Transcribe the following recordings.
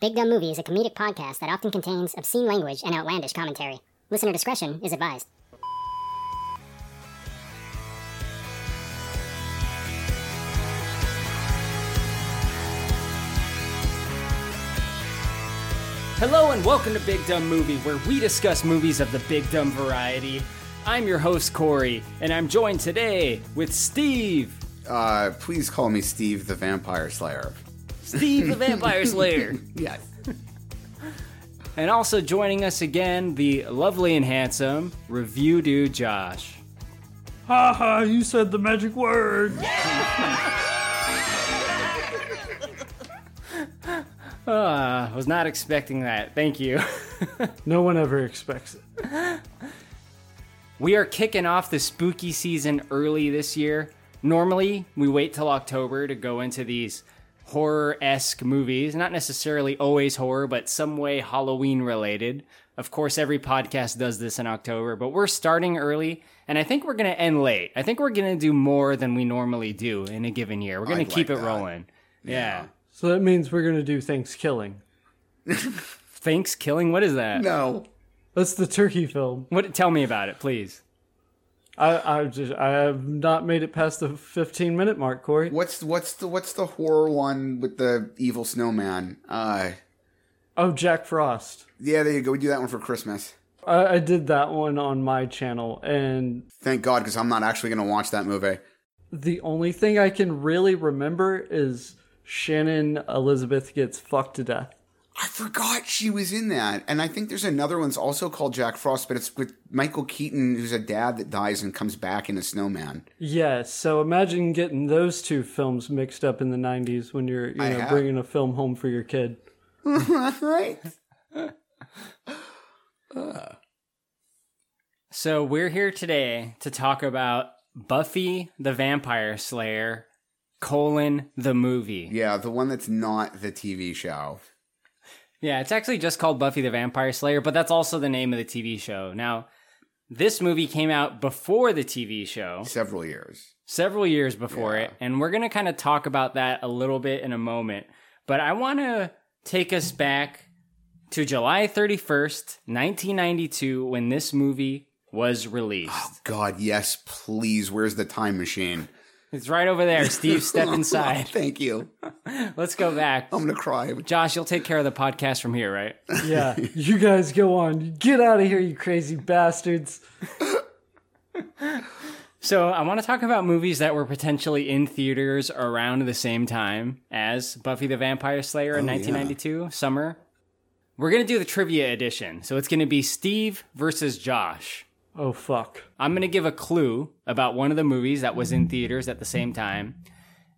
Big Dumb Movie is a comedic podcast that often contains obscene language and outlandish commentary. Listener discretion is advised. Hello and welcome to Big Dumb Movie, where we discuss movies of the big dumb variety. I'm your host Corey, and I'm joined today with Steve. Uh, please call me Steve the Vampire Slayer. Steve the Vampire Slayer. Yes. And also joining us again, the lovely and handsome review dude Josh. Ha ha, you said the magic word. Ah, was not expecting that. Thank you. No one ever expects it. We are kicking off the spooky season early this year. Normally, we wait till October to go into these horror esque movies. Not necessarily always horror, but some way Halloween related. Of course, every podcast does this in October, but we're starting early, and I think we're going to end late. I think we're going to do more than we normally do in a given year. We're going to keep like it that. rolling. Yeah. So that means we're gonna do things killing. Thanks, killing. What is that? No. That's the turkey film. What? Tell me about it, please. I I just I have not made it past the 15 minute mark, Corey. What's what's the what's the horror one with the evil snowman? Uh, Oh, Jack Frost. yeah, there you go. We do that one for Christmas. I, I did that one on my channel, and Thank God, because I'm not actually going to watch that movie. the only thing I can really remember is Shannon Elizabeth gets fucked to death. I forgot she was in that, and I think there's another one's also called Jack Frost, but it's with Michael Keaton, who's a dad that dies and comes back in a snowman. Yes, so imagine getting those two films mixed up in the 90s when you're you know bringing a film home for your kid. right? So we're here today to talk about Buffy the Vampire Slayer colon the movie. Yeah, the one that's not the TV show. Yeah, it's actually just called Buffy the Vampire Slayer, but that's also the name of the TV show. Now, this movie came out before the TV show, Several years. several years before Yeah. it, and we're going to kind of talk about that a little bit in a moment. But I want to take us back to July 31st, 1992 when this movie was released. Oh, God, yes, please. Where's the time machine? It's right over there. Steve, step oh, inside. Thank you. Let's go back. I'm gonna cry. Josh, you'll take care of the podcast from here, right? Yeah, you guys go on. Get out of here, you crazy bastards. So, I want to talk about movies that were potentially in theaters around the same time as Buffy the Vampire Slayer in Oh, yeah. 1992, summer. We're going to do the trivia edition. So, it's going to be Steve versus Josh. Oh fuck. I'm going to give a clue about one of the movies that was in theaters at the same time.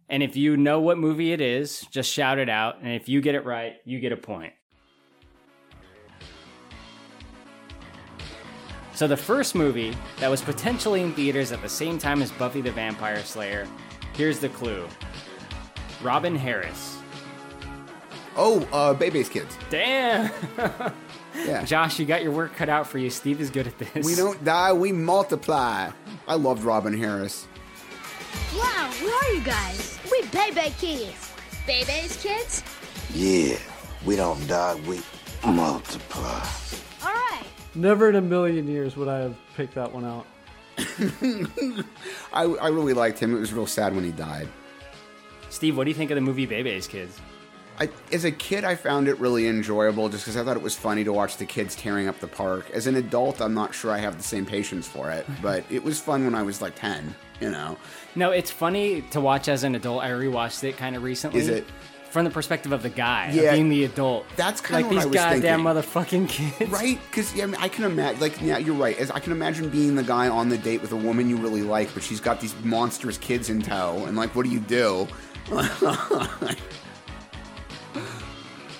And if you know what movie it is, just shout it out. And if you get it right, you get a point. So, the first movie that was potentially in theaters at the same time as Buffy the Vampire Slayer, here's the clue Robin Harris. Oh, uh, Bebe's kids. Damn! Yeah. Josh, you got your work cut out for you. Steve is good at this. We don't die, we multiply. I loved Robin Harris. Wow, where are you guys? We Bebe kids. Bebe's kids? Yeah, we don't die, we multiply. All right. Never in a million years would I have picked that one out. I, I really liked him. It was real sad when he died. Steve, what do you think of the movie Bebe's Kids? I, as a kid, I found it really enjoyable just because I thought it was funny to watch the kids tearing up the park. As an adult, I'm not sure I have the same patience for it, mm-hmm. but it was fun when I was like 10, you know. No, it's funny to watch as an adult. I rewatched it kind of recently. Is it? From the perspective of the guy, of being the adult. That's kinda like what these goddamn thinking. motherfucking kids. Right? Because yeah, I, mean, I can imagine, like, yeah, you're right. As I can imagine being the guy on the date with a woman you really like, but she's got these monstrous kids in tow, and like, what do you do?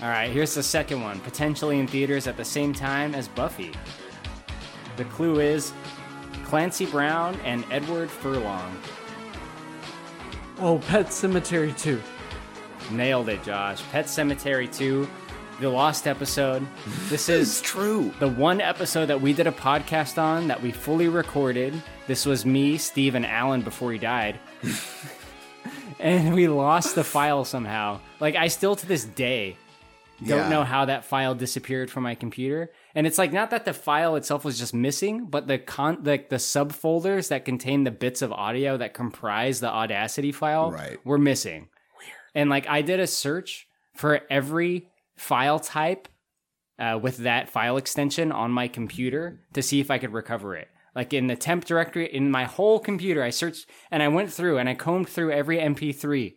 All right, here's the second one, potentially in theaters at the same time as Buffy. The clue is Clancy Brown and Edward Furlong. Oh, Pet Sematary 2. Nailed it, Josh. Pet Sematary 2, the lost episode. This is true. the one episode that we did a podcast on that we fully recorded. This was me, Steve, and Alan before he died. and we lost the file somehow. Like, I still to this day Don't Yeah. know how that file disappeared from my computer. And it's like not that the file itself was just missing, but the con like the subfolders that contain the bits of audio that comprise the Audacity file Right. were missing. Weird. And like I did a search for every file type uh, with that file extension on my computer to see if I could recover it. Like in the temp directory in my whole computer, I searched and I went through and I combed through every MP3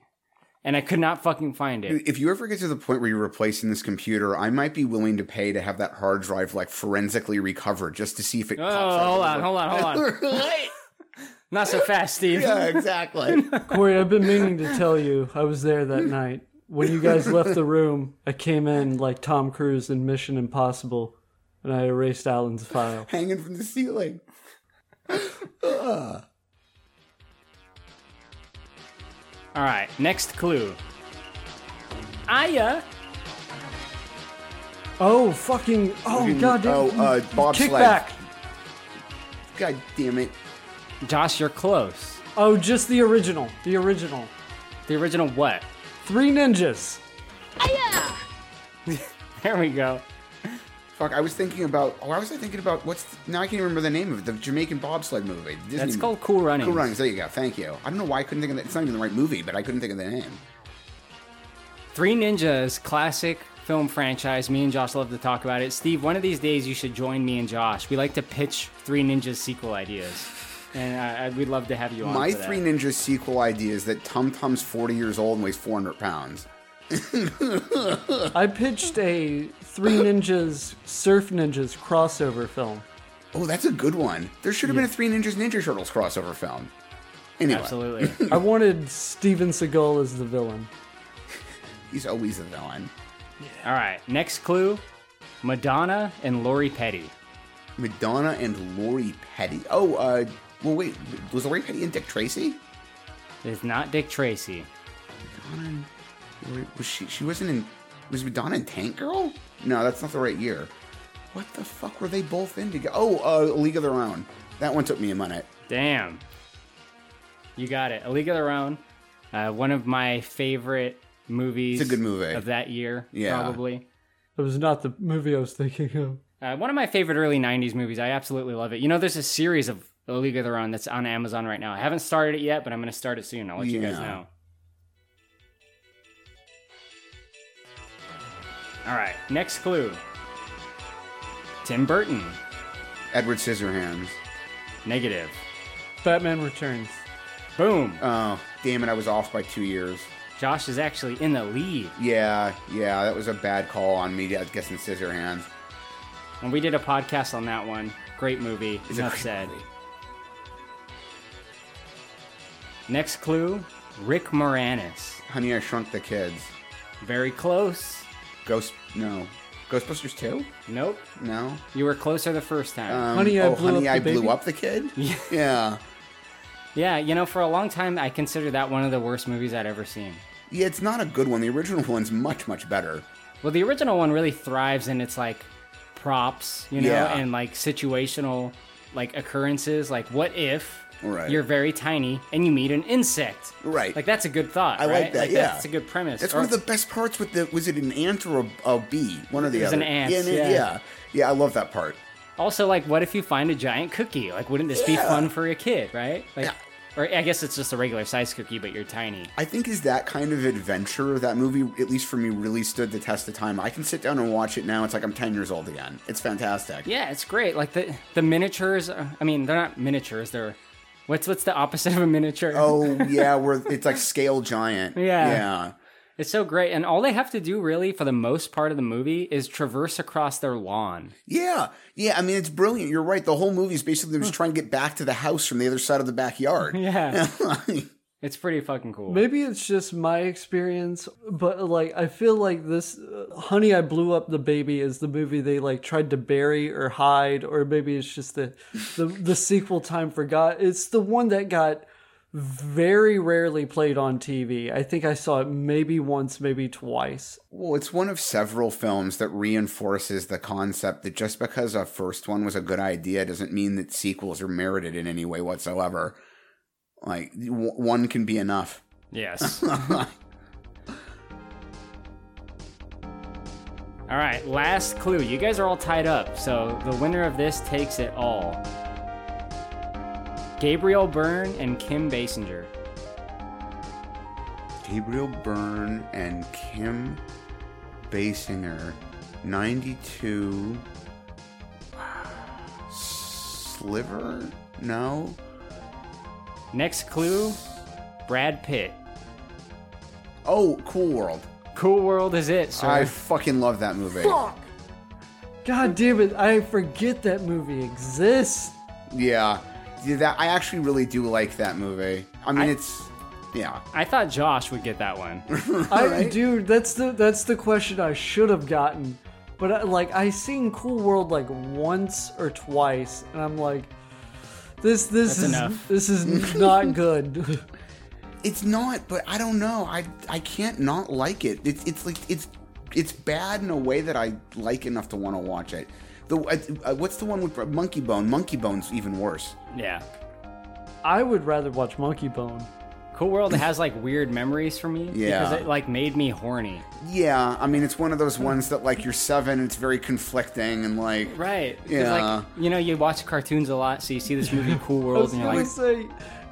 and I could not fucking find it. If you ever get to the point where you're replacing this computer, I might be willing to pay to have that hard drive like forensically recovered just to see if it. Oh, pops hold out. on, hold on, hold on. Not so fast, Steve. Yeah, exactly. Corey, I've been meaning to tell you I was there that night. When you guys left the room, I came in like Tom Cruise in Mission Impossible, and I erased Alan's file. Hanging from the ceiling. All right, next clue. Aya. Oh, fucking! Oh god, damn- Oh, uh, bobsled. kickback! God damn it. Josh, you're close. Oh, just the original. The original. The original what? Three ninjas. Aya! There we go. Fuck, I was thinking about. Oh, Why was I thinking about what's. Now I can't even remember the name of it. The Jamaican bobsled movie. the Disney That's called Cool Runnings. Cool Runnings. There you go. Thank you. I don't know why I couldn't think of that. It's not even the right movie, but I couldn't think of the name. Three Ninjas, classic film franchise. Me and Josh love to talk about it. Steve, one of these days you should join me and Josh. We like to pitch Three Ninjas sequel ideas, and I, I, we'd love to have you on. My. Three Ninjas sequel idea is that Tum Tum's 40 years old and weighs 400 pounds. I pitched a Three Ninjas Surf Ninjas crossover film. Oh, that's a good one. There should have been a Three Ninjas Ninja Turtles crossover film. Anyway, Absolutely. I wanted Steven Seagal as the villain. he's always a villain. All right, next clue: Madonna and Lori Petty. Madonna and Lori Petty. Oh, uh, well, wait, was Lori Petty and Dick Tracy? It's not Dick Tracy. Madonna and Lori, was she? She wasn't in. Was Madonna in Tank Girl? No, that's not the right year. What the fuck were they both in together? Oh, uh, A League of Their Own. That one took me a minute. Damn. You got it. A League of Their Own. Uh, one of my favorite movies. It's a good movie. Of that year, Yeah. probably. It was not the movie I was thinking of. Uh, one of my favorite early 90s movies. I absolutely love it. You know, there's a series of A League of Their Own that's on Amazon right now. I haven't started it yet, but I'm going to start it soon. I'll let you guys know. All right, next clue Tim Burton. Edward Scissorhands. Negative. Batman Returns. Boom. Oh, damn it! I was off by two years. Josh is actually in the lead. Yeah, yeah, that was a bad call on me. I was guessing Scissorhands. And we did a podcast on that one. Great movie. It's a Enough great said. movie. Next clue Rick Moranis. Honey, I Shrunk the Kids. Very close. Ghost, no. Ghostbusters 2? Nope. No. You were closer the first time. Um, Honey, I oh, Blew Honey, Up I Blew Up the Kid? yeah. yeah, you know, for a long time, I considered that one of the worst movies I'd ever seen. Yeah, it's not a good one. The original one's much, much better. Well, the original one really thrives in its like props, you know, Yeah. and like situational like occurrences. Like, what if Right. you're very tiny and you meet an insect? Right. Like that's a good thought. I right? like that, yeah. that's a good premise. That's Or- one of the best parts with the. Was it an ant or a, a bee? One or the It was other. an ant, Yeah, yeah. yeah. Yeah, I love that part. Also, like, what if you find a giant cookie? Like, wouldn't this be fun for a kid, right? Like, Yeah. or I guess it's just a regular size cookie, but you're tiny. I think is that kind of adventure that movie, at least for me, really stood the test of time. I can sit down and watch it now. It's like I'm 10 years old again. It's fantastic. Yeah, it's great. Like the the miniatures. I mean, they're not miniatures. They're what's what's the opposite of a miniature? Oh yeah, where it's like scale giant. Yeah. Yeah. It's so great, and all they have to do, really, for the most part of the movie, is traverse across their lawn. Yeah. Yeah. I mean, it's brilliant. You're right. The whole movie is basically them just trying to get back to the house from the other side of the backyard. Yeah, it's pretty fucking cool. Maybe it's just my experience, but like I feel like this uh, Honey I Blew Up the Baby is the movie they like tried to bury or hide or maybe it's just the the, the sequel time forgot. It's the one that got very rarely played on TV. I think I saw it maybe once, maybe twice. Well, it's one of several films that reinforces the concept that just because a first one was a good idea doesn't mean that sequels are merited in any way whatsoever. Like, w- one can be enough. Yes. All right, last clue. You guys are all tied up, so the winner of this takes it all. Gabriel Byrne and Kim Basinger. Gabriel Byrne and Kim Basinger, 92. Sliver? No. Next clue Brad Pitt. Oh, Cool World. Cool World is it, sir. I fucking love that movie. Fuck! God damn it! I forget that movie exists. Yeah. Yeah, that I actually really do like that movie. I mean, I- it's yeah. I thought Josh would get that one. I dude, that's the that's the question I should have gotten. But I, like I seen Cool World like once or twice, and I'm like, this this That's is enough. this is not good. It's not, but I don't know. I I can't not like it. It's it's like it's it's bad in a way that I like enough to want to watch it. The uh, uh, what's the one with Monkey Bone? Monkey Bone's even worse. yeah. I would rather watch Monkey Bone. Cool World has like weird memories for me Yeah. because it like made me horny. Yeah, I mean it's one of those ones that like you're seven, it's very conflicting and like Right. Yeah. Like, you know, you watch cartoons a lot, so you see this movie Cool World and you're like, say,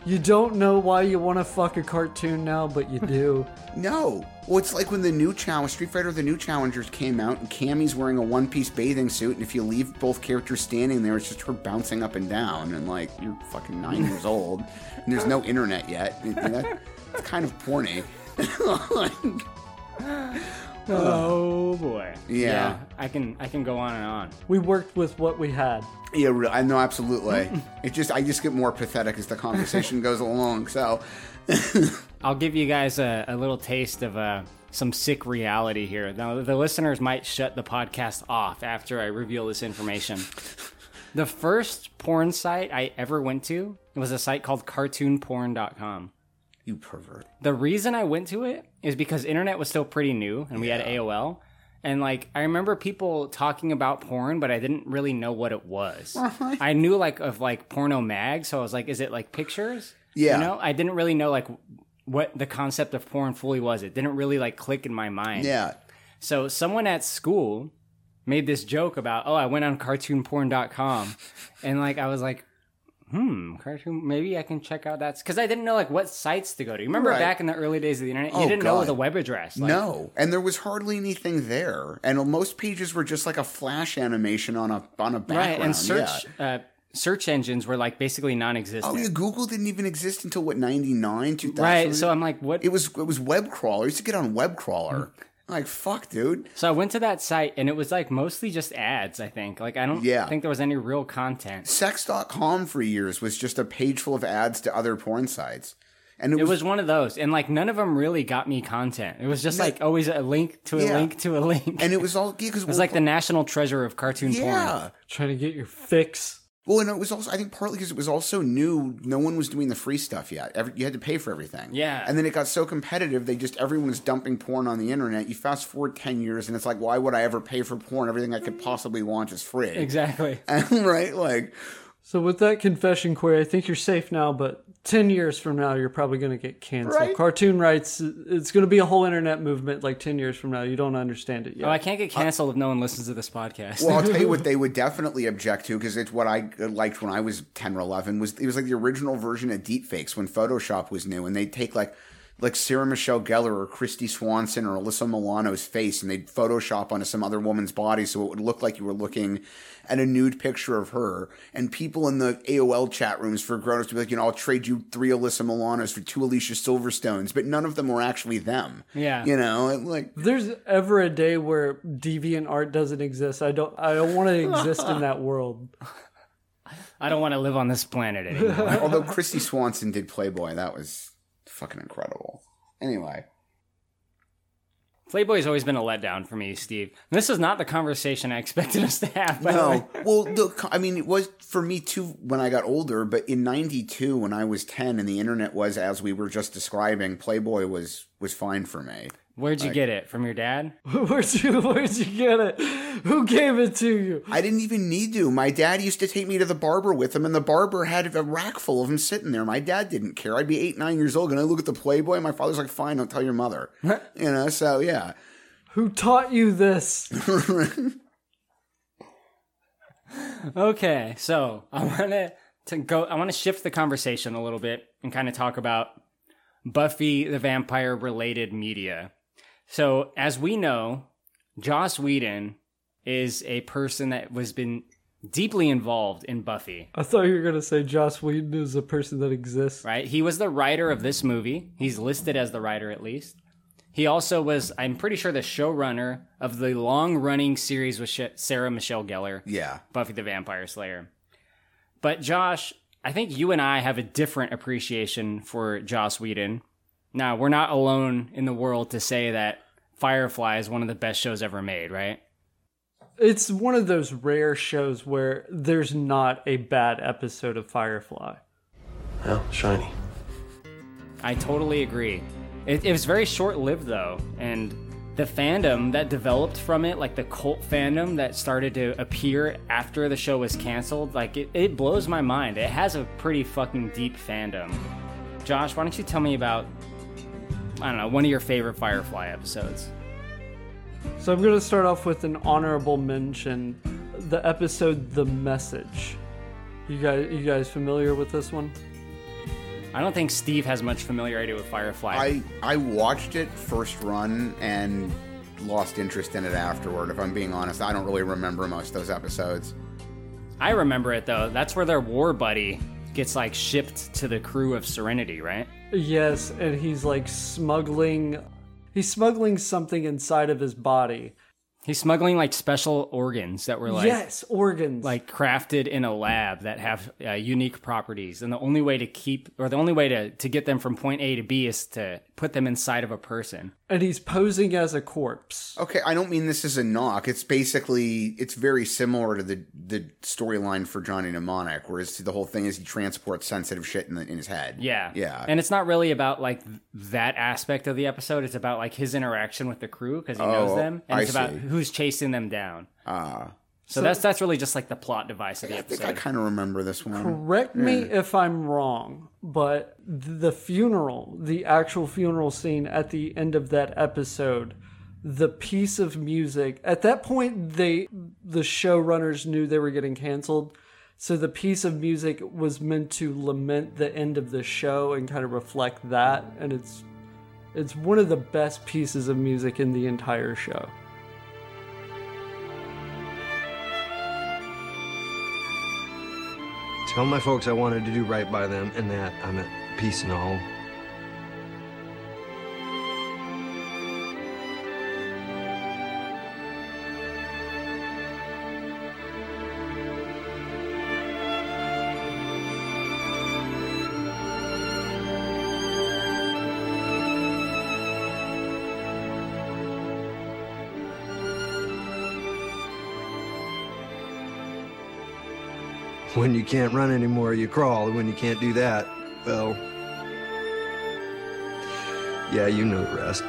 you don't know why you want to fuck a cartoon now, but you do. no. Well, it's like when the new challenge Street Fighter: The New Challengers came out, and Cammy's wearing a one-piece bathing suit, and if you leave both characters standing there, it's just her bouncing up and down, and like you're fucking nine years old, and there's no internet yet. It's kind of porny. oh boy. Yeah. I can I can go on and on. We worked with what we had. Yeah, re- I know absolutely. it just I just get more pathetic as the conversation goes along. So I'll give you guys a, a little taste of uh, some sick reality here. Now, the listeners might shut the podcast off after I reveal this information. the first porn site I ever went to was a site called cartoonporn.com. you pervert. The reason I went to it is because internet was still pretty new and we had AOL. And like I remember people talking about porn, but I didn't really know what it was. I knew like of like porno mag, so I was like, is it like pictures? Yeah. You know, I didn't really know like what the concept of porn fully was. It didn't really like click in my mind. Yeah. So someone at school made this joke about, oh, I went on cartoonporn.com and like I was like, hmm, cartoon maybe I can check out that because I didn't know like what sites to go to. Remember Right. back in the early days of the internet, you Oh, didn't know the web address. Like, no, and there was hardly anything there, and most pages were just like a flash animation on a on a background. right? And search yeah. uh, search engines were like basically non-existent. Oh yeah, Google didn't even exist until what ninety nine, two thousand. right. So I'm like, what? it was it was web crawler. I used to get on web crawler. Like fuck, dude. so I went to that site and it was like mostly just ads. I think. Like I don't Yeah. think there was any real content. Sex.com for years was just a page full of ads to other porn sites, and it, It was, was one of those, and like none of them really got me content. It was just like always a link to a Yeah. link to a link. and it was all because It was like the national treasure of cartoon yeah. porn. Trying to get your fix. Well, and it was also I think partly because it was also new. No one was doing the free stuff yet. Every, you had to pay for everything. Yeah. and then it got so competitive. They just everyone was dumping porn on the internet. You fast forward ten years, and it's like, why would I ever pay for porn? Everything I could possibly want is free. Exactly. right? Like, So with that confession Corey, I think you're safe now, but 10 years from now, you're probably going to get canceled. Right. Cartoon rights, it's going to be a whole internet movement like 10 years from now. You don't understand it yet. Oh, I can't get canceled if no one listens to this podcast. well, I'll tell you what they would definitely object to because it's what I uh, liked when I was ten or eleven. Was it was like the original version of deepfakes when Photoshop was new, and they'd take like. Like Sarah Michelle Gellar or Kristy Swanson or Alyssa Milano's face, and they'd Photoshop onto some other woman's body so it would look like you were looking at a nude picture of her. And people in the AOL chat rooms for grown ups would be like, you know, I'll trade you three Alyssa Milanos for two Alicia Silverstones, but none of them were actually them. Yeah. You know, like, if there's ever a day where deviant art doesn't exist, I don't I don't want to exist in that world. I don't want to live on this planet anymore. Although Kristy Swanson did Playboy, that was fucking incredible. Anyway, Playboy's always been a letdown for me, Steve. This is not the conversation I expected us to have. By the way. no, well, the, I mean, it was for me too when I got older. But in '92, when I was 10, and the internet was as we were just describing, Playboy was was fine for me. Where'd you get it from your dad? Where'd you Where'd you get it? Who gave it to you? I didn't even need to. My dad used to take me to the barber with him, and the barber had a rack full of them sitting there. My dad didn't care. I'd be eight, nine years old, and I look at the Playboy. And my father's like, "Fine, don't tell your mother." you know. So yeah, Who taught you this? Okay, so I want to to go. I want to shift the conversation a little bit and kind of talk about Buffy the Vampire related media. So, as we know, Joss Whedon is a person that was been deeply involved in Buffy. I thought you were gonna say Joss Whedon is a person that exists. Right? He was the writer of this movie. He's listed as the writer at least. He also was, I'm pretty sure, the showrunner of the long running series with Sarah Michelle Gellar. Yeah. Buffy the Vampire Slayer. But Josh, I think you and I have a different appreciation for Joss Whedon. Now, we're not alone in the world to say that Firefly is one of the best shows ever made, right? It's one of those rare shows where there's not a bad episode of Firefly. Well, shiny. I totally agree. It, it was very short lived, though, and the fandom that developed from it, like the cult fandom that started to appear after the show was canceled, like it, it blows my mind. It has a pretty fucking deep fandom. Josh, why don't you tell me about, I don't know, one of your favorite Firefly episodes? So I'm gonna start off with an honorable mention. The episode The Message. You guys you guys familiar with this one? I don't think Steve has much familiarity with Firefly. I I watched it first run and lost interest in it afterward. If I'm being honest, I don't really remember most of those episodes. I remember it though. That's where their war buddy gets like shipped to the crew of Serenity, right? Yes, and he's like smuggling he's smuggling something inside of his body. He's smuggling like special organs that were like yes, organs. like crafted in a lab that have uh, unique properties and the only way to keep or the only way to, to get them from point a to b is to put them inside of a person and he's posing as a corpse. Okay, I don't mean this as a knock. It's basically it's very similar to the the storyline for Johnny Mnemonic, whereas the whole thing is he transports sensitive shit in, the, in his head. yeah yeah. and it's not really about like that aspect of the episode it's about like his interaction with the crew because he knows Oh, them and I it's about see. who's chasing them down Ah, so, that's that's really just like the plot device of the I think I kind of remember this one. Correct me if I'm wrong, but the funeral, the actual funeral scene at the end of that episode, the piece of music, at that point they the showrunners knew they were getting canceled. So the piece of music was meant to lament the end of the show and kind of reflect that and it's it's one of the best pieces of music in the entire show. Tell my folks I wanted to do right by them and that I'm at peace and all. When you can't run anymore, you crawl. And when you can't do that, well. Yeah, you know the rest.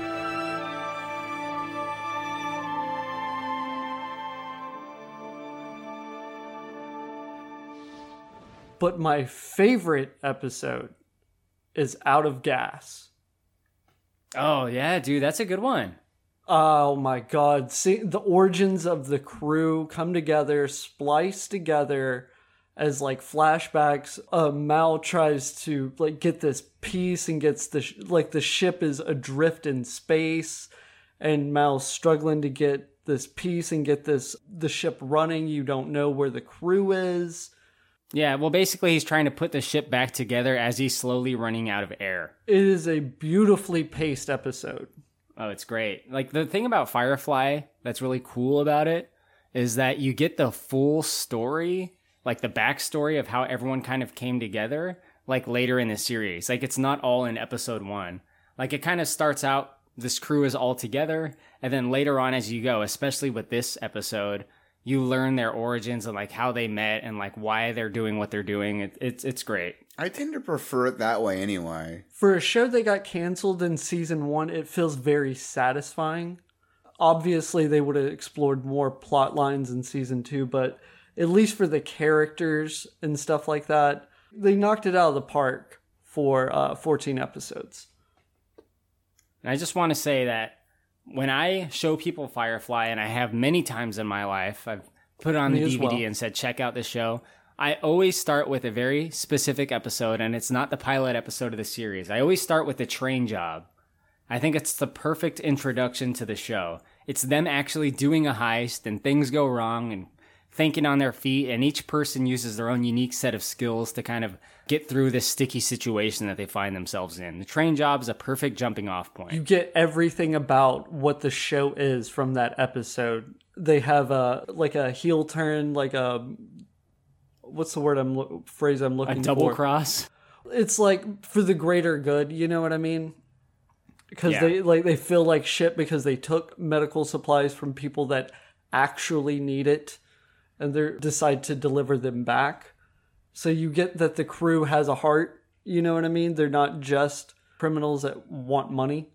But my favorite episode is Out of Gas. oh yeah dude that's a good one Oh my god. See the origins of the crew come together, splice together as like flashbacks. Uh, Mal tries to like get this piece and gets the sh- like the ship is adrift in space and Mal's struggling to get this piece and get this the ship running. You don't know where the crew is. yeah well basically he's trying to put the ship back together as he's slowly running out of air It is a beautifully paced episode. Oh, it's great. Like the thing about Firefly that's really cool about it is that you get the full story, like the backstory of how everyone kind of came together, like later in the series. Like it's not all in episode one. Like it kind of starts out, this crew is all together, and then later on as you go, especially with this episode, you learn their origins and like how they met and like why they're doing what they're doing. It, it's it's great. I tend to prefer it that way anyway. For a show that got canceled in season one, it feels very satisfying. Obviously, they would have explored more plot lines in season two, but at least for the characters and stuff like that, they knocked it out of the park for uh, 14 episodes. And I just want to say that when I show people Firefly, and I have many times in my life, I've put it on Me the DVD well. and said, check out this show. I always start with a very specific episode, and it's not the pilot episode of the series. I always start with the train job. I think it's the perfect introduction to the show. It's them actually doing a heist, and things go wrong, and thinking on their feet, and each person uses their own unique set of skills to kind of get through this sticky situation that they find themselves in. The train job is a perfect jumping off point. You get everything about what the show is from that episode. They have a like a heel turn, like a what's the word I'm lo- phrase I'm looking a double for? cross. It's like for the greater good. You know what I mean? Because Yeah. they like they feel like shit because they took medical supplies from people that actually need it, and they decide to deliver them back. So you get that the crew has a heart. You know what I mean? They're not just criminals that want money.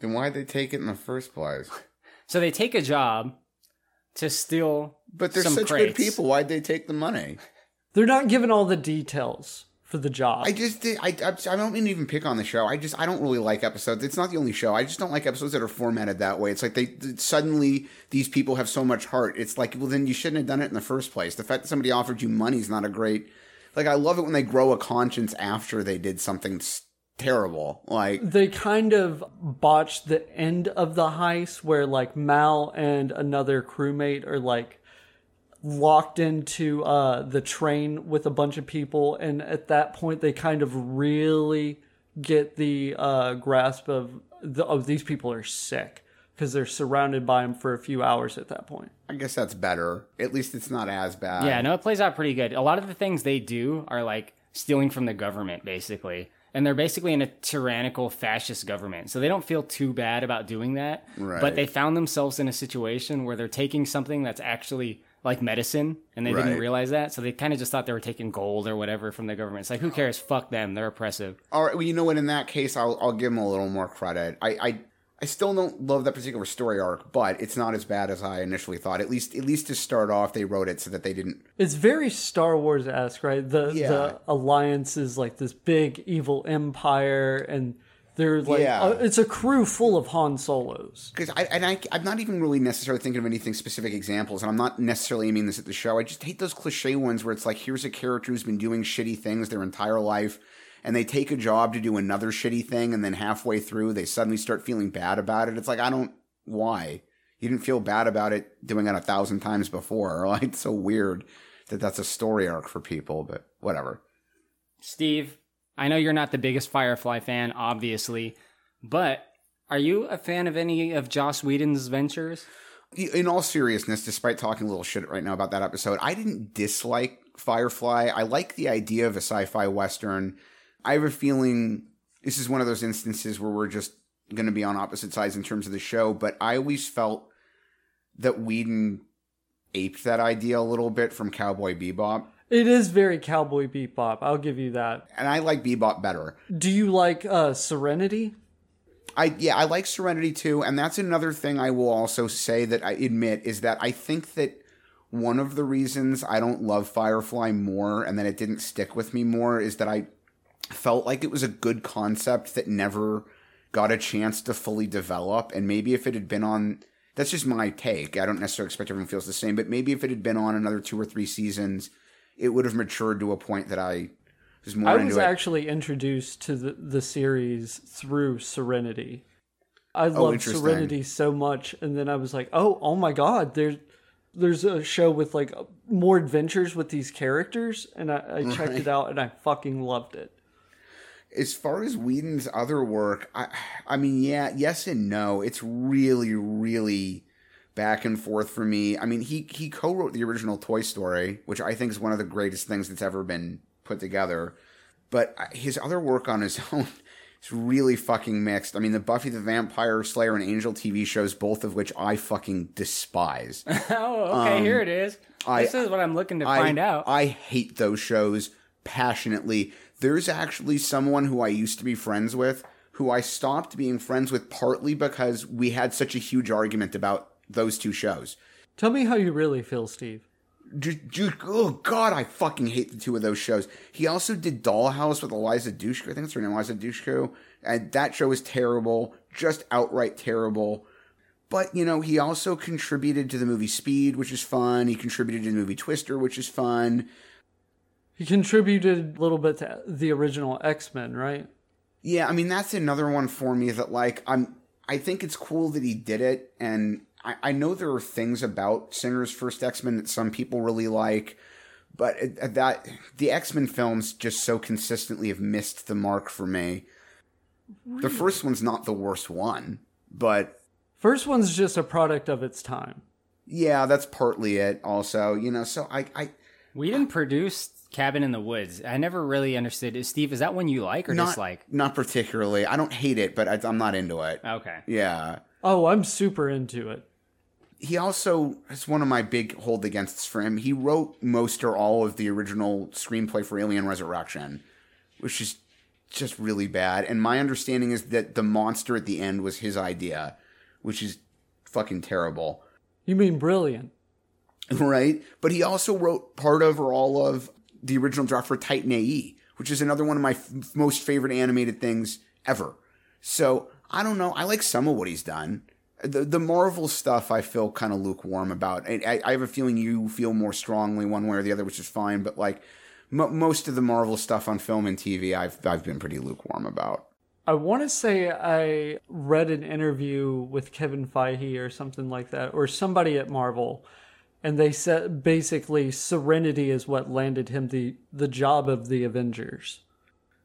Then why'd they take it in the first place? So they take a job to steal But they're some such crates. good people. Why'd they take the money? They're not given all the details for the job. I just did. I, I, I don't mean to even pick on the show. I just I don't really like episodes. It's not the only show. I just don't like episodes that are formatted that way. It's like they suddenly these people have so much heart. It's like well then you shouldn't have done it in the first place. The fact that somebody offered you money is not a great. Like I love it when they grow a conscience after they did something terrible. Like they kind of botched the end of the heist where like Mal and another crewmate are like locked into uh the train with a bunch of people and at that point they kind of really get the uh grasp of the, of these people are sick because they're surrounded by them for a few hours at that point. I guess that's better. At least it's not as bad. Yeah, no, it plays out pretty good. A lot of the things they do are like stealing from the government, basically. And they're basically in a tyrannical fascist government. So they don't feel too bad about doing that. Right. But they found themselves in a situation where they're taking something that's actually like medicine and they didn't realize that. So they kind of just thought they were taking gold or whatever from the government. It's like, who cares? Fuck them. They're oppressive. All right. Well, you know what? In that case, I'll I'll give them a little more credit. I I, I still don't love that particular story arc, but it's not as bad as I initially thought. At least at least to start off, they wrote it so that they didn't. It's very Star Wars esque, right? The Yeah. the alliance is like this big evil empire, and they're like Yeah. uh, it's a crew full of Han Solos. Because I and I I'm not even really necessarily thinking of anything specific examples, and I'm not necessarily aiming this at the show. I just hate those cliche ones where it's like here's a character who's been doing shitty things their entire life. And they take a job to do another shitty thing, and then halfway through, they suddenly start feeling bad about it. It's like, I don't, why? You didn't feel bad about it doing it a thousand times before. Like, it's so weird that that's a story arc for people, but whatever. Steve, I know you're not the biggest Firefly fan, obviously, but are you a fan of any of Joss Whedon's ventures? in all seriousness, despite talking a little shit right now about that episode, I didn't dislike Firefly. I like the idea of a sci-fi western. I have a feeling this is one of those instances where we're just going to be on opposite sides in terms of the show, but I always felt that Whedon aped that idea a little bit from Cowboy Bebop. It is very Cowboy Bebop. I'll give you that. And I like Bebop better. Do you like uh, Serenity? I yeah, I like Serenity too, and that's another thing I will also say that I admit is that I think that one of the reasons I don't love Firefly more and that it didn't stick with me more is that I felt like it was a good concept that never got a chance to fully develop and maybe if it had been on that's just my take. I don't necessarily expect everyone feels the same, but maybe if it had been on another two or three seasons, it would have matured to a point that I was more I was actually introduced to the, the series through Serenity. I oh, loved Oh, interesting. Serenity so much, and then I was like, "Oh, oh my God!" There's there's a show with like more adventures with these characters, and I, I checked it out, and I fucking loved it. as far as Whedon's other work, I, I mean, yeah, yes and no. It's really, really back and forth for me. I mean, he he co-wrote the original Toy Story, which I think is one of the greatest things that's ever been put together. But uh, his other work on his own is really fucking mixed. I mean, the Buffy the Vampire Slayer and Angel TV shows, both of which I fucking despise. Oh, okay, here it is. I- this is what I'm looking to I, find out. I hate those shows passionately. There's actually someone who I used to be friends with who I stopped being friends with partly because we had such a huge argument about those two shows. Tell me how you really feel, Steve. Oh god, I fucking hate the two of those shows. He also did Dollhouse with Eliza Dushku. I think that's her name, Eliza Dushku. And that show was terrible. just outright terrible. But, you know, he also contributed to the movie Speed, which is fun. He contributed to the movie Twister, which is fun. He contributed a little bit to the original X Men, right? Yeah, I mean that's another one for me that like I'm I think it's cool that he did it and I, I know there are things about Singer's first X-Men that some people really like, but it, uh, that the X-Men films just so consistently have missed the mark for me. The first one's not the worst one, but First one's just a product of its time. yeah, that's partly it also, you know, so I I Whedon produce Cabin in the Woods. I never really understood. Steve, is that one you like or not dislike? not particularly. I don't hate it, but I, I'm not into it. Okay. Yeah. Oh, I'm super into it. He also it's one of my big hold againsts for him. He wrote most or all of the original screenplay for Alien Resurrection, which is just really bad. And my understanding is that the monster at the end was his idea, which is fucking terrible. You mean brilliant? Right? But he also wrote part of or all of the original draft for Titan AE, which is another one of my f- most favorite animated things ever. So I don't know. I like some of what he's done. The the Marvel stuff I feel kind of lukewarm about. I, I, have a feeling you feel more strongly one way or the other, which is fine. But like mo most of the Marvel stuff on film and TV, I've I've been pretty lukewarm about. I want to say I read an interview with Kevin Feige or something like that, or somebody at Marvel, and they said basically Serenity is what landed him the the job of the Avengers.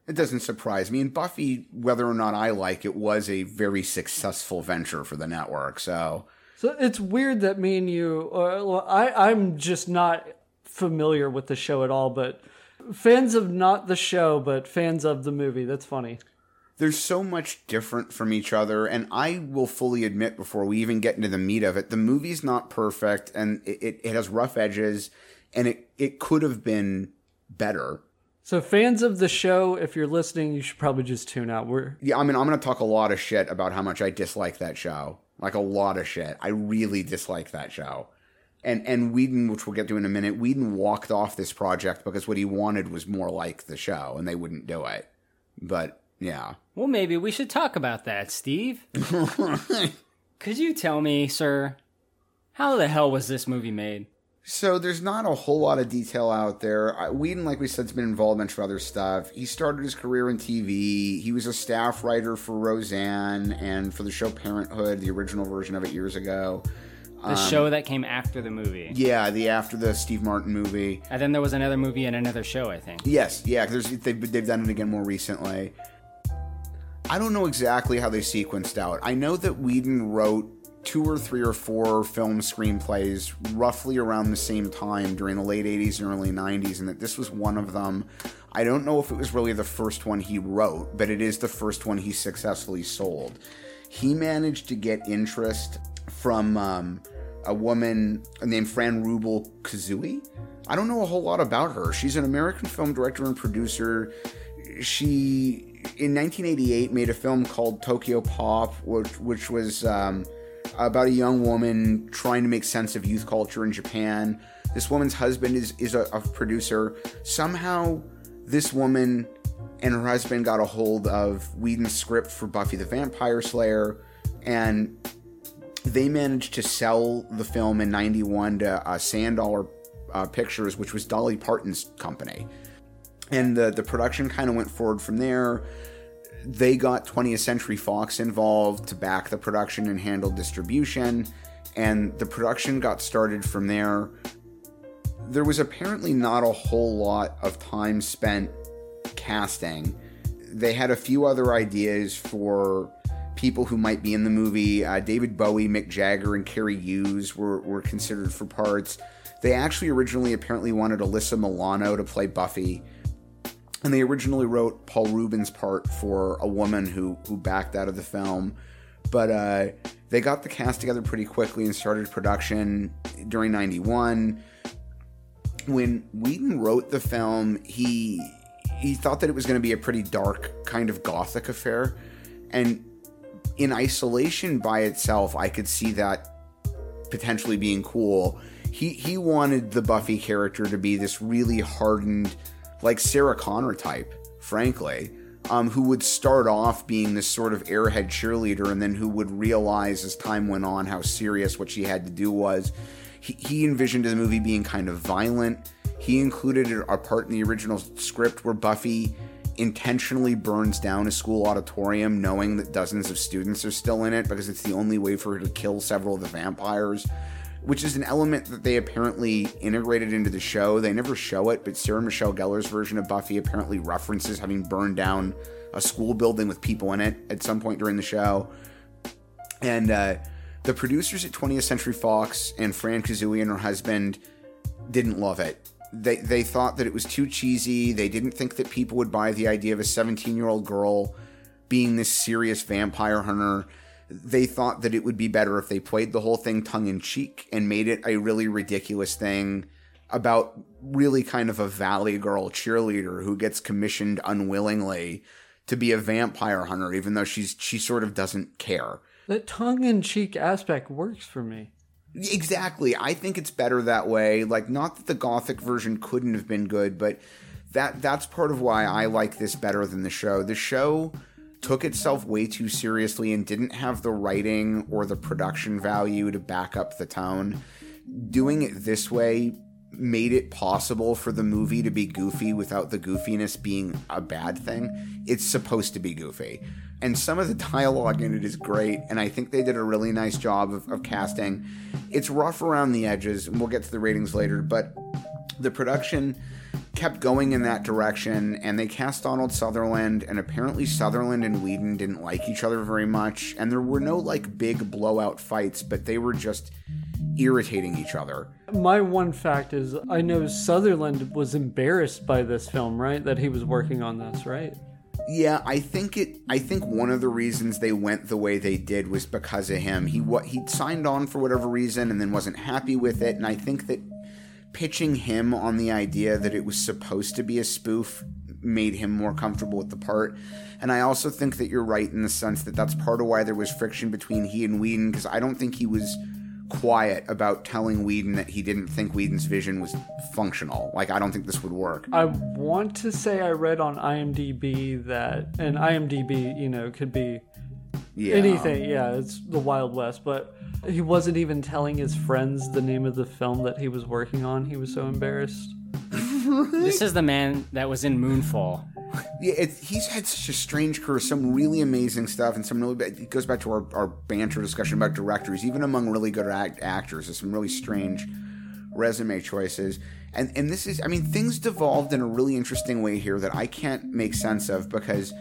It doesn't surprise me. And Buffy, whether or not I like it, was a very successful venture for the network. So So it's weird that me and you, uh, well, I I'm just not familiar with the show at all, but fans of not the show, but fans of the movie. That's funny. there's so much different from each other and i will fully admit before we even get into the meat of it the movie's not perfect and it, it, it has rough edges and it, it could have been better So fans of the show, if you're listening, you should probably just tune out. We're yeah i mean i'm going to talk a lot of shit about how much i dislike that show like a lot of shit i really dislike that show and and Whedon, which we'll get to in a minute, Whedon walked off this project because what he wanted was more like the show, and they wouldn't do it. But yeah, Well, maybe we should talk about that, Steve. Could you tell me, sir, how the hell was this movie made? So there's not a whole lot of detail out there. Whedon, like we said, has been involved in a bunch of other stuff. He started his career in TV. He was a staff writer for Roseanne and for the show Parenthood, the original version of it years ago. The um, show that came after the movie. Yeah, the after the Steve Martin movie. And then there was another movie and another show, I think. Yes, yeah, there's they've, they've done it again more recently. I don't know exactly how they sequenced out. I know that Whedon wrote two or three or four film screenplays roughly around the same time during the late 80s and early 90s, and that this was one of them. I don't know if it was really the first one he wrote, but it is the first one he successfully sold. He managed to get interest from um, a woman named Fran Rubel Kuzui. I don't know a whole lot about her. She's an American film director and producer. She, in 1988, made a film called Tokyo Pop, which, which was um, about a young woman trying to make sense of youth culture in Japan. This woman's husband is, is a, a producer. Somehow, this woman and her husband got a hold of Whedon's script for Buffy the Vampire Slayer, and they managed to sell the film in 91 to uh, Sand Dollar uh, Pictures, which was Dolly Parton's company. And the, the production kind of went forward from there. They got 20th Century Fox involved to back the production and handle distribution. And the production got started from there. There was apparently not a whole lot of time spent casting. They had a few other ideas for people who might be in the movie. Uh, David Bowie, Mick Jagger, and Carrie Hughes were, were considered for parts. They actually originally apparently wanted Alyssa Milano to play Buffy. And they originally wrote Paul Reubens' part for a woman who, who backed out of the film. But uh, they got the cast together pretty quickly and started production during 91. When Whedon wrote the film, he he thought that it was going to be a pretty dark kind of gothic affair. And in isolation by itself, I could see that potentially being cool. He he wanted the Buffy character to be this really hardened, like Sarah Connor type, frankly. um, who would start off being this sort of airhead cheerleader and then who would realize as time went on how serious what she had to do was. He, he envisioned the movie being kind of violent. He included a part in the original script where Buffy intentionally burns down a school auditorium knowing that dozens of students are still in it because it's the only way for her to kill several of the vampires which is an element that they apparently integrated into the show. They never show it, but Sarah Michelle Gellar's version of Buffy apparently references having burned down a school building with people in it at some point during the show. And uh, the producers at 20th Century Fox and Fran Kuzui and her husband didn't love it. They, they thought that it was too cheesy. They didn't think that people would buy the idea of a 17 year old girl being this serious vampire hunter they thought that it would be better if they played the whole thing tongue in cheek and made it a really ridiculous thing about really kind of a valley girl cheerleader who gets commissioned unwillingly to be a vampire hunter even though she's she sort of doesn't care. The tongue in cheek aspect works for me. Exactly. I think it's better that way. Like not that the gothic version couldn't have been good, but that that's part of why I like this better than the show. The show took itself way too seriously and didn't have the writing or the production value to back up the tone. Doing it this way made it possible for the movie to be goofy without the goofiness being a bad thing. It's supposed to be goofy. And some of the dialogue in it is great, and I think they did a really nice job of, of casting. It's rough around the edges, and we'll get to the ratings later, but the production kept going in that direction, and they cast Donald Sutherland, and apparently Sutherland and Whedon didn't like each other very much, and there were no like big blowout fights, but they were just irritating each other. My one fact is I know Sutherland was embarrassed by this film, right? That he was working on this, right? Yeah, I think it. I think one of the reasons they went the way they did was because of him. He what he signed on for whatever reason and then wasn't happy with it, and I think that pitching him on the idea that it was supposed to be a spoof made him more comfortable with the part. And I also think that you're right in the sense that that's part of why there was friction between he and Whedon, because I don't think he was quiet about telling Whedon that he didn't think Whedon's vision was functional. Like, I don't think this would work. I want to say I read on IMDb that, and IMDb, you know, could be Yeah. anything. Yeah, it's the Wild West, but he wasn't even telling his friends the name of the film that he was working on. He was so embarrassed. This is the man that was in Moonfall. Yeah, it, he's had such a strange career, some really amazing stuff, and some really. It goes back to our, our banter discussion about directors. Even among really good act, actors, there's some really strange resume choices. And and this is, I mean, things devolved in a really interesting way here that I can't make sense of because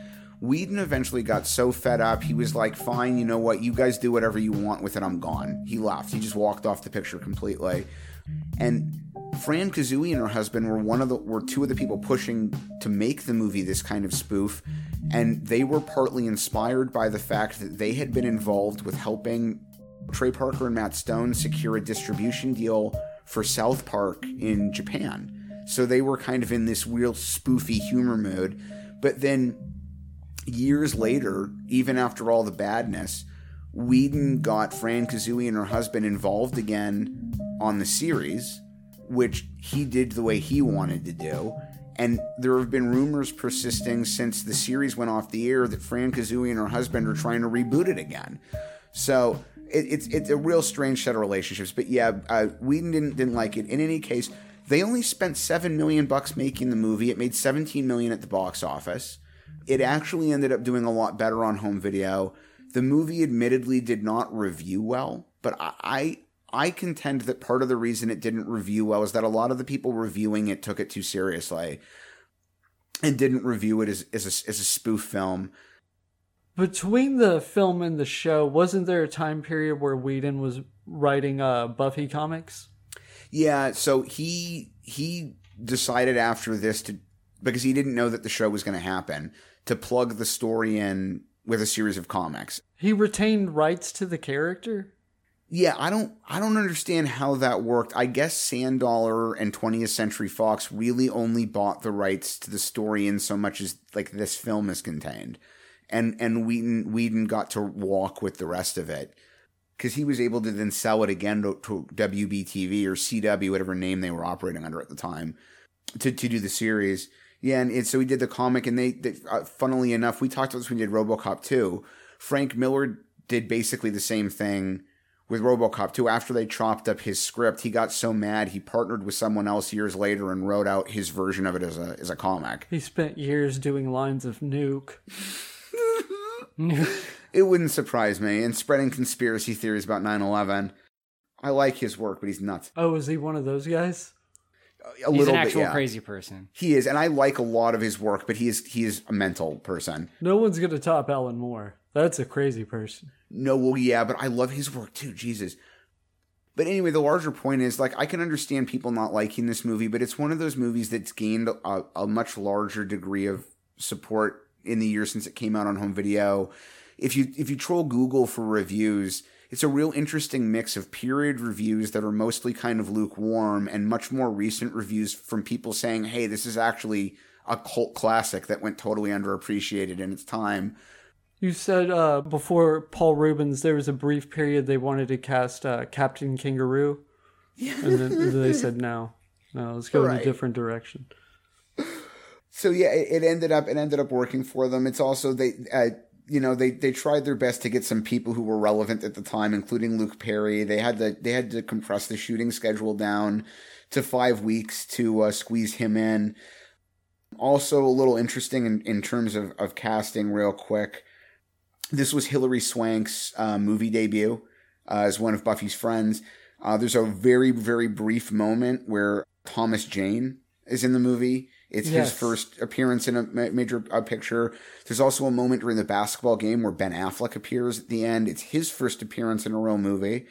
Whedon eventually got so fed up, he was like, "Fine, you know what? You guys do whatever you want with it. I'm gone." He left. He just walked off the picture completely. And Fran Kuzui and her husband were one of the were two of the people pushing to make the movie this kind of spoof, and they were partly inspired by the fact that they had been involved with helping Trey Parker and Matt Stone secure a distribution deal for South Park in Japan. So they were kind of in this real spoofy humor mood. But then years later, even after all the badness, Whedon got Fran Kuzui and her husband involved again on the series, which he did the way he wanted to do. And there have been rumors persisting since the series went off the air that Fran Kuzui and her husband are trying to reboot it again. So it, it's it's a real strange set of relationships. But yeah, uh, Whedon didn't didn't like it. In any case, they only spent seven million bucks making the movie. It made seventeen million at the box office. It actually ended up doing a lot better on home video. The movie admittedly did not review well, but I, I contend that part of the reason it didn't review well is that a lot of the people reviewing it took it too seriously and didn't review it as, as, a, as a spoof film. Between the film and the show, wasn't there a time period where Whedon was writing uh, Buffy comics? Yeah, so he he decided after this to because he didn't know that the show was going to happen to plug the story in with a series of comics. He retained rights to the character? Yeah, I don't I don't understand how that worked. I guess Sandollar and 20th Century Fox really only bought the rights to the story in so much as like this film is contained. And and Whedon Whedon got to walk with the rest of it. Cuz he was able to then sell it again to, to WBTV or CW whatever name they were operating under at the time to to do the series. Yeah, and it, so we did the comic, and they, they uh, funnily enough, we talked about this when we did RoboCop 2. Frank Miller did basically the same thing with RoboCop 2. After they chopped up his script, he got so mad he partnered with someone else years later and wrote out his version of it as a as a comic. He spent years doing lines of nuke. It wouldn't surprise me. And spreading conspiracy theories about 9/11. I like his work, but he's nuts. Oh, is he one of those guys? A He's little an bit, actual yeah. crazy person. He is, and I like a lot of his work, but he is he is a mental person. No one's gonna top Alan Moore. That's a crazy person. No, well, yeah, but I love his work too. Jesus. But anyway, the larger point is like I can understand people not liking this movie, but it's one of those movies that's gained a, a much larger degree of support in the years since it came out on home video. If you if you troll Google for reviews, it's a real interesting mix of period reviews that are mostly kind of lukewarm and much more recent reviews from people saying, "Hey, this is actually a cult classic that went totally underappreciated in its time." You said uh, before Paul Reubens, there was a brief period they wanted to cast uh, Captain Kangaroo, and then they said no, no, let's go in a different direction. so yeah, it, it ended up it ended up working for them. It's also they uh, you know they they tried their best to get some people who were relevant at the time, including Luke Perry. They had to they had to compress the shooting schedule down to five weeks to uh, squeeze him in. Also, a little interesting in, in terms of, of casting, real quick. This was Hilary Swank's uh, movie debut uh, as one of Buffy's friends. Uh, there's a very, very brief moment where Thomas Jane is in the movie. It's Yes. his first appearance in a major uh, picture. There's also a moment during the basketball game where Ben Affleck appears at the end. It's his first appearance in a real movie.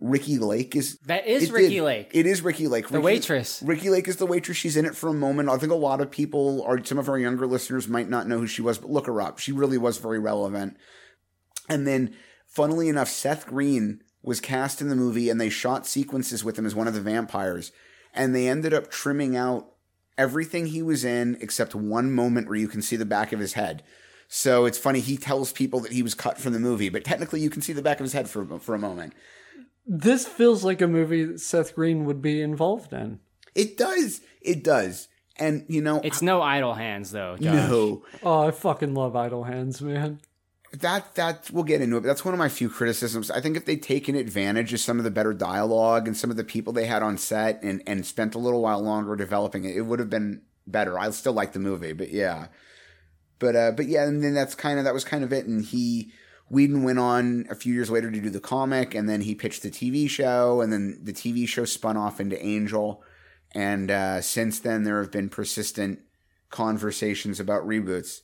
Ricki Lake is That is it Ricki. Lake. It is Ricki Lake, The Ricki- waitress. Ricki Lake is the waitress. She's in it for a moment. I think a lot of people, or some of our younger listeners, might not know who she was, but look her up. She really was very relevant. And then, funnily enough, Seth Green was cast in the movie, and they shot sequences with him as one of the vampires, and they ended up trimming out everything he was in except one moment where you can see the back of his head. So it's funny. He tells people that he was cut from the movie, but technically you can see the back of his head for for a moment. This feels like a movie that Seth Green would be involved in. It does. It does. And you know, It's no idle hands though. Josh. no, Oh, I fucking love Idle Hands, man. That that we'll get into it. But that's one of my few criticisms. I think if they'd taken advantage of some of the better dialogue and some of the people they had on set and and spent a little while longer developing it, it would have been better. I still like the movie, but yeah. But uh, but yeah, and then that's kind of that was kind of it. And he Whedon went on a few years later to do the comic, and then he pitched the TV show, and then the TV show spun off into Angel. And uh, since then, there have been persistent conversations about reboots.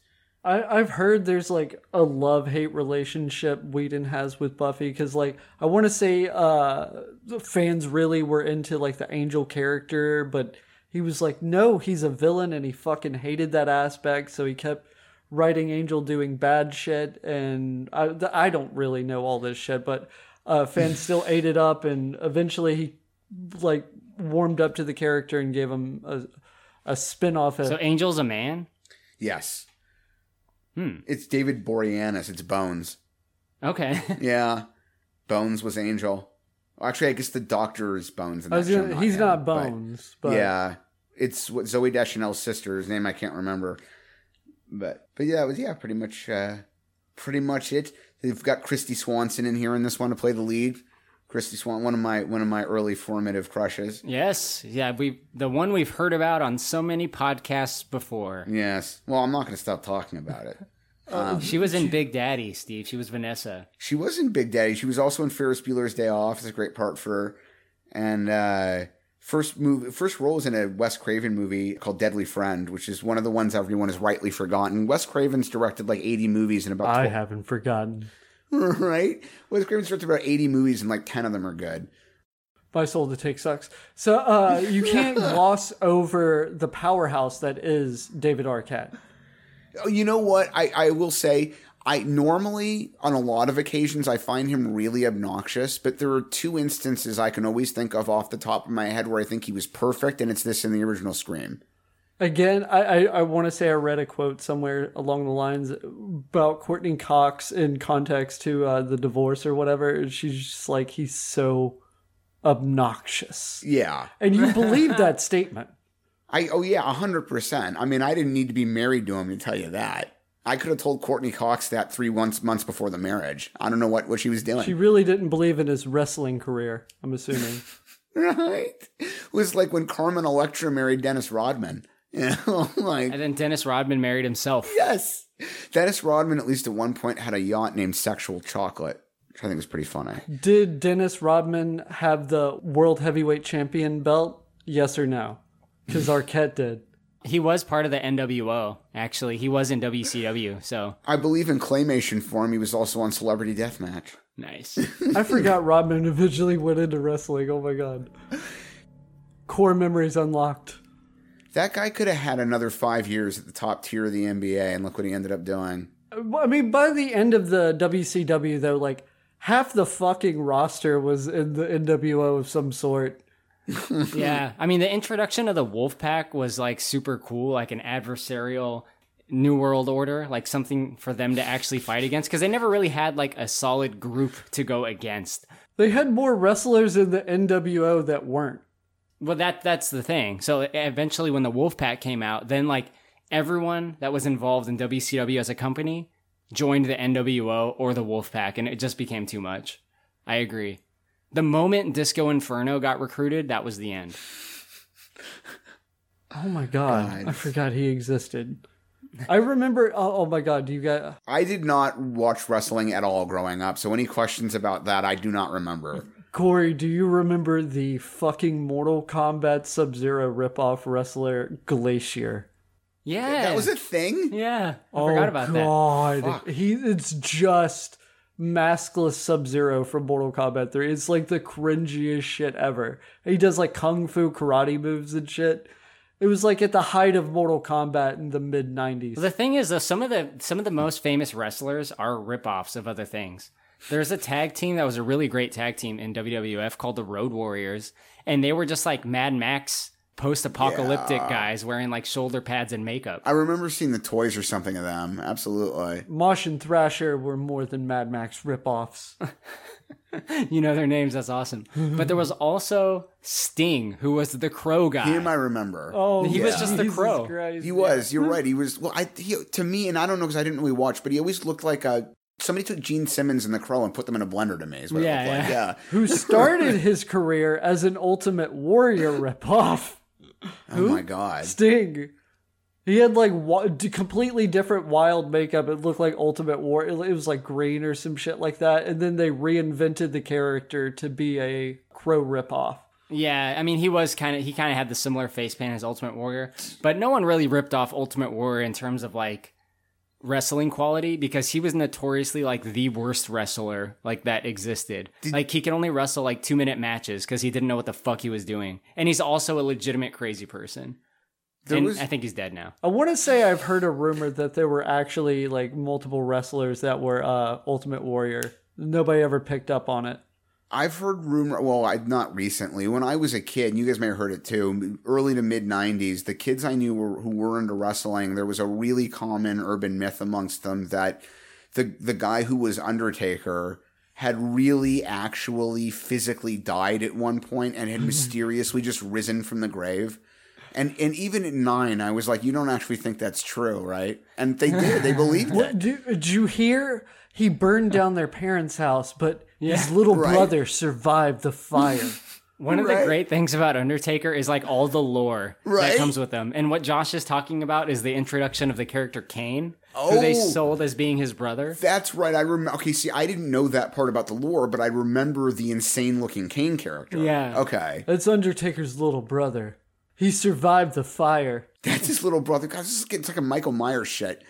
I, I've heard there's like a love hate relationship Whedon has with Buffy because like I want to say uh fans really were into like the Angel character, but he was like, no, he's a villain and he fucking hated that aspect, so he kept writing Angel doing bad shit, and I I don't really know all this shit, but uh fans still ate it up, and eventually he like warmed up to the character and gave him a a spin off. So Angel's a man. Yes. Hmm. It's David Boreanaz. It's Bones. Okay. Yeah. Bones was Angel. Actually, I guess the Doctor is Bones. In I was that show, gonna, he's him, not but- Bones, but yeah, it's what Zooey Deschanel's sister. His name I can't remember, but but yeah, it was yeah, pretty much uh, pretty much it. They've got Kristy Swanson in here in this one to play the lead. Kristy Swan, one of my one of my early formative crushes. yes. Yeah. We the one we've heard about on so many podcasts before. Yes. Well, I'm not going to stop talking about it. She was in Big Daddy, Steve. She was Vanessa. She was in Big Daddy. She was also in Ferris Bueller's Day Off. It's a great part for her. And uh, first movie, first role was in a Wes Craven movie called Deadly Friend, which is one of the ones everyone has rightly forgotten. Wes Craven's directed like 80 movies in about I haven't forgotten. right? Wes Craven's directed about 80 movies and like 10 of them are good. My soul to take sucks. So uh, you can't gloss over the powerhouse that is David Arquette. Oh, you know what? I, I will say, I normally, on a lot of occasions, I find him really obnoxious, but there are two instances I can always think of off the top of my head where I think he was perfect, and it's this in the original Scream. Again, I, I, I want to say I read a quote somewhere along the lines about Courteney Cox in context to uh, the divorce or whatever. She's just like, he's so obnoxious. Yeah. And you believe that statement. I oh yeah, hundred percent. I mean, I didn't need to be married to him to tell you that. I could have told Courteney Cox that three months months before the marriage. I don't know what what she was doing. She really didn't believe in his wrestling career. I'm assuming. right? It was like when Carmen Electra married Dennis Rodman. You know, like And then Dennis Rodman married himself. yes, Dennis Rodman at least at one point had a yacht named Sexual Chocolate, which I think was pretty funny. Did Dennis Rodman have the world heavyweight champion belt? Yes or no? Because Arquette did. He was part of the NWO, actually. He was in WCW, so I believe in claymation form. He was also on Celebrity Deathmatch. nice. I forgot Rodman eventually went into wrestling. Oh my god. Core memories unlocked. That guy could have had another five years at the top tier of the NBA, and look what he ended up doing. I mean, by the end of the WCW, though, like half the fucking roster was in the NWO of some sort. yeah. I mean, the introduction of the Wolfpack was like super cool, like an adversarial New World Order, like something for them to actually fight against, because they never really had like a solid group to go against. They had more wrestlers in the NWO that weren't. Well, that that's the thing. So eventually, when the Wolfpack came out, then like everyone that was involved in WCW as a company joined the NWO or the Wolfpack, and it just became too much. I agree. The moment Disco Inferno got recruited, that was the end. Oh my god, God. I forgot he existed. I remember. Oh, oh my god, do you guys? I did not watch wrestling at all growing up, so any questions about that, I do not remember. Corey, do you remember the fucking Mortal Kombat Sub Zero ripoff wrestler Glacier? Yeah, That was a thing? Yeah, I oh forgot about that. god, he it's just maskless Sub Zero from Mortal Kombat Three. It's like the cringiest shit ever. He does like kung fu karate moves and shit. It was like at the height of Mortal Kombat in the mid '90s. The thing is, though, some of the some of the most famous wrestlers are ripoffs of other things. There's a tag team that was a really great tag team in WWF called the Road Warriors, and they were just like Mad Max post-apocalyptic guys wearing like shoulder pads and makeup. I remember seeing the toys or something of them. Absolutely. Mosh and Thrasher were more than Mad Max ripoffs. You know their names. That's awesome. but there was also Sting, who was the Crow guy. Him, I remember. Oh, He was just the Jesus Crow. Christ. He was. You're right. He was. Well, I he, to me, and I don't know because I didn't really watch, but he always looked like a somebody took Gene Simmons and the Crow and put them in a blender to me. Is what Yeah, it looked like. yeah. Yeah. who started his career as an Ultimate Warrior ripoff. Oh my god. Sting. He had like wa- completely different wild makeup. It looked like Ultimate War. It, it was like green or some shit like that. And then they reinvented the character to be a crow ripoff. Yeah, I mean he was kind of he kind of had the similar face paint as Ultimate Warrior, but no one really ripped off Ultimate Warrior in terms of like wrestling quality because he was notoriously like the worst wrestler like that existed. like he could only wrestle like 2 minute matches cuz he didn't know what the fuck he was doing. And he's also a legitimate crazy person. and was- I think he's dead now. I want to say I've heard a rumor that there were actually like multiple wrestlers that were uh, Ultimate Warrior. Nobody ever picked up on it. I've heard rumor. Well, I not recently. When I was a kid, and you guys may have heard it too. Early to mid '90s, the kids I knew were, who were into wrestling. There was a really common urban myth amongst them that the the guy who was Undertaker had really, actually, physically died at one point and had mm-hmm. mysteriously just risen from the grave. And and even at nine, I was like, you don't actually think that's true, right? And they did. They believed it. What, did you hear? He burned down their parents' house, but his little Right. brother survived the fire. One of the great things about Undertaker is like all the lore Right. that comes with them. And what Josh is talking about is the introduction of the character Kane, who they Oh. sold as being his brother. That's right. I remember. Okay, see, I didn't know that part about the lore, but I remember the insane-looking Kane character. Yeah. Okay, That's Undertaker's little brother. He survived the fire. that's his little brother. God, this is getting like a Michael Myers shit.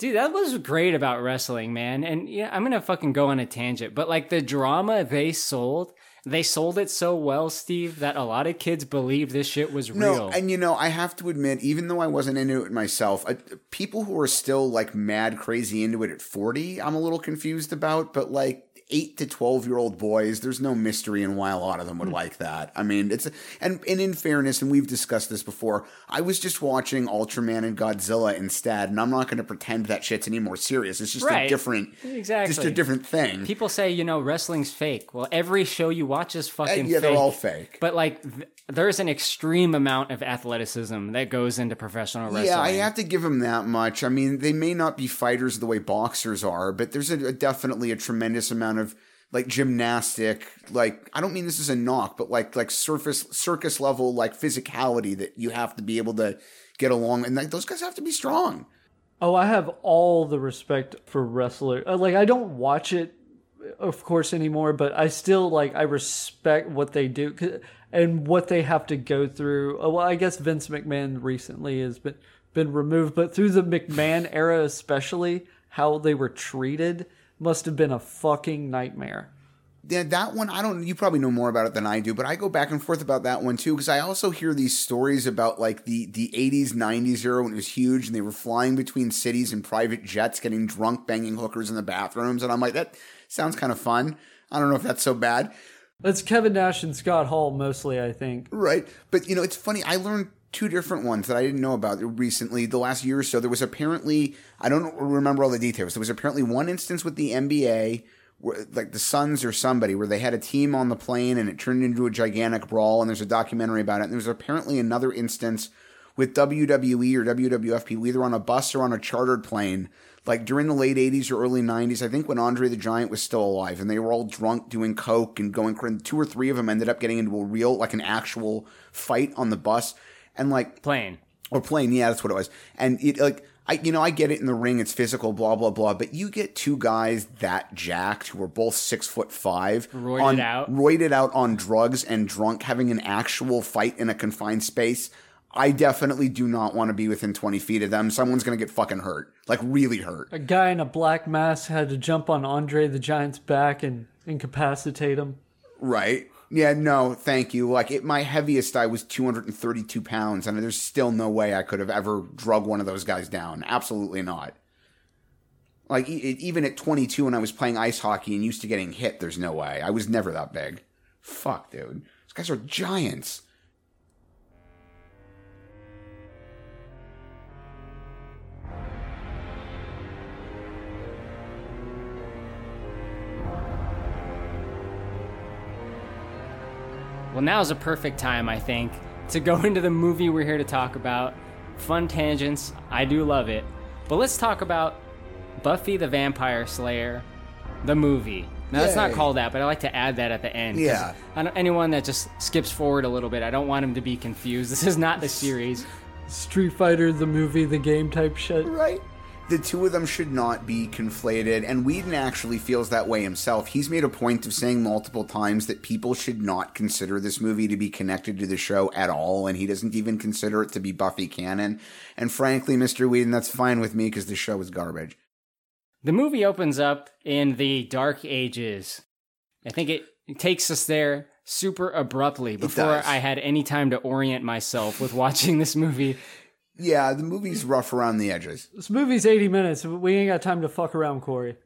Dude, that was great about wrestling, man. And yeah, I'm gonna fucking go on a tangent, but like the drama they sold, they sold it so well, Steve, that a lot of kids believed this shit was No, real. and you know, I have to admit, even though I wasn't into it myself, uh, people who are still like mad crazy into it at 40, I'm a little confused about. But like eight to twelve year old boys. There's no mystery in why a lot of them would Hmm. like that. I mean, it's and and in fairness, and we've discussed this before. I was just watching Ultraman and Godzilla instead, and I'm not going to pretend that shit's any more serious. It's just a Right. different, Exactly. just a different thing. People say, you know, wrestling's fake. Well, every show you watch is fucking yeah, fake. they're all fake. But like, th- there's an extreme amount of athleticism that goes into professional wrestling. Yeah, I have to give them that much. I mean, they may not be fighters the way boxers are, but there's a, a definitely a tremendous amount of like gymnastic, like I don't mean this is a knock, but like like surface circus level like physicality that you have to be able to get along, and like those guys have to be strong. Oh, I have all the respect for wrestler. uh, Like I don't watch it, of course, anymore, but I still like I respect what they do and what they have to go through. Uh, Well, I guess Vince McMahon recently has been been removed, but through the McMahon era, especially how they were treated, must have been a fucking nightmare. Yeah, that one I don't. You probably know more about it than I do, but I go back and forth about that one too because I also hear these stories about like the the '80s, '90s era when it was huge and they were flying between cities in private jets, getting drunk, banging hookers in the bathrooms, and I'm like, that sounds kind of fun. I don't know if that's so bad, That's Kevin Nash and Scott Hall mostly, I think. right? But you know, it's funny. I learned two different ones that I didn't know about recently. The last year or so, there was apparently I don't remember all the details. There was apparently one instance with the NBA. Where, like the Suns or somebody, where they had a team on the plane and it turned into a gigantic brawl, and there's a documentary about it. And there was apparently another instance with WWE or WWF people, either on a bus or on a chartered plane, like during the late 80s or early 90s, I think when Andre the Giant was still alive, and they were all drunk doing coke and going crazy. Two or three of them ended up getting into a real, like an actual fight on the bus. And like, Plane. or plane, yeah, that's what it was. And it like I you know, I get it in the ring, it's physical, blah blah blah. But you get two guys that jacked who are both six foot five, Roided on, out. roided out on drugs and drunk, having an actual fight in a confined space. I definitely do not want to be within twenty feet of them. Someone's gonna get fucking hurt, like really hurt. A guy in a black mask had to jump on Andre the Giant's back and incapacitate him. Right. Yeah, no, thank you. Like, it, my heaviest I was 232 pounds, and there's still no way I could have ever drug one of those guys down. Absolutely not. Like, e- even at 22 when I was playing ice hockey and used to getting hit, there's no way. I was never that big. Fuck, dude. These guys are giants. Well, now's a perfect time, I think, to go into the movie we're here to talk about. Fun tangents, I do love it. But let's talk about Buffy the Vampire Slayer, the movie. Now, it's not called that, but I like to add that at the end. 'cause Yeah. I don't, anyone that just skips forward a little bit, I don't want him to be confused. This is not the series. Street Fighter, the movie, the game type shit. Right. The two of them should not be conflated, and Whedon actually feels that way himself. He's made a point of saying multiple times that people should not consider this movie to be connected to the show at all, and he doesn't even consider it to be Buffy canon. And frankly, Mr. Whedon, that's fine with me because the show is garbage. The movie opens up in the Dark Ages. I think it takes us there super abruptly before. I had any time to orient myself with watching this movie. Yeah, the movie's rough around the edges. This movie's 80 minutes. We ain't got time to fuck around, Corey.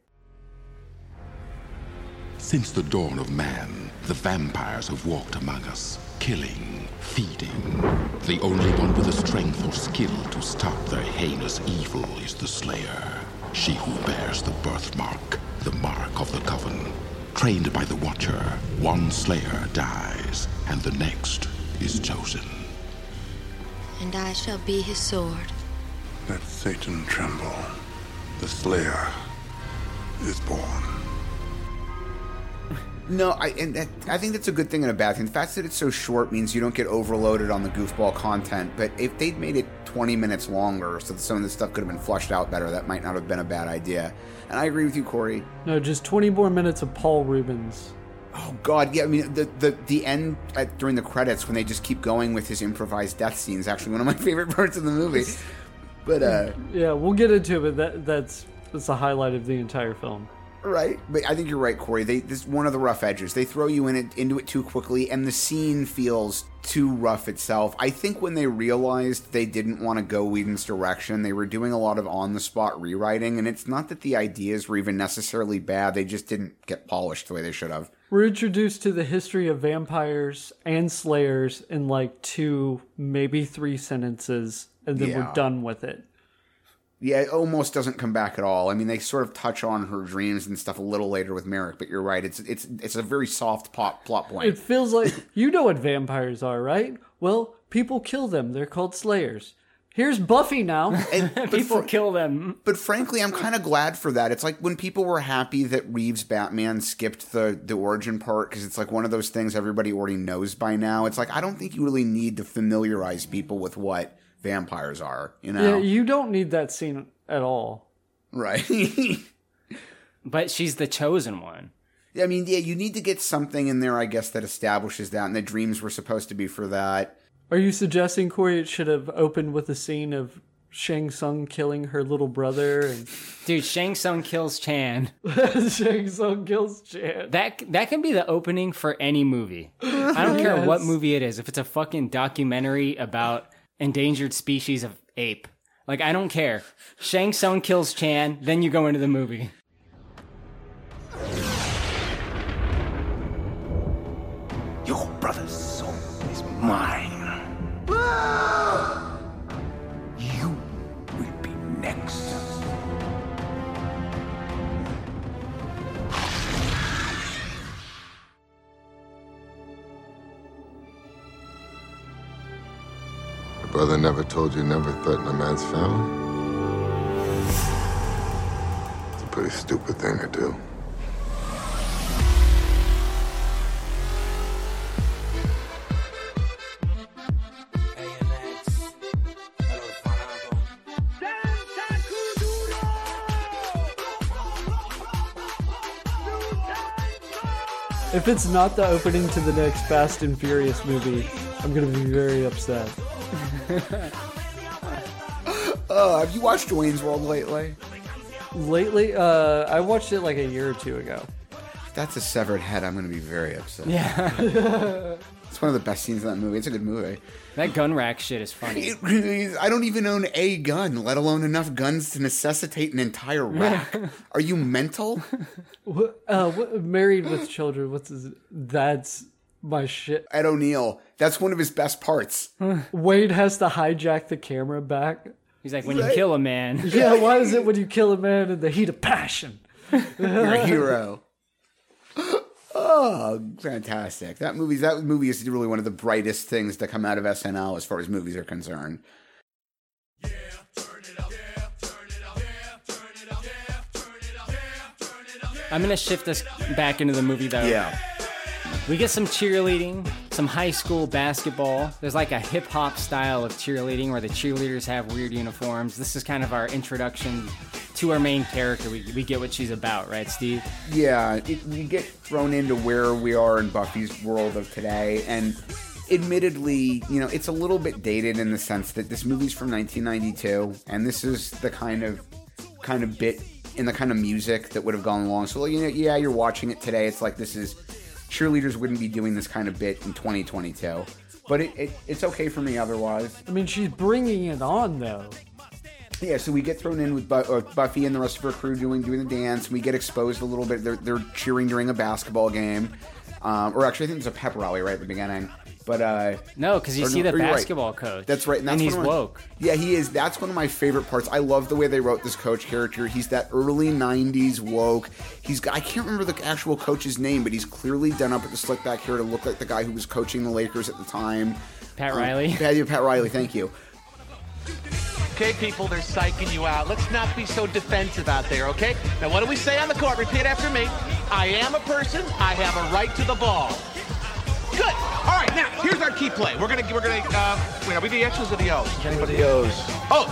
Since the dawn of man, the vampires have walked among us, killing, feeding. The only one with the strength or skill to stop their heinous evil is the Slayer. She who bears the birthmark, the mark of the coven. Trained by the Watcher, one Slayer dies, and the next is chosen. And I shall be his sword. Let Satan tremble. The Slayer is born. No, I and that, I think that's a good thing and a bad thing. The fact that it's so short means you don't get overloaded on the goofball content. But if they'd made it 20 minutes longer, so that some of this stuff could have been flushed out better, that might not have been a bad idea. And I agree with you, Corey. No, just 20 more minutes of Paul Reubens. Oh God, yeah. I mean, the the the end at, during the credits when they just keep going with his improvised death scene is actually one of my favorite parts of the movie. But uh, Yeah, we'll get into it, but that, that's, that's the highlight of the entire film. right? But I think you're right, Corey. They this is one of the rough edges. They throw you in it into it too quickly, and the scene feels too rough itself. I think when they realized they didn't want to go Whedon's direction, they were doing a lot of on the spot rewriting, and it's not that the ideas were even necessarily bad. They just didn't get polished the way they should have. We're introduced to the history of vampires and slayers in like two, maybe three sentences, and then Yeah. we're done with it. Yeah, it almost doesn't come back at all. I mean, they sort of touch on her dreams and stuff a little later with Merrick, but you're right. It's it's it's a very soft plot plot point. It feels like you know what vampires are, right? Well, people kill them. They're called slayers. Here's Buffy now. People kill them. But frankly, I'm kind of glad for that. It's like when people were happy that Reeves Batman skipped the the origin part because it's like one of those things everybody already knows by now. It's like I don't think you really need to familiarize people with what vampires are. You know, Yeah, you don't need that scene at all. right? But she's the chosen one. I mean, yeah, you need to get something in there, I guess, that establishes that, and the dreams were supposed to be for that. Are you suggesting Corey it should have opened with a scene of Shang Tsung killing her little brother and Dude, Shang Tsung kills Chan. Shang Tsung kills Chan? That that can be the opening for any movie. I don't care what movie it is. If it's a fucking documentary about endangered species of ape, like I don't care. Shang Tsung kills Chan, then you go into the movie. Your brother's soul is mine. Brother never told you never threaten a man's family? It's a pretty stupid thing to do. If it's not the opening to the next Fast and Furious movie, I'm gonna be very upset. Oh, have you watched Wayne's World lately? Lately, uh, I watched it like a year or two ago. If that's a severed head, I'm going to be very upset. Yeah. It's one of the best scenes in that movie. It's a good movie. That gun rack shit is funny. It really is- I don't even own a gun, let alone enough guns to necessitate an entire rack. Are you mental? What, uh, what, Married with Children. What's his? That's my shit. Ed O'Neill. That's one of his best parts. Wade has to hijack the camera back. He's like, when you kill a man, Yeah, why is it when you kill a man in the heat of passion? You're a hero. Oh, fantastic! That movie, that movie is really one of the brightest things to come out of SNL as far as movies are concerned. I'm gonna shift us back into the movie though. Yeah. We get some cheerleading, some high school basketball. There's like a hip hop style of cheerleading where the cheerleaders have weird uniforms. This is kind of our introduction to our main character. We, we get what she's about, right, Steve? Yeah, it, we get thrown into where we are in Buffy's world of today, and admittedly, you know, it's a little bit dated in the sense that this movie's from 1992, and this is the kind of kind of bit in the kind of music that would have gone along. So, you know, yeah, you're watching it today. It's like this is cheerleaders wouldn't be doing this kind of bit in 2022, but it, it it's okay for me otherwise. I mean, she's bringing it on though. Yeah, so we get thrown in with uh, Buffy and the rest of her crew doing doing the dance. We get exposed a little bit. They're, they're cheering during a basketball game, um, or actually, I think there's a pep rally right at the beginning. But uh, No, because you see no, the or you're right. basketball coach. That's right, and, that's he's my- woke. Yeah, he is. That's one of my favorite parts. I love the way they wrote this coach character. He's that early '90s woke. He's got, I can't remember the actual coach's name, but he's clearly done up with the slick back hair to look like the guy who was coaching the Lakers at the time. Pat Um, Riley. Pat, Pat Riley. Thank you. Okay, people, they're psyching you out. Let's not be so defensive out there, okay? Now, what do we say on the court? Repeat after me. I am a person. I have a right to the ball. Good. All right, now here's our key play. We're gonna, we're gonna. Uh, wait, are we the X's or the O's? Anybody O's? Oh.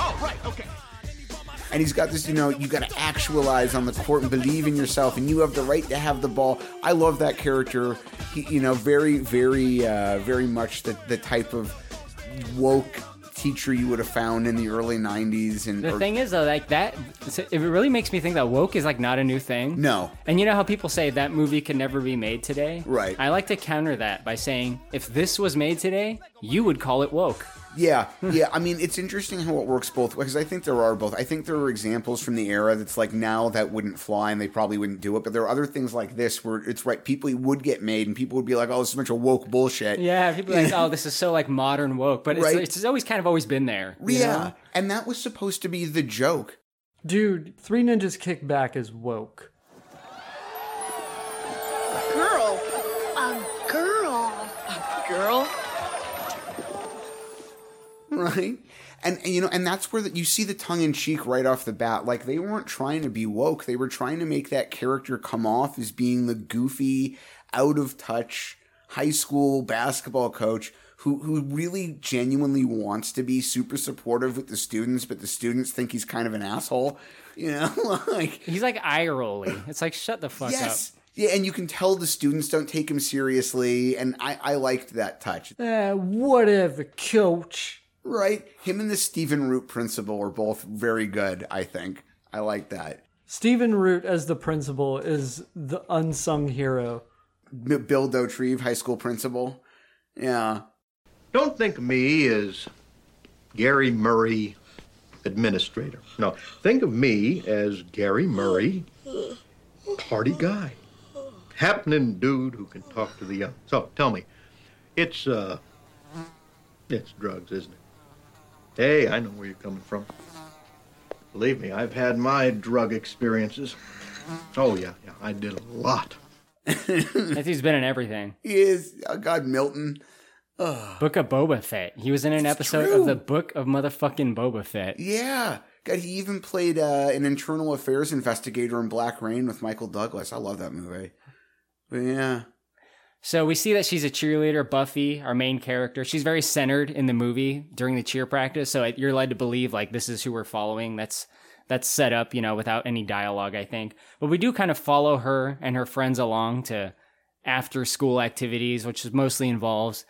Oh, right. Okay. and he's got this, you know, you got to actualize on the court and believe in yourself, and you have the right to have the ball. I love that character. He, you know, very, very, uh, very much the the type of woke teacher you would have found in the early '90s. And The or- thing is, though, like that, it really makes me think that woke is like not a new thing. No. And you know how people say that movie could never be made today? Right. I like to counter that by saying, if this was made today, you would call it woke. Yeah, yeah. I mean, it's interesting how it works both ways. I think there are both. I think there are examples from the era that's like now that wouldn't fly and they probably wouldn't do it. But there are other things like this where it's right. People would get made and people would be like, "Oh, this is a bunch of woke bullshit." Yeah, people are like, oh, this is so like modern woke, but it's, Right. it's always kind of always been there. you yeah. know? And that was supposed to be the joke. Dude, Three Ninjas Kick Back is woke. Right? And, and, you know, and that's where the, you see the tongue in cheek right off the bat. Like they weren't trying to be woke; they were trying to make that character come off as being the goofy, out of touch high school basketball coach who who really genuinely wants to be super supportive with the students, but the students think he's kind of an asshole. You know, like He's like eye rolly. It's like, shut the fuck yes. up. Yeah, and you can tell the students don't take him seriously, and I, I liked that touch. Eh, whatever, coach. Right? Him and the Stephen Root principal are both very good, I think. I like that. Stephen Root as the principal is the unsung hero. Bill Dotrieve, high school principal. Yeah. Don't think of me as Gary Murray, administrator. No, think of me as Gary Murray, party guy. Happening dude who can talk to the young. So tell me, it's, uh, it's drugs, isn't it? Hey, I know where you're coming from. Believe me, I've had my drug experiences. Oh, yeah, yeah, I did a lot. That dude's been in everything. He is. Oh, God, Milton. Ugh. Book of Boba Fett. He was in an episode true. of the Book of Motherfucking Boba Fett. Yeah. God, he even played uh, an internal affairs investigator in Black Rain with Michael Douglas. I love that movie. But yeah. So we see that she's a cheerleader, Buffy, our main character. She's very centered in the movie during the cheer practice, so you're led to believe like this is who we're following. That's that's set up, you know, without any dialogue, I think. But we do kind of follow her and her friends along to after school activities, which mostly involves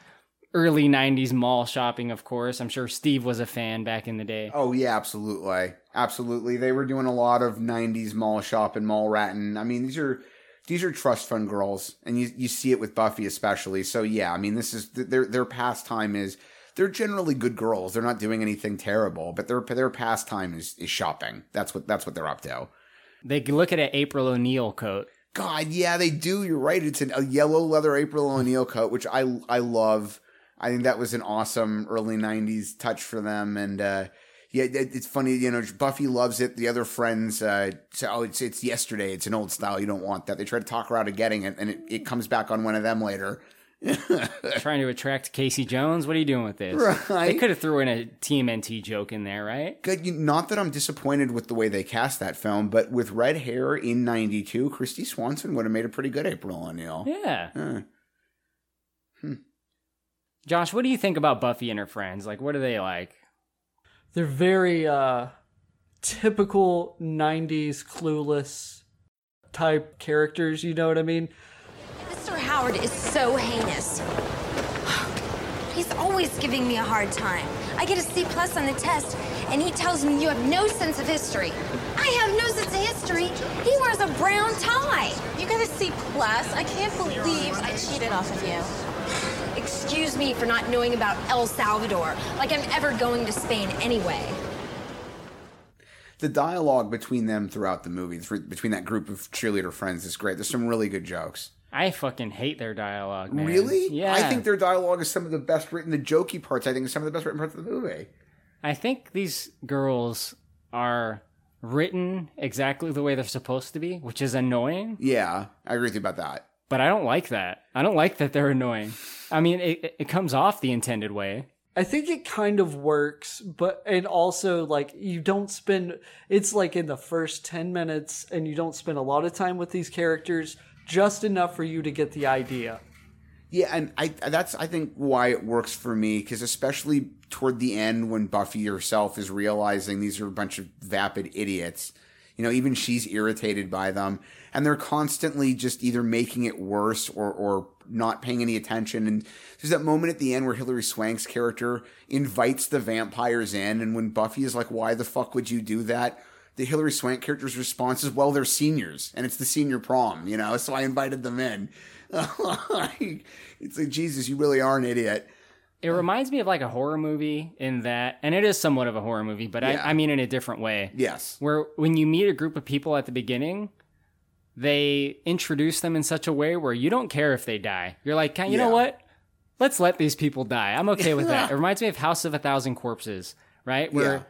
early 90s mall shopping, of course. I'm sure Steve was a fan back in the day. Oh yeah, absolutely, absolutely. They were doing a lot of '90s mall shopping, mall ratting. I mean, these are these are trust fund girls, and you you see it with Buffy especially. So yeah, I mean, this is their their pastime is they're generally good girls. They're not doing anything terrible, but their their pastime is is shopping. That's what that's what they're up to. They look at an April O'Neil coat. God, yeah, they do. You're right. It's an, a yellow leather April O'Neil coat, which I I love. I think that was an awesome early '90s touch for them, and uh, yeah, it's funny. You know, Buffy loves it. The other friends uh, say, "Oh, it's it's yesterday. It's an old style. You don't want that." They try to talk her out of getting it, and it, it comes back on one of them later. Trying to attract Casey Jones? What are you doing with this? Right. They could have threw in a TMNT joke in there, right? Good. Not that I'm disappointed with the way they cast that film, but with red hair in '92, Kristy Swanson would have made a pretty good April O'Neil. Yeah. Huh. Josh, what do you think about Buffy and her friends? Like, what are they like? They're very uh typical 90s clueless type characters, you know what I mean? Mr. Howard is so heinous. He's always giving me a hard time. I get a C plus on the test, and he tells me you have no sense of history. I have no sense of history. He wears a brown tie. You got a C plus? I can't believe I cheated off of you. Excuse me for not knowing about El Salvador, like I'm ever going to Spain anyway. the dialogue between them throughout the movie, between that group of cheerleader friends, is great. There's some really good jokes. I fucking hate their dialogue, man. Really? Yeah. I think their dialogue is some of the best written. The jokey parts, I think, is some of the best written parts of the movie. I think these girls are written exactly the way they're supposed to be, which is annoying. Yeah, I agree with you about that. But I don't like that. I don't like that they're annoying. I mean, it, it comes off the intended way. I think it kind of works, but and also like you don't spend it's like in the first 10 minutes and you don't spend a lot of time with these characters, just enough for you to get the idea. Yeah, and I that's I think why it works for me because especially toward the end when Buffy herself is realizing these are a bunch of vapid idiots, You know, even she's irritated by them, and they're constantly just either making it worse or or not paying any attention. And there's that moment at the end where Hilary Swank's character invites the vampires in, and when Buffy is like, "Why the fuck would you do that?" The Hilary Swank character's response is, "Well, they're seniors, and it's the senior prom, you know, so I invited them in." it's like Jesus, you really are an idiot. It reminds me of like a horror movie in that, and it is somewhat of a horror movie, but Yeah. I, I mean in a different way. Yes. Where when you meet a group of people at the beginning, they introduce them in such a way where you don't care if they die. You're like, you know what? Let's let these people die. I'm okay with that. It reminds me of House of a Thousand Corpses, right? Where Yeah.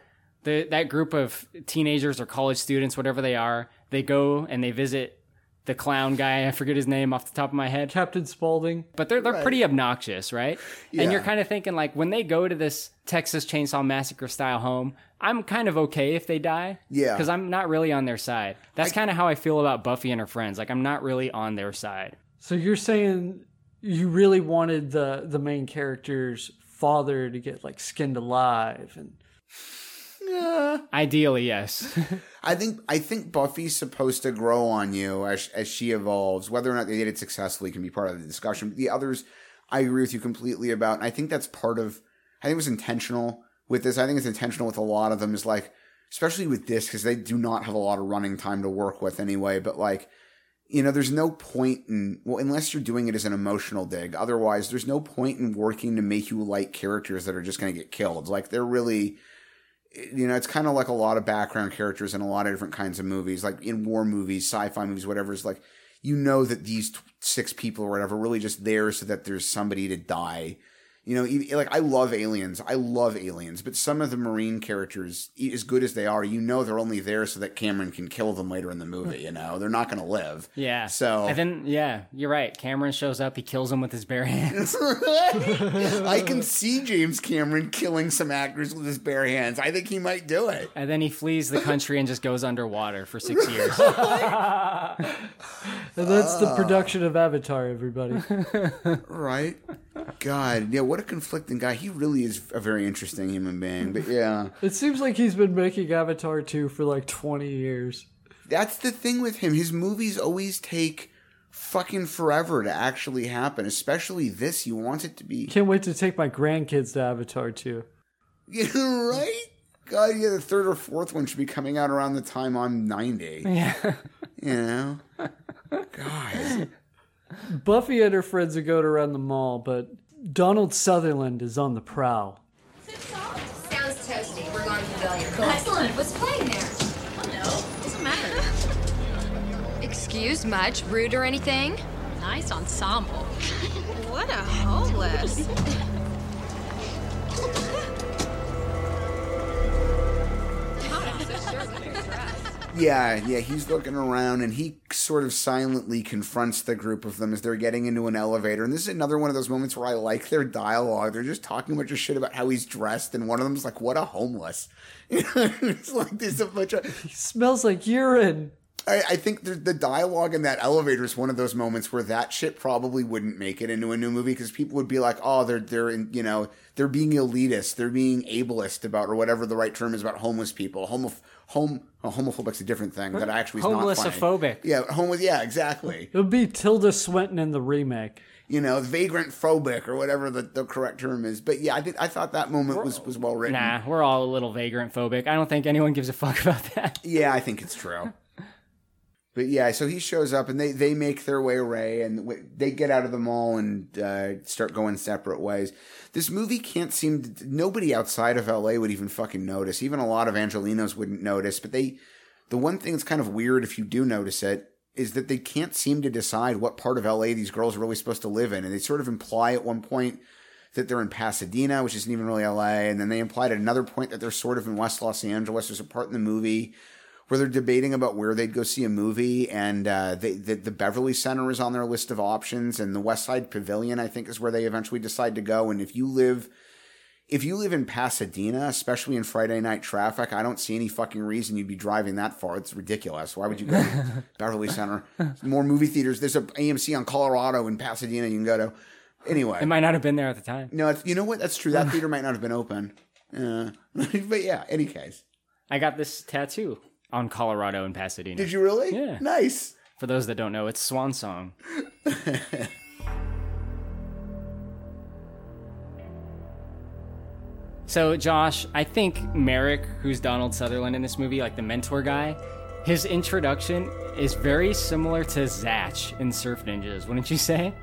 the that group of teenagers or college students, whatever they are, they go and they visit the clown guy. I forget his name off the top of my head. Captain Spaulding. But they're they're Right. pretty obnoxious, right? And you're kind of thinking like when they go to this Texas Chainsaw Massacre style home, I'm kind of okay if they die. Yeah. Because I'm not really on their side. That's kind of how I feel about Buffy and her friends. Like I'm not really on their side. So you're saying you really wanted the the main character's father to get like skinned alive and Uh. Ideally, yes. I think I think Buffy's supposed to grow on you as as she evolves. Whether or not they did it successfully can be part of the discussion. The others, I agree with you completely about. And I think that's part of. I think it was intentional with this. I think it's intentional with a lot of them. Is like, especially with this because they do not have a lot of running time to work with anyway. But like, you know, there's no point in well, unless you're doing it as an emotional dig. Otherwise, there's no point in working to make you like characters that are just going to get killed. Like they're really you know, it's kind of like a lot of background characters in a lot of different kinds of movies, like in war movies, sci-fi movies, whatever. It's like you know that these t- six people or whatever really just there so that there's somebody to die. You know, e- like I love aliens. I love aliens, but some of the marine characters, e- as good as they are, you know they're only there so that Cameron can kill them later in the movie. You know, they're not going to live. Yeah. So and then yeah, you're right. Cameron shows up. He kills him with his bare hands. I can see James Cameron killing some actors with his bare hands. I think he might do it. and then he flees the country and just goes underwater for six years. And that's the production of Avatar, everybody. Right? God, yeah, what a conflicting guy. He really is a very interesting human being. But yeah, it seems like he's been making Avatar 2 for like 20 years. that's the thing with him. His movies always take fucking forever to actually happen, especially this. You want it to be. Can't wait to take my grandkids to Avatar 2. Yeah, right? God, yeah, the third or fourth one should be coming out around the time I'm 90. yeah. You know? God. Buffy and her friends are going around the mall, but Donald Sutherland is on the prowl. Sounds toasty. We're going to Pavilion. Excellent. What's playing there? Oh no, doesn't matter. Excuse much, rude or anything? Nice ensemble. what a homeless. Yeah, yeah, he's looking around and he sort of silently confronts the group of them as they're getting into an elevator. And this is another one of those moments where I like their dialogue. They're just talking a bunch of shit about how he's dressed, and one of them's like, What a homeless. it's like there's a bunch of. He smells like urine. I, I think the, the dialogue in that elevator is one of those moments where that shit probably wouldn't make it into a new movie because people would be like, "Oh, they're they're in, you know they're being elitist, they're being ableist about or whatever the right term is about homeless people. Homo home oh, homophobic's a different thing that actually is not funny. Yeah, homeless. Yeah, exactly. It would be Tilda Swinton in the remake. You know, vagrant phobic or whatever the, the correct term is. But yeah, I think I thought that moment was was well written. Nah, we're all a little vagrant phobic. I don't think anyone gives a fuck about that. Yeah, I think it's true. But yeah, so he shows up and they, they make their way away and they get out of the mall and uh, start going separate ways. This movie can't seem to, nobody outside of LA would even fucking notice. Even a lot of Angelinos wouldn't notice. But they, the one thing that's kind of weird if you do notice it is that they can't seem to decide what part of LA these girls are really supposed to live in. And they sort of imply at one point that they're in Pasadena, which isn't even really LA. And then they implied at another point that they're sort of in West Los Angeles. There's a part in the movie where they're debating about where they'd go see a movie, and uh, they, the, the Beverly Center is on their list of options, and the West Side Pavilion, I think, is where they eventually decide to go. And if you live, if you live in Pasadena, especially in Friday night traffic, I don't see any fucking reason you'd be driving that far. It's ridiculous. Why would you go to Beverly Center? More movie theaters. There's a AMC on Colorado in Pasadena you can go to. Anyway, It might not have been there at the time. no, it's, you know what? That's true. That theater might not have been open. Yeah. but yeah, any case. I got this tattoo. On Colorado and Pasadena. Did you really? Yeah. Nice. For those that don't know, it's Swan Song. so, Josh, I think Merrick, who's Donald Sutherland in this movie, like the mentor guy, his introduction is very similar to Zatch in Surf Ninjas, wouldn't you say?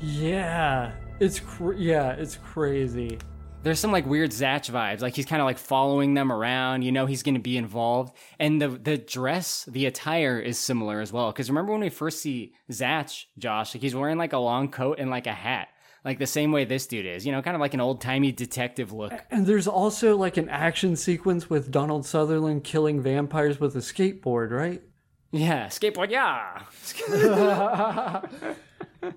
Yeah, it's cr- yeah, it's crazy. There's some like weird Zatch vibes. Like he's kind of like following them around. You know he's going to be involved, and the the dress, the attire is similar as well. Because remember when we first see Zatch, Josh, like he's wearing like a long coat and like a hat, like the same way this dude is. You know, kind of like an old timey detective look. And there's also like an action sequence with Donald Sutherland killing vampires with a skateboard, right? Yeah, skateboard, yeah.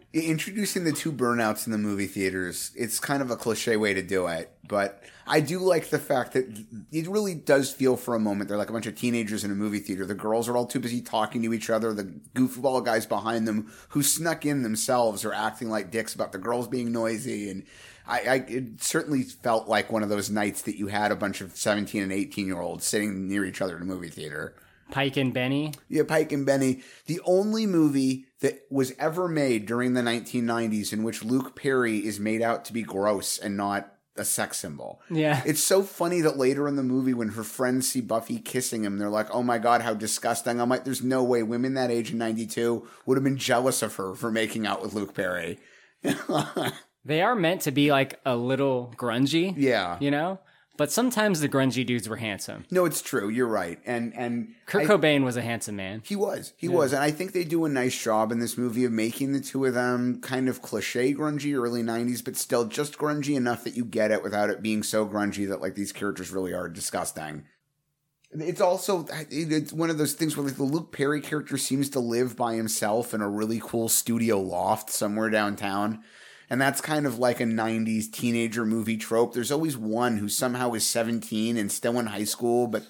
Introducing the two burnouts in the movie theaters, it's kind of a cliche way to do it, but I do like the fact that it really does feel for a moment they're like a bunch of teenagers in a movie theater. The girls are all too busy talking to each other. The goofball guys behind them who snuck in themselves are acting like dicks about the girls being noisy and I, I it certainly felt like one of those nights that you had a bunch of 17 and 18 year olds sitting near each other in a movie theater. Pike and Benny. Yeah, Pike and Benny. The only movie that was ever made during the 1990s in which Luke Perry is made out to be gross and not a sex symbol. Yeah. It's so funny that later in the movie, when her friends see Buffy kissing him, they're like, oh my God, how disgusting. I'm like, there's no way women that age in 92 would have been jealous of her for making out with Luke Perry. They are meant to be like a little grungy. Yeah. You know? But sometimes the grungy dudes were handsome. No, it's true. You're right. And and Kurt I- Cobain was a handsome man. He was. He Yeah. was. And I think they do a nice job in this movie of making the two of them kind of cliche grungy early 90s, but still just grungy enough that you get it without it being so grungy that like these characters really are disgusting. It's also it's one of those things where like the Luke Perry character seems to live by himself in a really cool studio loft somewhere downtown. And that's kind of like a 90s teenager movie trope. There's always one who somehow is 17 and still in high school, but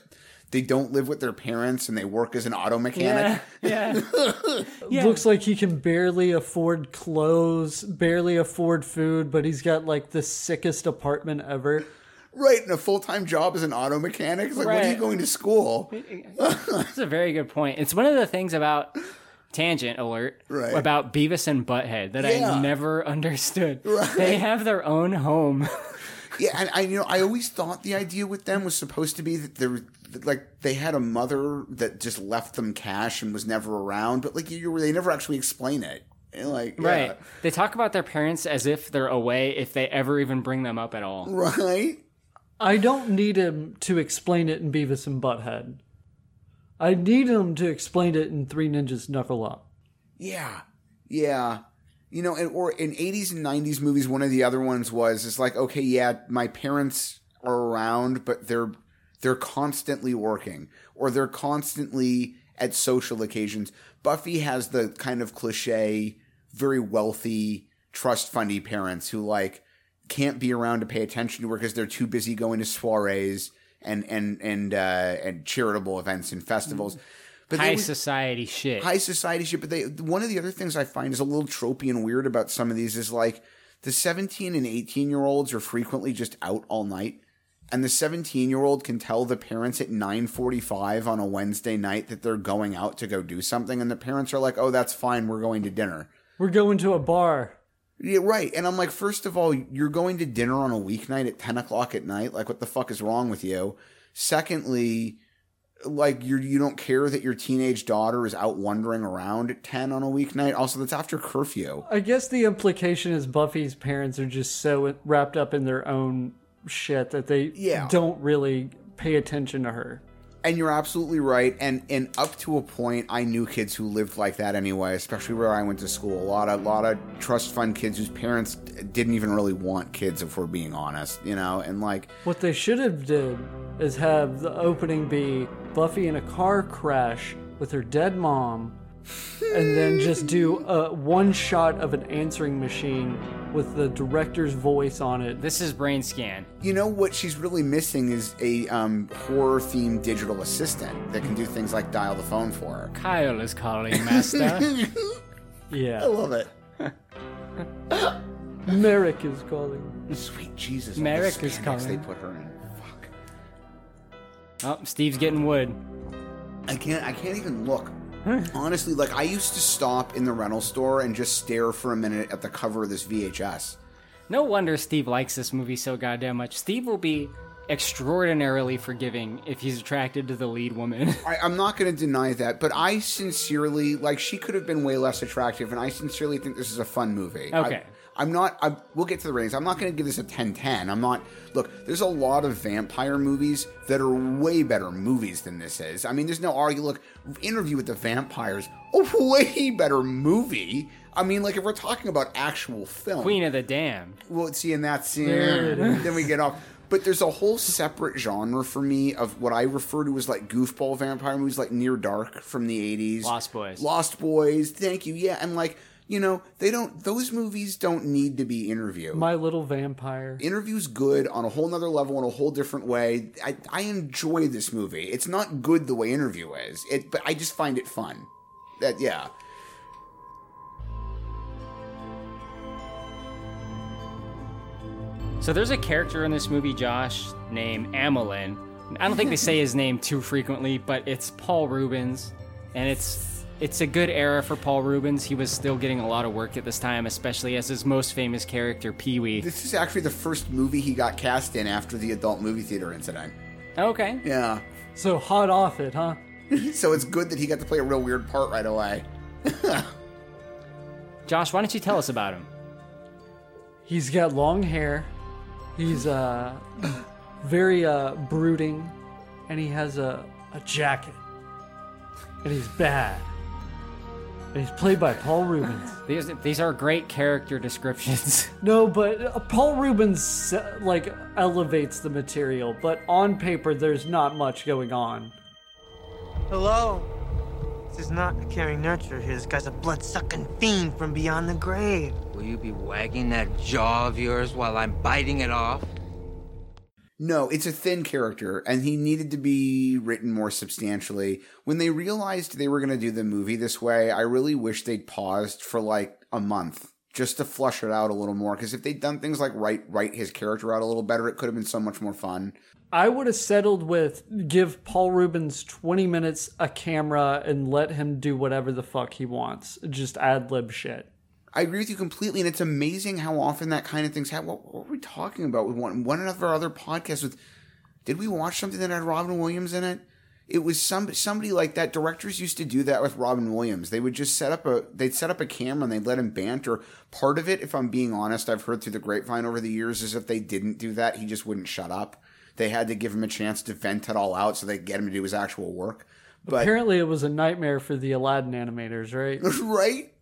they don't live with their parents and they work as an auto mechanic. Yeah. Looks like he can barely afford clothes, barely afford food, but he's got like the sickest apartment ever. Right, and a full time job as an auto mechanic. It's like, when are you going to school? That's a very good point. It's one of the things about tangent alert Right. about Beavis and Butthead that Yeah. I never understood. Right. They have their own home. Yeah, and I you know I always thought the idea with them was supposed to be that they're like they had a mother that just left them cash and was never around, but like you they never actually explain it. And, Like yeah. Right. They talk about their parents as if they're away if they ever even bring them up at all. right. I don't need him to explain it in Beavis and Butthead. I need him to explain it in Three Ninjas Knuckle Up. Yeah, yeah. You know, and, or in eighties and nineties movies, one of the other ones was it's like okay, yeah, my parents are around, but they're they're constantly working or they're constantly at social occasions. Buffy has the kind of cliche, very wealthy trust fundy parents who like can't be around to pay attention to her because they're too busy going to soirees and and and uh, and charitable events and festivals. But High would- society shit. high society shit. But they one of the other things I find is a little tropey and weird about some of these is like the 17 and 18 year olds are frequently just out all night. And the 17 year old can tell the parents at 9:45 on a Wednesday night that they're going out to go do something, and the parents are like, "Oh, that's fine. We're going to dinner." We're going to a bar. Yeah, right. And I'm like, first of all, you're going to dinner on a weeknight at 10 o'clock at night. Like, what the fuck is wrong with you? Secondly, like you you don't care that your teenage daughter is out wandering around at 10 on a weeknight. Also, that's after curfew. I guess the implication is Buffy's parents are just so wrapped up in their own shit that they Yeah. don't really pay attention to her. And you're absolutely right. And and up to a point, I knew kids who lived like that anyway, especially where I went to school. A lot of lot of trust fund kids whose parents didn't even really want kids, if we're being honest, you know. And like, What they should have did is have the opening be Buffy in a car crash with her dead mom, and then just do a one shot of an answering machine with the director's voice on it. This is brain scan. you know what she's really missing is a um, horror themed digital assistant that can do things like dial the phone for her. Kyle is calling, master. Yeah. I love it. Merrick is calling. Sweet Jesus. all the Merrick is Spandex calling. They put her in. Fuck. Oh, Steve's getting wood. I can't. I can't even look. Hmm. Honestly, like I used to stop in the rental store and just stare for a minute at the cover of this VHS. No wonder Steve likes this movie so goddamn much. Steve will be extraordinarily forgiving if he's attracted to the lead woman. I, I'm not going to deny that, but I sincerely like she could have been way less attractive, and I sincerely think this is a fun movie. I- Okay. I'm not. I, we'll get to the ratings. I'm not going to give this a 10-10. I'm not. Look, there's a lot of vampire movies that are way better movies than this is. I mean, there's no argue. Look, Interview with the Vampires, a way better movie. I mean, like if we're talking about actual film, Queen of the Damned. well, see, and that's There it is. then we get off. But there's a whole separate genre for me of what I refer to as like goofball vampire movies, like Near Dark from the '80s, Lost Boys. Lost Boys. Thank you. Yeah, and like you know, they don't. Those movies don't need to be interview. My Little Vampire. Interview's good on a whole nother level in a whole different way. I, I enjoy this movie. It's not good the way Interview is, it, but I just find it fun. That yeah. So there's a character in this movie, Josh, named Amilyn. I don't think they say his name too frequently, but it's Paul Reubens, and it's it's a good era for Paul Reubens. He was still getting a lot of work at this time, especially as his most famous character, Pee Wee. This is actually the first movie he got cast in after the adult movie theater incident. Okay. Yeah. So hot off it, huh? so it's good that he got to play a real weird part right away. Josh, why don't you tell us about him? He's got long hair. He's uh very uh brooding and he has a, a jacket. And he's bad. And he's played by Paul Reubens. These these are great character descriptions. No, but uh, Paul Reubens uh, like elevates the material, but on paper there's not much going on. Hello? This is not a caring nurturer here. This guy's a blood-sucking fiend from beyond the grave. Will you be wagging that jaw of yours while I'm biting it off? No, it's a thin character, and he needed to be written more substantially. When they realized they were going to do the movie this way, I really wish they'd paused for like a month just to flush it out a little more. Because if they'd done things like write write his character out a little better, it could have been so much more fun. I would have settled with give Paul Reubens 20 minutes a camera and let him do whatever the fuck he wants. Just ad lib shit. I agree with you completely, and it's amazing how often that kind of things happen. What, what were we talking about with one one of our other podcasts? With did we watch something that had Robin Williams in it? It was some somebody like that. Directors used to do that with Robin Williams. They would just set up a they'd set up a camera and they'd let him banter. Part of it, if I'm being honest, I've heard through the grapevine over the years, is if they didn't do that, he just wouldn't shut up. They had to give him a chance to vent it all out so they get him to do his actual work. But Apparently, it was a nightmare for the Aladdin animators, right? right?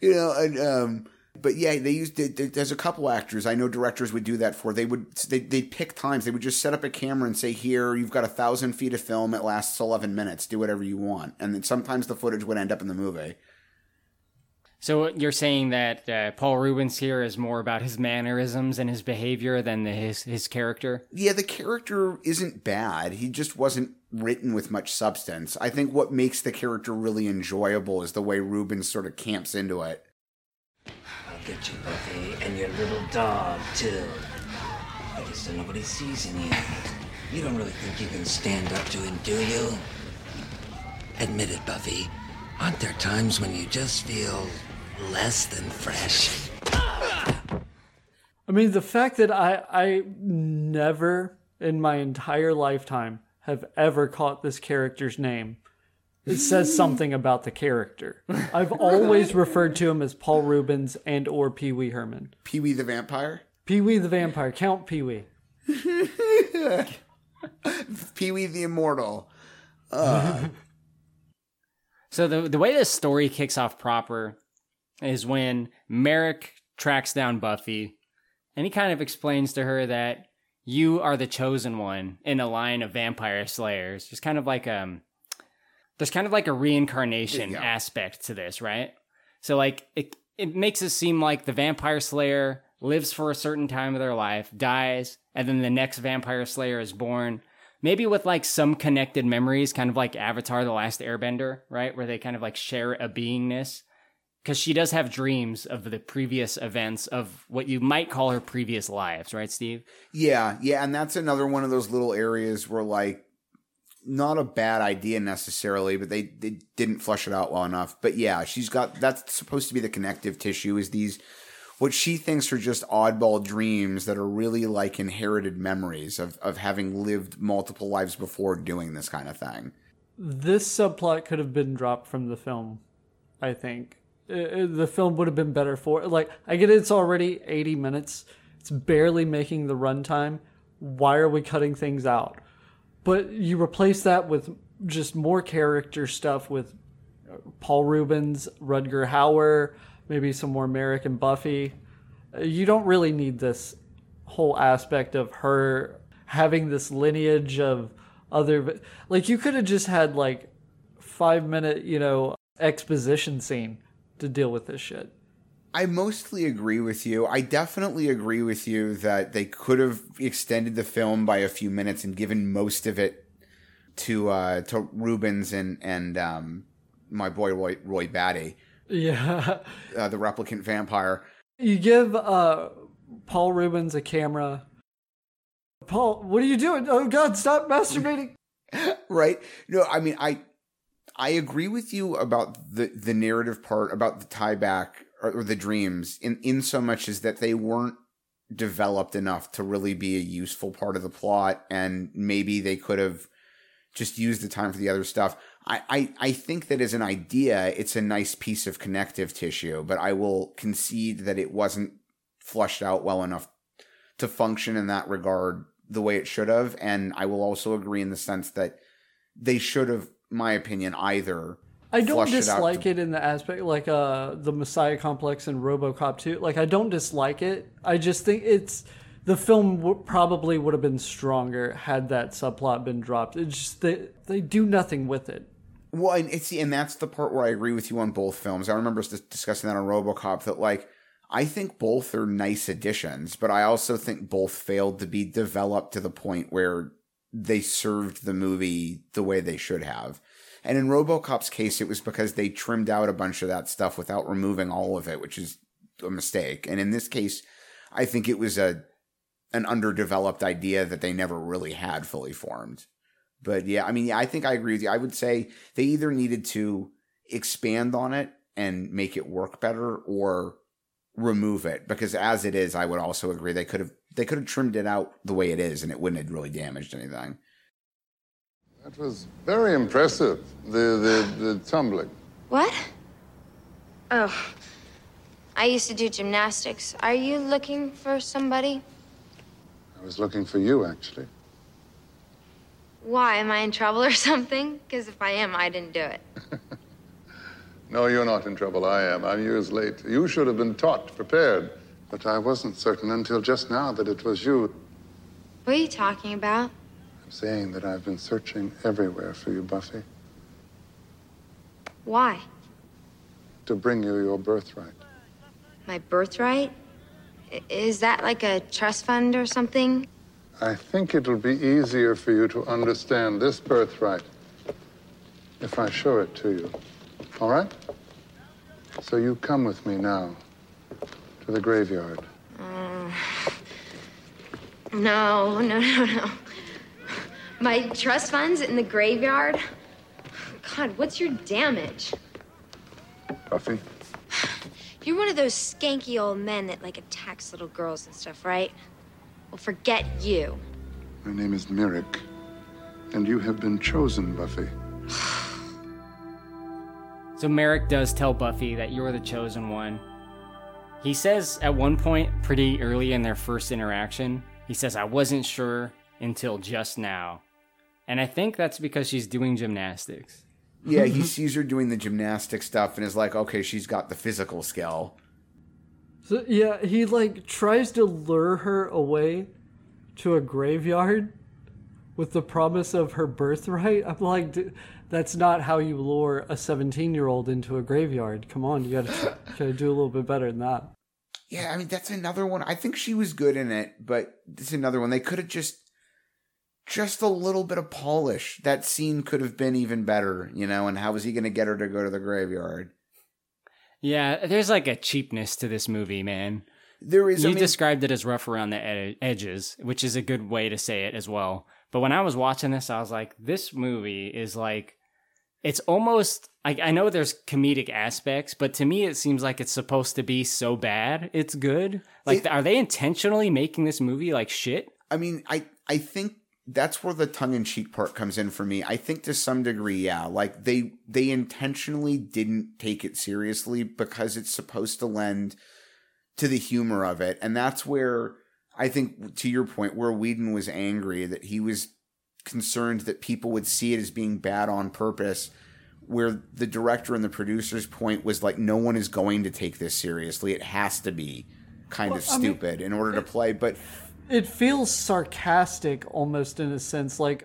You know, and um, but yeah, they used. They, there's a couple actors I know directors would do that for. They would they they pick times. They would just set up a camera and say, "Here, you've got a thousand feet of film. It lasts eleven minutes. Do whatever you want." And then sometimes the footage would end up in the movie. So you're saying that uh, Paul Reubens here is more about his mannerisms and his behavior than the, his his character? Yeah, the character isn't bad. He just wasn't written with much substance. I think what makes the character really enjoyable is the way Reubens sort of camps into it. I'll get you, Buffy, and your little dog, too. I guess nobody sees in you. You don't really think you can stand up to him, do you? Admit it, Buffy. Aren't there times when you just feel less than fresh? I mean, the fact that I I never in my entire lifetime have ever caught this character's name. It says something about the character. I've always referred to him as Paul Reubens and or Pee Wee Herman. Pee Wee the Vampire? Pee Wee the Vampire. Count Pee Wee. Pee Wee the Immortal. Uh, So the the way this story kicks off proper is when Merrick tracks down Buffy, and he kind of explains to her that you are the chosen one in a line of vampire slayers. Just kind of like um, there's kind of like a reincarnation Yeah. aspect to this, right? So like it it makes it seem like the vampire slayer lives for a certain time of their life, dies, and then the next vampire slayer is born. Maybe with like some connected memories, kind of like Avatar: The Last Airbender, right, where they kind of like share a beingness. Because she does have dreams of the previous events of what you might call her previous lives, right, Steve? Yeah, yeah, and that's another one of those little areas where like not a bad idea necessarily, but they, they didn't flush it out well enough. But yeah, she's got that's supposed to be the connective tissue is these what she thinks are just oddball dreams that are really like inherited memories of, of having lived multiple lives before doing this kind of thing. This subplot could have been dropped from the film, I think. Uh, uh, the film would have been better for like I get it's already 80 minutes. It's barely making the runtime. Why are we cutting things out? But you replace that with just more character stuff with uh, Paul Reubens, Rutger Hauer, maybe some more Merrick and Buffy. You don't really need this whole aspect of her having this lineage of other like you could have just had like 5 minute, you know, exposition scene to deal with this shit. I mostly agree with you. I definitely agree with you that they could have extended the film by a few minutes and given most of it to uh, to Reubens and and um, my boy Roy, Roy Batty. Yeah, uh, the replicant vampire. You give uh, Paul Reubens a camera. Paul, what are you doing? Oh God, stop masturbating! right? No, I mean I I agree with you about the the narrative part about the tie back or, or the dreams in in so much as that they weren't developed enough to really be a useful part of the plot and maybe they could have just used the time for the other stuff. I, I, I think that as an idea, it's a nice piece of connective tissue, but I will concede that it wasn't flushed out well enough to function in that regard the way it should have. And I will also agree in the sense that they should have my opinion, either. I don't dislike it, to... it, in the aspect like uh the Messiah complex and RoboCop 2. Like I don't dislike it. I just think it's the film w- probably would have been stronger had that subplot been dropped. It's just they they do nothing with it. Well, and it's and that's the part where I agree with you on both films. I remember discussing that on RoboCop that like I think both are nice additions, but I also think both failed to be developed to the point where they served the movie the way they should have. And in RoboCop's case, it was because they trimmed out a bunch of that stuff without removing all of it, which is a mistake. And in this case, I think it was a an underdeveloped idea that they never really had fully formed. But yeah, I mean, yeah, I think I agree with you. I would say they either needed to expand on it and make it work better or remove it because as it is, I would also agree they could have they could have trimmed it out the way it is and it wouldn't have really damaged anything. That was very impressive. The the, the tumbling. What? Oh, I used to do gymnastics. Are you looking for somebody? I was looking for you, actually. Why? Am I in trouble or something? Because if I am, I didn't do it. no, you're not in trouble. I am. I'm years late. You should have been taught, prepared. But I wasn't certain until just now that it was you. What are you talking about? I'm saying that I've been searching everywhere for you, Buffy. Why? To bring you your birthright. My birthright? Is that like a trust fund or something? I think it'll be easier for you to understand this birthright if I show it to you. All right? So you come with me now to the graveyard. Uh, no, no, no, no. My trust funds in the graveyard? God, what's your damage? Buffy? You're one of those skanky old men that, like, attacks little girls and stuff, right? Well, forget you. My name is Merrick, and you have been chosen, Buffy. so Merrick does tell Buffy that you're the chosen one, he says at one point, pretty early in their first interaction, he says, I wasn't sure until just now. And I think that's because she's doing gymnastics. Yeah, he sees her doing the gymnastic stuff and is like, okay, she's got the physical skill. So, yeah, he like tries to lure her away to a graveyard with the promise of her birthright. I'm like, that's not how you lure a 17 year old into a graveyard. Come on, you gotta, you gotta do a little bit better than that. Yeah, I mean that's another one. I think she was good in it, but it's another one. They could have just just a little bit of polish. That scene could have been even better, you know, and how was he going to get her to go to the graveyard? Yeah, there's like a cheapness to this movie, man. There is. You I mean, described it as rough around the ed- edges, which is a good way to say it as well. But when I was watching this, I was like, this movie is like, it's almost like I know there's comedic aspects, but to me, it seems like it's supposed to be so bad it's good. Like, It- are they intentionally making this movie like shit? I mean, I I think that's where the tongue in cheek part comes in for me. I think to some degree, yeah, like they they intentionally didn't take it seriously because it's supposed to lend to the humor of it, and that's where I think to your point, where Whedon was angry that he was concerned that people would see it as being bad on purpose. Where the director and the producer's point was like, no one is going to take this seriously. It has to be kind of Well, I mean, stupid in order to play. But it feels sarcastic almost in a sense like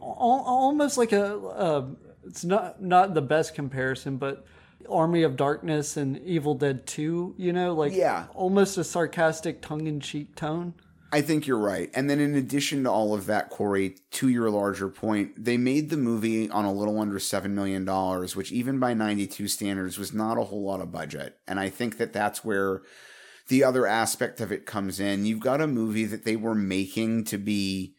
al- almost like a uh, it's not not the best comparison but army of darkness and evil dead 2 you know like Yeah. almost a sarcastic tongue-in-cheek tone I think you're right. And then in addition to all of that, Corey, to your larger point, they made the movie on a little under $7 million, which even by 92 standards was not a whole lot of budget. And I think that that's where the other aspect of it comes in. You've got a movie that they were making to be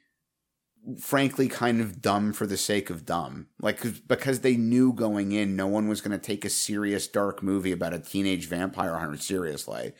frankly kind of dumb for the sake of dumb. Like because they knew going in no one was going to take a serious dark movie about a teenage vampire hunter seriously.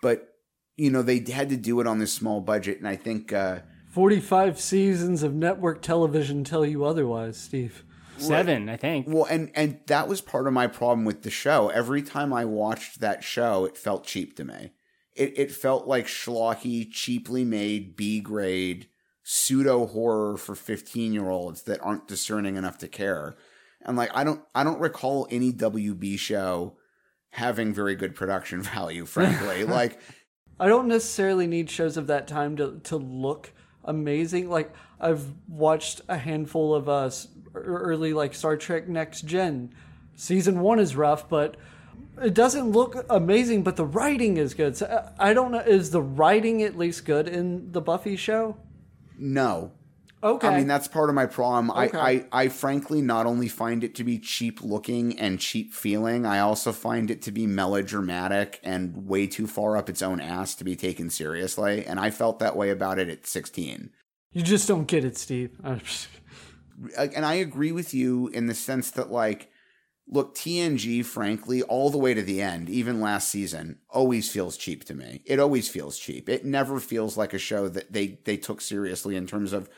But you know, they had to do it on this small budget and I think uh 45 seasons of network television tell you otherwise steve Seven, I think. Well, and and that was part of my problem with the show. Every time I watched that show, it felt cheap to me. It it felt like schlocky, cheaply made B grade pseudo horror for fifteen year olds that aren't discerning enough to care. And like I don't I don't recall any WB show having very good production value. Frankly, like I don't necessarily need shows of that time to to look amazing. Like I've watched a handful of uh early like Star Trek Next Gen. Season 1 is rough, but it doesn't look amazing, but the writing is good. So uh, I don't know is the writing at least good in the Buffy show? No. Okay. I mean, that's part of my problem. Okay. I, I, I frankly not only find it to be cheap looking and cheap feeling, I also find it to be melodramatic and way too far up its own ass to be taken seriously. And I felt that way about it at 16. You just don't get it, Steve. And I agree with you in the sense that, like, look, TNG, frankly, all the way to the end, even last season, always feels cheap to me. It always feels cheap. It never feels like a show that they, they took seriously in terms of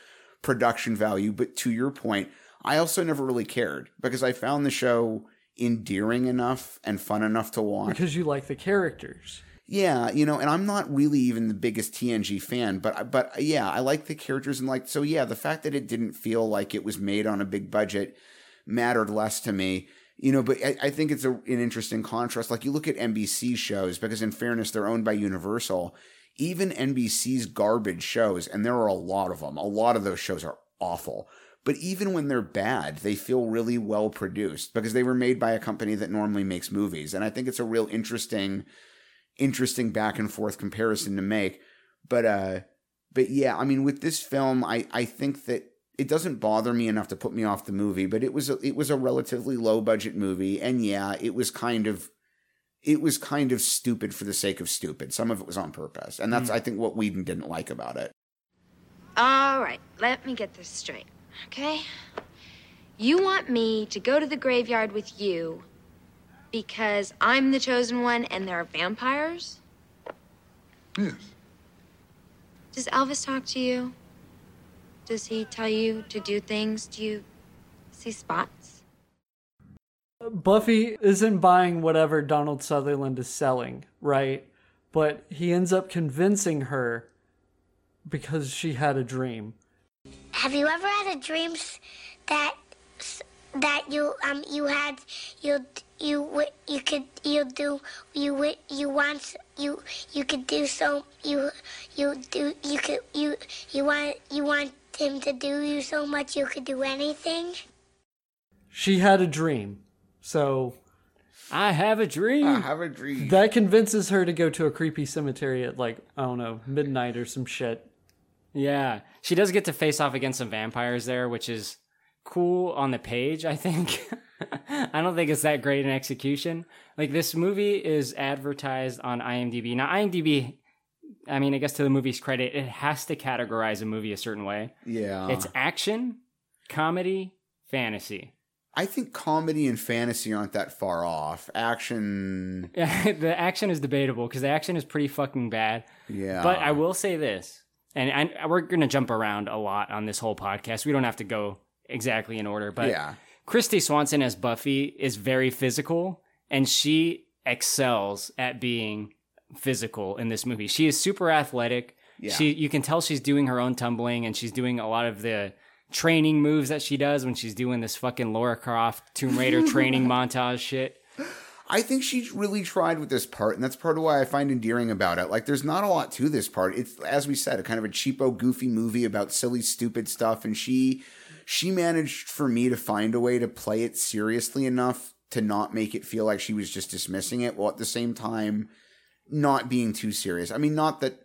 production value. But to your point, I also never really cared because I found the show endearing enough and fun enough to watch. because you like the characters. Yeah, you know, and I'm not really even the biggest TNG fan, but but yeah, I like the characters and like so yeah, the fact that it didn't feel like it was made on a big budget mattered less to me. You know, but I, I think it's a, an interesting contrast. Like you look at NBC shows because, in fairness, they're owned by Universal. Even NBC's garbage shows, and there are a lot of them. A lot of those shows are awful. But even when they're bad, they feel really well produced because they were made by a company that normally makes movies. And I think it's a real interesting interesting back and forth comparison to make. But uh but yeah, I mean with this film I I think that it doesn't bother me enough to put me off the movie, but it was a, it was a relatively low budget movie and yeah, it was kind of it was kind of stupid for the sake of stupid. Some of it was on purpose. And that's Mm. I think what Whedon didn't like about it. All right, let me get this straight, okay? You want me to go to the graveyard with you because I'm the chosen one and there are vampires? Yes. Does Elvis talk to you? Does he tell you to do things? Do you see spots? Buffy isn't buying whatever Donald Sutherland is selling, right? But he ends up convincing her because she had a dream. Have you ever had a dream that that you um you had you you you could you do you you want you you could do so you you do you could you you want you want him to do you so much you could do anything? She had a dream. So I have a dream. I have a dream. that convinces her to go to a creepy cemetery at like, I don't know, midnight or some shit. Yeah, she does get to face off against some vampires there, which is cool on the page. I think. I don't think it's that great in execution. Like this movie is advertised on IMDb. Now IMDb I mean, I guess to the movie's credit, it has to categorize a movie a certain way. Yeah. It's action, comedy, fantasy. I think comedy and fantasy aren't that far off. Action. the action is debatable because the action is pretty fucking bad. Yeah. But I will say this, and, and we're going to jump around a lot on this whole podcast. We don't have to go exactly in order, but Yeah. Kristy Swanson as Buffy is very physical, and she excels at being physical in this movie. She is super athletic. Yeah. She you can tell she's doing her own tumbling, and she's doing a lot of the training moves that she does when she's doing this fucking Lara Croft Tomb Raider training montage shit. I think she really tried with this part, and that's part of why I find endearing about it. Like, there's not a lot to this part. It's, as we said, a kind of a cheapo, goofy movie about silly, stupid stuff, and she she managed for me to find a way to play it seriously enough to not make it feel like she was just dismissing it, while at the same time not being too serious. I mean, not that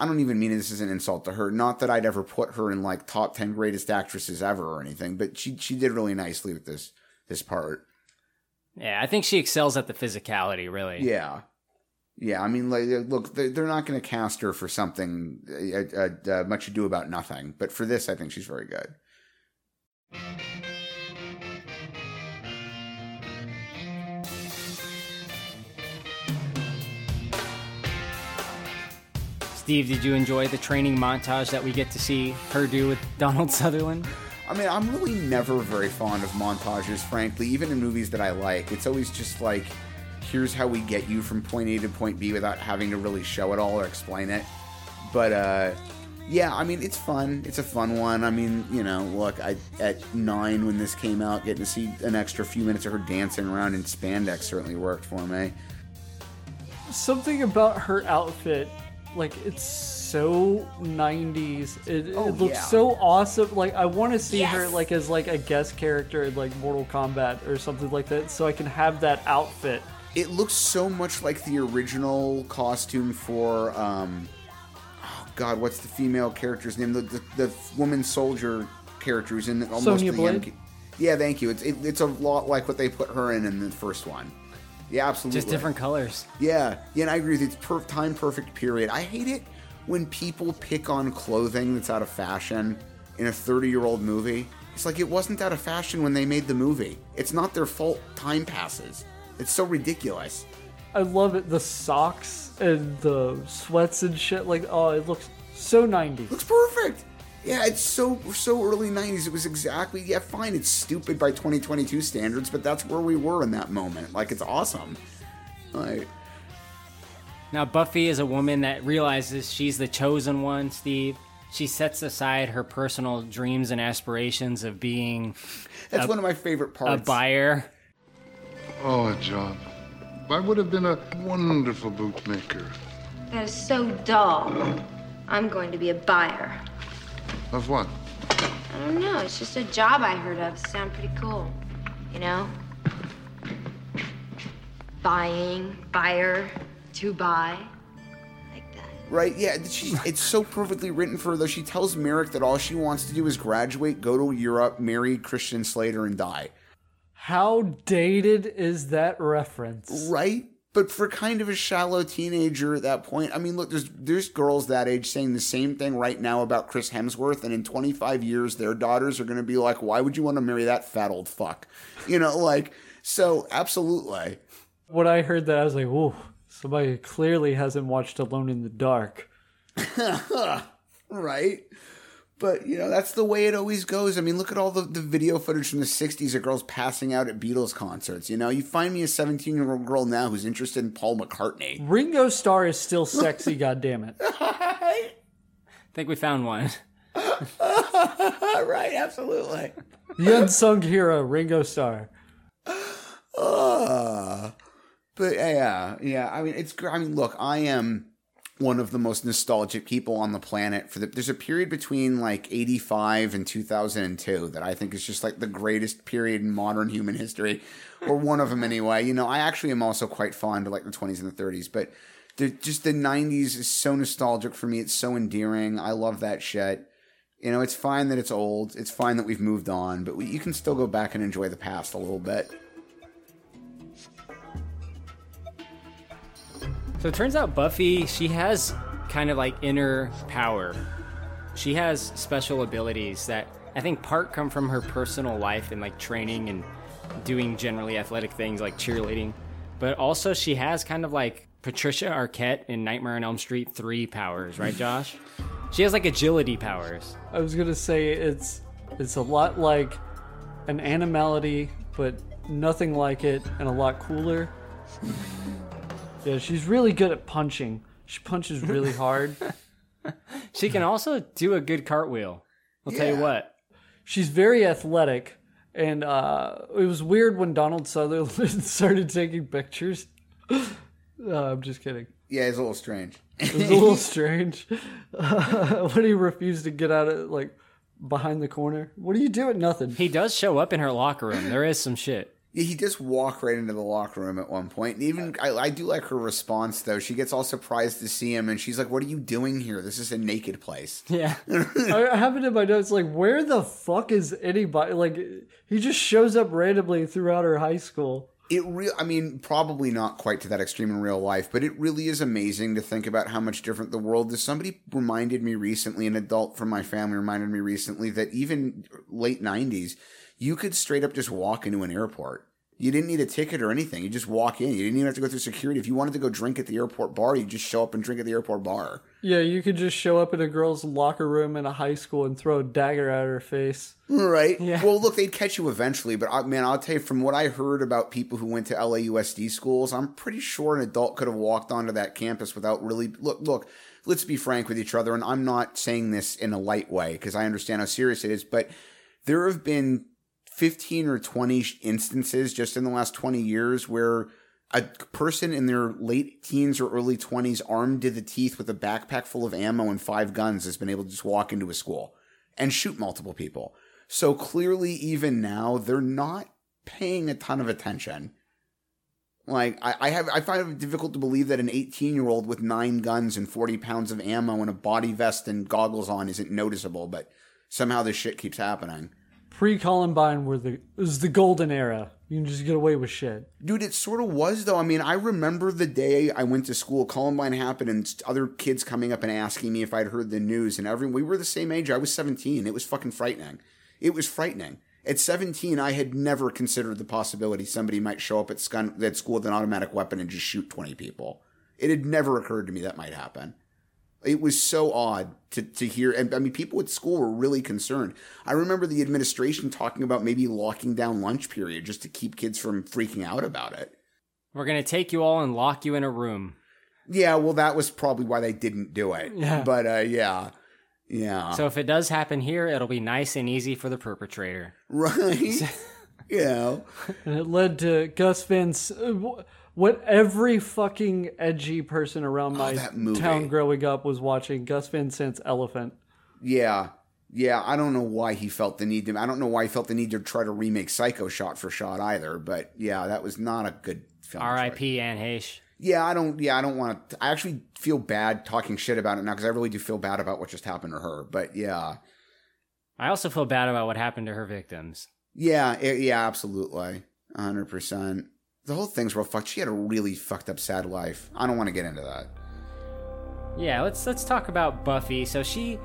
I don't even mean this as an insult to her. Not that I'd ever put her in like top ten greatest actresses ever or anything, but she she did really nicely with this this part. Yeah, I think she excels at the physicality, really. Yeah. Yeah, I mean, like, look, they're not going to cast her for something uh, uh, uh, much ado about nothing, but for this, I think she's very good. Steve, did you enjoy the training montage that we get to see her do with Donald Sutherland? I mean, I'm really never very fond of montages, frankly, even in movies that I like. It's always just like, here's how we get you from point A to point B without having to really show it all or explain it. But uh, yeah, I mean, it's fun. It's a fun one. I mean, you know, look, I at nine when this came out, getting to see an extra few minutes of her dancing around in spandex certainly worked for me. Something about her outfit, like it's so 90s. It, Oh, it looks yeah. so awesome. Like I want to see her like as like a guest character in like Mortal Kombat or something like that, so I can have that outfit. It looks so much like the original costume for, um, oh God, what's the female character's name? The the, the woman soldier character who's in almost Sonya the Blade? young- Yeah, thank you. It's it, it's a lot like what they put her in in the first one. Yeah, absolutely. Just different colors. Yeah, yeah, and I agree with you. It's per- time perfect period. I hate it when people pick on clothing that's out of fashion in a 30 year old movie. It's like it wasn't out of fashion when they made the movie. It's not their fault. Time passes. It's so ridiculous. I love it. The socks and the sweats and shit. Like oh, it looks so 90s. Looks perfect. Yeah, it's so so early 90s. It was exactly yeah, fine. It's stupid by 2022 standards, but that's where we were in that moment. Like it's awesome. Like Now, Buffy is a woman that realizes she's the chosen one, Steve. She sets aside her personal dreams and aspirations of being that's a, one of my favorite parts. a parts. buyer. Oh, John, I would have been a wonderful bootmaker. That is so dull. I'm going to be a buyer. Of what? I don't know. It's just a job I heard of. Sound pretty cool. You know? Buying, buyer, to buy. Like that. Right? Yeah, she, it's so perfectly written for her. Though she tells Merrick that all she wants to do is graduate, go to Europe, marry Christian Slater, and die. How dated is that reference? Right? But for kind of a shallow teenager at that point, I mean, look, there's there's girls that age saying the same thing right now about Chris Hemsworth, and in 25 years, their daughters are going to be like, "Why would you want to marry that fat old fuck?" You know, like so. Absolutely. When I heard that, I was like, "Whoa!" Somebody clearly hasn't watched Alone in the Dark. right? But you know that's the way it always goes. I mean, look at all the, the video footage from the '60s of girls passing out at Beatles concerts. You know, you find me a 17 year old girl now who's interested in Paul McCartney. Ringo Starr is still sexy, goddammit. I think we found one. right? Absolutely. The unsung hero, Ringo Starr. Uh, but yeah, yeah. I mean, it's. gr- I mean, look, I am one of the most nostalgic people on the planet. For the there's a period between like '85 and 2002 that I think is just like the greatest period in modern human history, or one of them anyway. You know, I actually am also quite fond of like the 20s and the 30s, but. Just the 90s is so nostalgic for me. It's so endearing. I love that shit. You know, it's fine that it's old. It's fine that we've moved on, but we, you can still go back and enjoy the past a little bit. So it turns out Buffy, she has kind of like inner power. She has special abilities that I think part come from her personal life and like training and doing generally athletic things like cheerleading, but also she has kind of like Patricia Arquette in Nightmare on Elm Street 3 powers, right, Josh? she has like agility powers. I was gonna say it's it's a lot like an animality, but nothing like it, and a lot cooler. Yeah, she's really good at punching. She punches really hard. She can also do a good cartwheel. I'll tell you what. She's very athletic, and uh, it was weird when Donald Sutherland started taking pictures. Uh, I'm just kidding. Yeah, it's a little strange. It was a little strange when he refused to get out of like behind the corner. What are you doing? Nothing. He does show up in her locker room. There is some shit. Yeah, he just walk right into the locker room at one point. And even I, I do like her response though. She gets all surprised to see him, and she's like, "What are you doing here? This is a naked place." Yeah. I I have it in my notes like, where the fuck is anybody? Like, he just shows up randomly throughout her high school. It real, I mean, probably not quite to that extreme in real life, but it really is amazing to think about how much different the world is. Somebody reminded me recently, an adult from my family reminded me recently that even late '90s, you could straight up just walk into an airport. You didn't need a ticket or anything. You just walk in. You didn't even have to go through security. If you wanted to go drink at the airport bar, you just show up and drink at the airport bar. Yeah, you could just show up in a girl's locker room in a high school and throw a dagger at her face. Right. Yeah. Well, look, they'd catch you eventually, but I, man, I'll tell you from what I heard about people who went to LAUSD schools, I'm pretty sure an adult could have walked onto that campus without really look. Look, let's be frank with each other, and I'm not saying this in a light way because I understand how serious it is, but there have been 15 or 20 instances just in the last 20 years where a person in their late teens or early 20s armed to the teeth with a backpack full of ammo and five guns has been able to just walk into a school and shoot multiple people. So clearly, even now, they're not paying a ton of attention. Like I, I have, I find it difficult to believe that an 18 year old with nine guns and 40 pounds of ammo and a body vest and goggles on isn't noticeable, but somehow this shit keeps happening. Pre Columbine were the was the golden era. You can just get away with shit. Dude, it sort of was though. I mean, I remember the day I went to school, Columbine happened, and other kids coming up and asking me if I'd heard the news. And every we were the same age. I was 17. It was fucking frightening. It was frightening. At 17, I had never considered the possibility somebody might show up at school with an automatic weapon and just shoot 20 people. It had never occurred to me that might happen. It was so odd to, to hear. And I mean, people at school were really concerned. I remember the administration talking about maybe locking down lunch period just to keep kids from freaking out about it. We're going to take you all and lock you in a room. Yeah, well, that was probably why they didn't do it. Yeah. But uh, yeah, yeah. So if it does happen here, it'll be nice and easy for the perpetrator. right, yeah. And it led to Gus Van S- uh, wh- what every fucking edgy person around oh, my Oh, that town growing up was watching Gus Van Sant's Elephant. Yeah. Yeah, I don't know why he felt the need to. I don't know why he felt the need to try to remake Psycho shot for shot either. But yeah, that was not a good film. R.I.P. Anne Heche. Yeah, I don't. Yeah, I don't want to. I actually feel bad talking shit about it now because I really do feel bad about what just happened to her. But yeah, I also feel bad about what happened to her victims. yeah, it- yeah, absolutely, hundred percent. The whole thing's real fucked. She had a really fucked up, sad life. I don't want to get into that. Yeah, let's let's talk about Buffy. So she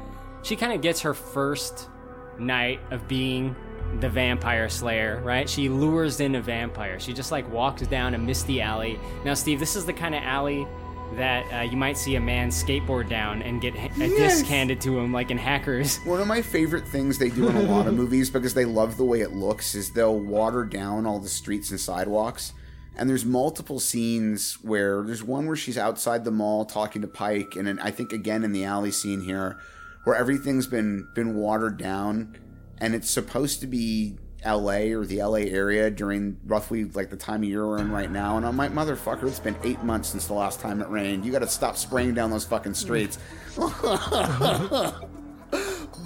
she kind of gets her first night of being the vampire slayer, right? She lures in a vampire. She just like walks down a misty alley. Now, Steve, this is the kind of alley that uh, you might see a man skateboard down and get a Yes. disc handed to him, like in Hackers. One of my favorite things they do in a lot of movies because they love the way it looks is they'll water down all the streets and sidewalks. And there's multiple scenes where there's one where she's outside the mall talking to Pike, and I think again in the alley scene here, where everything's been been watered down, and it's supposed to be L.A. or the L.A. area during roughly like the time of year we're in right now. And I'm like, motherfucker, it's been eight months since the last time it rained. You got to stop spraying down those fucking streets.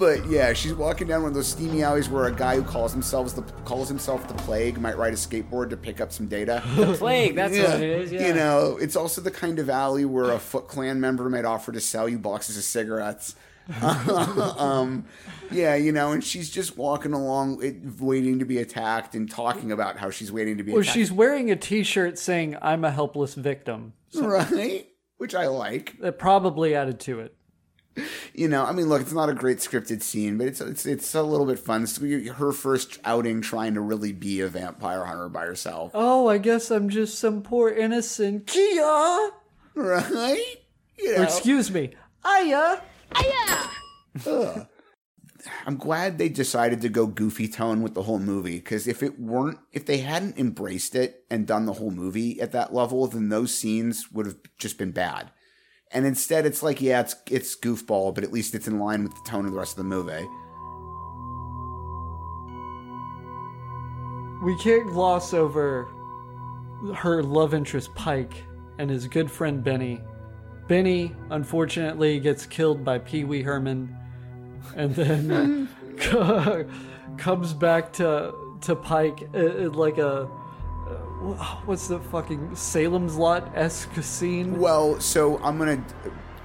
But yeah, she's walking down one of those steamy alleys where a guy who calls himself the calls himself the plague might ride a skateboard to pick up some data. The plague, that's what it is. Yeah. You know, it's also the kind of alley where a Foot Clan member might offer to sell you boxes of cigarettes. um, yeah, you know, and she's just walking along, it, waiting to be attacked, and talking about how she's waiting to be Well, attacked. she's wearing a T-shirt saying "I'm a helpless victim." So- right, which I like. That probably added to it. You know, I mean, look, it's not a great scripted scene, but it's it's it's a little bit fun. It's her first outing trying to really be a vampire hunter by herself, Oh, I guess I'm just some poor innocent Kia. right? You know. excuse me, Aya. Ugh. I'm glad they decided to go goofy tone with the whole movie because if it weren't, if they hadn't embraced it and done the whole movie at that level, then those scenes would have just been bad. And instead, it's like, yeah, it's it's goofball, but at least it's in line with the tone of the rest of the movie. We can't gloss over her love interest Pike and his good friend Benny. Benny, unfortunately, gets killed by Pee Wee Herman, and then comes back to to Pike uh, uh, like a what's the fucking Salem's Lot esque scene. Well, so I'm gonna.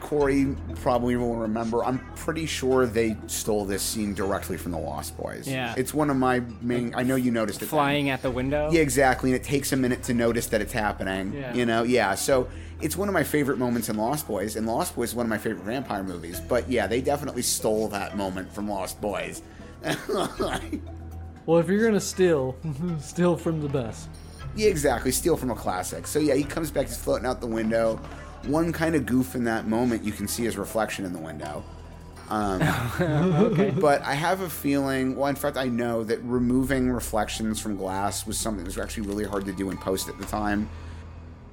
Corey probably will remember. I'm pretty sure they stole this scene directly from the Lost Boys. Yeah. it's one of my main. I know you noticed it. Flying at the window. Yeah, exactly. And it takes a minute to notice that it's happening. Yeah. You know, yeah. So it's one of my favorite moments in Lost Boys, and Lost Boys is one of my favorite vampire movies. But yeah, they definitely stole that moment from Lost Boys. Well, if you're gonna steal, steal from the best. Yeah, exactly. Steal from a classic. So yeah, he comes back, he's floating out the window. One kind of goof in that moment, you can see his reflection in the window. Um, Okay. But I have a feeling, well, in fact, I know that removing reflections from glass was something that was actually really hard to do in post at the time.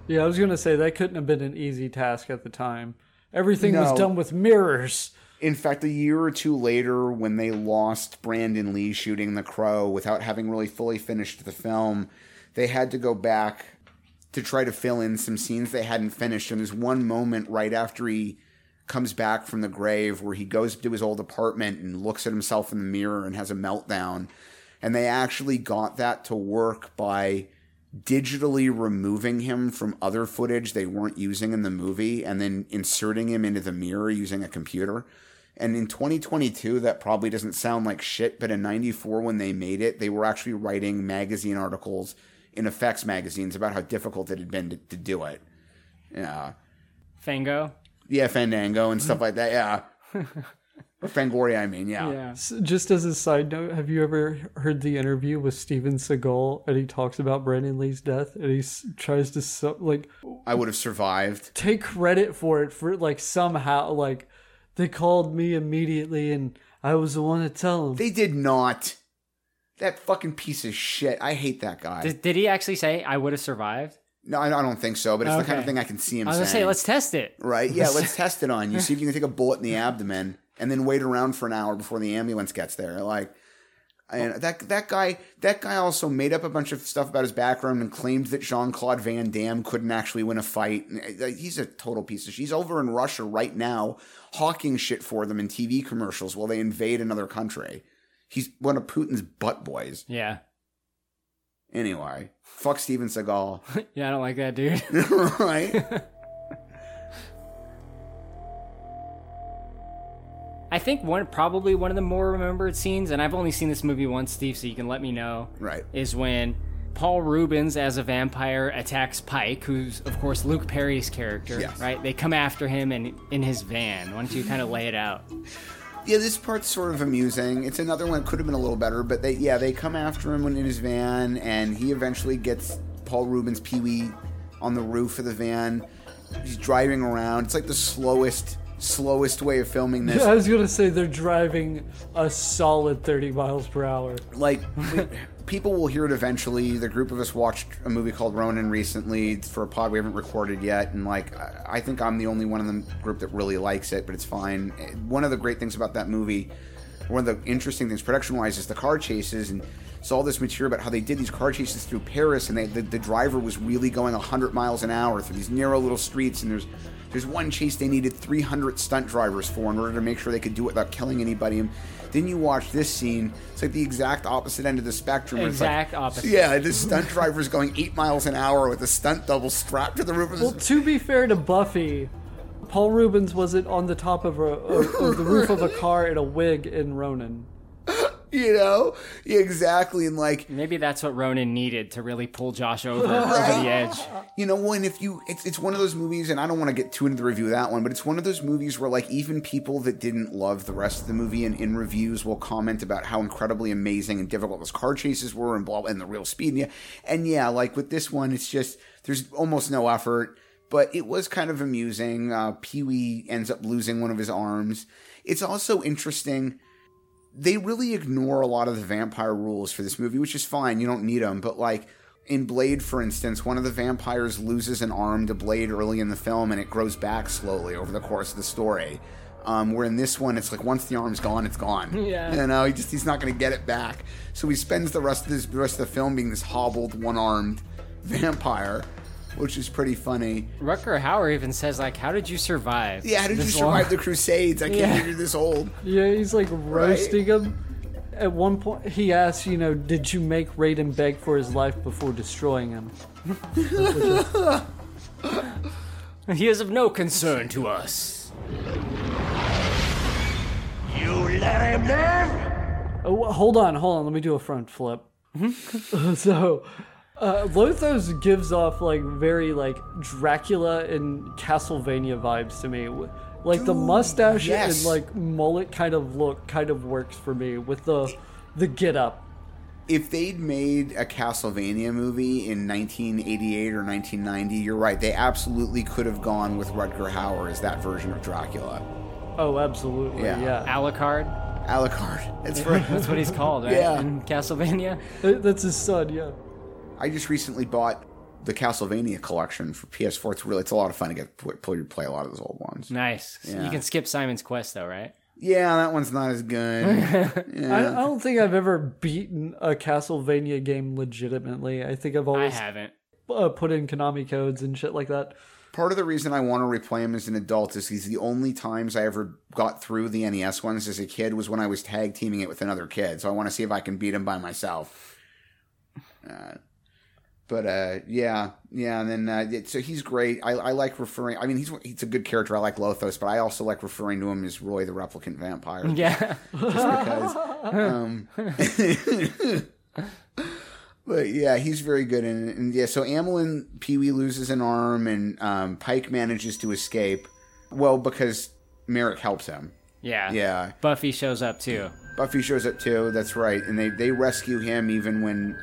Yeah, I was gonna say that couldn't have been an easy task at the time. Everything was done with mirrors. In fact, a year or two later, when they lost Brandon Lee shooting The Crow without having really fully finished the film, they had to go back to try to fill in some scenes they hadn't finished. And there's one moment right after he comes back from the grave where he goes to his old apartment and looks at himself in the mirror and has a meltdown. And they actually got that to work by digitally removing him from other footage they weren't using in the movie and then inserting him into the mirror using a computer. And in 2022, that probably doesn't sound like shit, but in 94, when they made it, they were actually writing magazine articles in effects magazines about how difficult it had been to, to do it. Yeah. Fango. Yeah, Fandango and stuff like that. Yeah. or Fangoria, I mean, yeah. S- Just as a side note, have you ever heard the interview with Steven Seagal and he talks about Brandon Lee's death and he s- tries to so, like I would have survived. take credit for it for like somehow like they called me immediately and I was the one to tell him. They did not. That fucking piece of shit. I hate that guy. Did, did he actually say I would have survived? no, I I don't think so, but it's the kind of thing I can see him I was gonna saying. say, let's test it. Right? Yeah, let's test it on you. See if you can take a bullet in the abdomen and then wait around for an hour before the ambulance gets there. Like, and that that guy that guy also made up a bunch of stuff about his background and claimed that Jean Claude Van Damme couldn't actually win a fight. And, uh, He's a total piece of shit. He's over in Russia right now, hawking shit for them in TV commercials while they invade another country. He's one of Putin's butt boys. Yeah. Anyway, fuck Steven Seagal. Yeah, I don't like that dude. right? I think one probably one of the more remembered scenes, and I've only seen this movie once, Steve, so you can let me know. Right. Is when Paul Reubens as a vampire attacks Pike, who's of course Luke Perry's character. Yes. Right. They come after him and in his van. Why don't you kind of lay it out? Yeah, this part's sort of amusing. It's another one that could have been a little better, but they yeah they come after him when in his van, and he eventually gets Paul Reubens Pee Wee on the roof of the van. He's driving around. It's like the slowest slowest way of filming this. I was gonna say they're driving a solid thirty miles per hour. like people will hear it eventually. The group of us watched a movie called Ronin recently for a pod we haven't recorded yet, and like I think I'm the only one in the group that really likes it, but it's fine. One of the great things about that movie, one of the interesting things production wise, is the car chases and. Saw all this material about how they did these car chases through Paris, and they, the, the driver was really going 100 miles an hour through these narrow little streets. And there's there's one chase they needed 300 stunt drivers for in order to make sure they could do it without killing anybody. And then you watch this scene; it's like the exact opposite end of the spectrum. where it's like- Exact opposite. Yeah, this stunt driver's going eight miles an hour with a stunt double strapped to the roof of his. Well, to be fair to Buffy, Paul Reubens wasn't on the top of, a, of, of the roof of a car in a wig in Ronin. you know? Exactly and like maybe that's what Ronin needed to really pull josh over, over the edge. You know when if you it's, it's one of those movies and i don't want to get too into the review of that one but it's one of those movies where like even people that didn't love the rest of the movie and in reviews will comment about how incredibly amazing and difficult those car chases were and blah and the real speed and yeah, and yeah like with this one it's just there's almost no effort but it was kind of amusing. Uh, pee-wee ends up losing one of his arms. It's also interesting they really ignore a lot of the vampire rules for this movie, which is fine. You don't need them. But like in Blade, for instance, one of the vampires loses an arm to Blade early in the film, and it grows back slowly over the course of the story. Um, where in this one, it's like once the arm's gone, it's gone. Yeah. You know, he just he's not going to get it back. So he spends the rest of this the rest of the film being this hobbled, one-armed vampire, which is pretty funny. Rutger Hauer even says like, "How did you survive? Yeah, how did you survive long?" the Crusades? I can't Yeah. believe you're this old. Yeah, he's like roasting him. At one point, he asks, you know, did you make Raiden beg for his life before destroying him? He is of no concern to us. You let him live? Oh, hold on, hold on. Let me do a front flip. Hmm? so, uh, Lothos gives off like very like Dracula and Castlevania vibes to me. Like the mustache yes. and like mullet kind of look kind of works for me with the the get up. if they'd made a Castlevania movie in 1988 or 1990, you're right. They absolutely could have gone with Rutger Hauer as that version of Dracula. Oh, absolutely. Yeah. Yeah. Alucard. Alucard. That's right. That's what he's called, right? Yeah. In Castlevania. That's his son, yeah. I just recently bought the Castlevania collection for PS4. It's really it's a lot of fun to get play, play a lot of those old ones. Nice. Yeah. You can skip Simon's Quest though, right? Yeah, that one's not as good. I, Yeah. I don't think I've ever beaten a Castlevania game legitimately. I think I've always I always haven't. uh, put in Konami codes and shit like that. Part of the reason I want to replay him as an adult is he's the only times I ever got through the NES ones as a kid was when I was tag teaming it with another kid. So I want to see if I can beat him by myself. Uh, but uh, yeah, yeah, and then uh, it- so he's great. I, I like referring. I mean, he's he's a good character. I like Lothos, but I also like referring to him as Roy the Replicant Vampire. Yeah. just because. Um, but yeah, he's very good in it. And yeah, so Amilyn Pee Wee loses an arm, and um, Pike manages to escape. Well, because Merrick helps him. Yeah. Yeah. Buffy shows up too. Buffy shows up too. That's right, and they they rescue him even when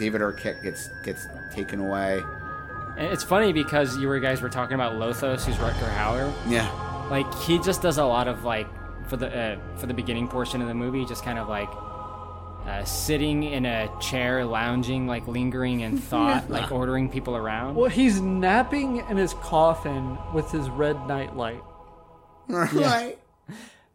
David Arquette gets gets taken away. And it's funny because you were guys were talking about Lothos, who's Rutger Hauer. Yeah. Like he just does a lot of like for the uh, for the beginning portion of the movie, just kind of like uh, sitting in a chair, lounging, like lingering in thought, like ordering people around. Well, he's napping in his coffin with his red nightlight. Right.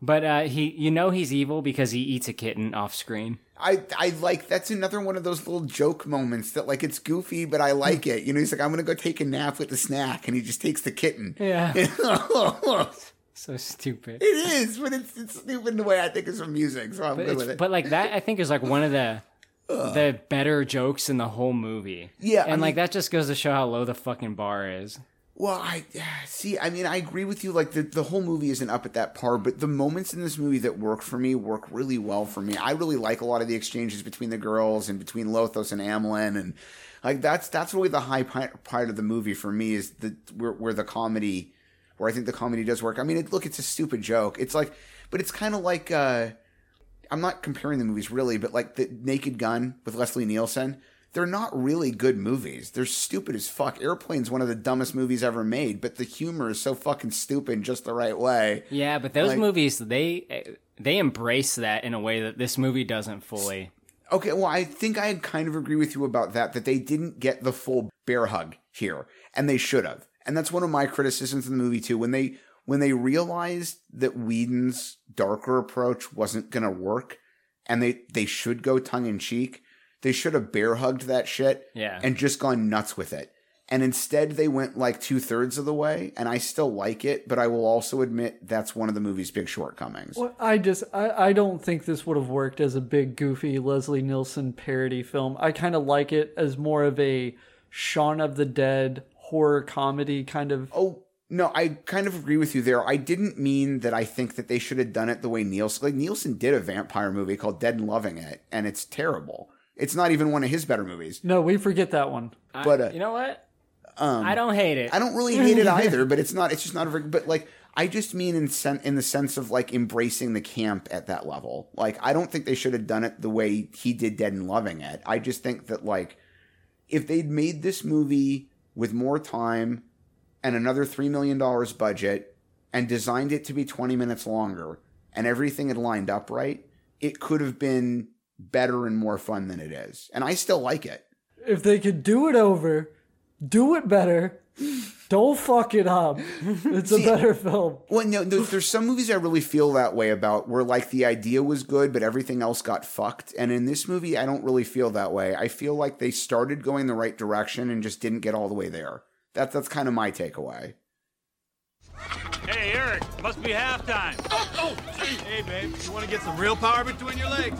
But uh, he, you know, he's evil because he eats a kitten off screen. I I like that's another one of those little joke moments that like it's goofy, but I like hmm. it. You know, he's like, I'm gonna go take a nap with the snack, and he just takes the kitten. Yeah. So stupid. It is, but it's it's stupid in the way I think it's amusing, so I'm But, good with it. but like that, I think is like one of the the better jokes in the whole movie. Yeah, I and like that just goes to show how low the fucking bar is. Well, I see. I mean, I agree with you. Like the the whole movie isn't up at that par, but the moments in this movie that work for me work really well for me. I really like a lot of the exchanges between the girls and between Lothos and Amilyn, and like that's that's really the high part of the movie for me is the where, where the comedy, where I think the comedy does work. I mean, it, look, it's a stupid joke. It's like, but it's kind of like. uh I'm not comparing the movies really, but like the Naked Gun with Leslie Nielsen, they're not really good movies. They're stupid as fuck. Airplane's one of the dumbest movies ever made, but the humor is so fucking stupid just the right way. Yeah, but those Like- movies they they embrace that in a way that this movie doesn't fully. Okay, well, I think I kind of agree with you about that, that they didn't get the full bear hug here, and they should have. And that's one of my criticisms of the movie too. When they when they realized that Whedon's darker approach wasn't gonna work, and they they should go tongue in cheek, they should have bear hugged that shit, Yeah. and just gone nuts with it. And instead, they went like two thirds of the way, and I still like it, but I will also admit that's one of the movie's big shortcomings. Well, I just I, I don't think this would have worked as a big goofy Leslie Nielsen parody film. I kind of like it as more of a Shaun of the Dead horror comedy kind of oh No, I kind of agree with you there. I didn't mean that I think that they should have done it the way Nielsen like Nielsen did a vampire movie called Dead and Loving It, and it's terrible. It's not even one of his better movies. No, we forget that one. But uh, you know what? Um, I don't hate it. I don't really hate it either, but it's not. It's just not a very. But like, I just mean in sen- in the sense of like embracing the camp at that level. Like, I don't think they should have done it the way he did Dead and Loving It. I just think that like, if they'd made this movie with more time and another three million dollars budget and designed it to be twenty minutes longer and everything had lined up right, it could have been better and more fun than it is. And I still like it. If they could do it over, do it better. Don't fuck it up. It's a better film. Well, no, there's, there's some movies I really feel that way about, where like the idea was good, but everything else got fucked. And in this movie, I don't really feel that way. I feel like they started going the right direction and just didn't get all the way there. That's that's kind of my takeaway. Hey, Eric, must be halftime. Oh, oh hey, babe, you want to get some real power between your legs?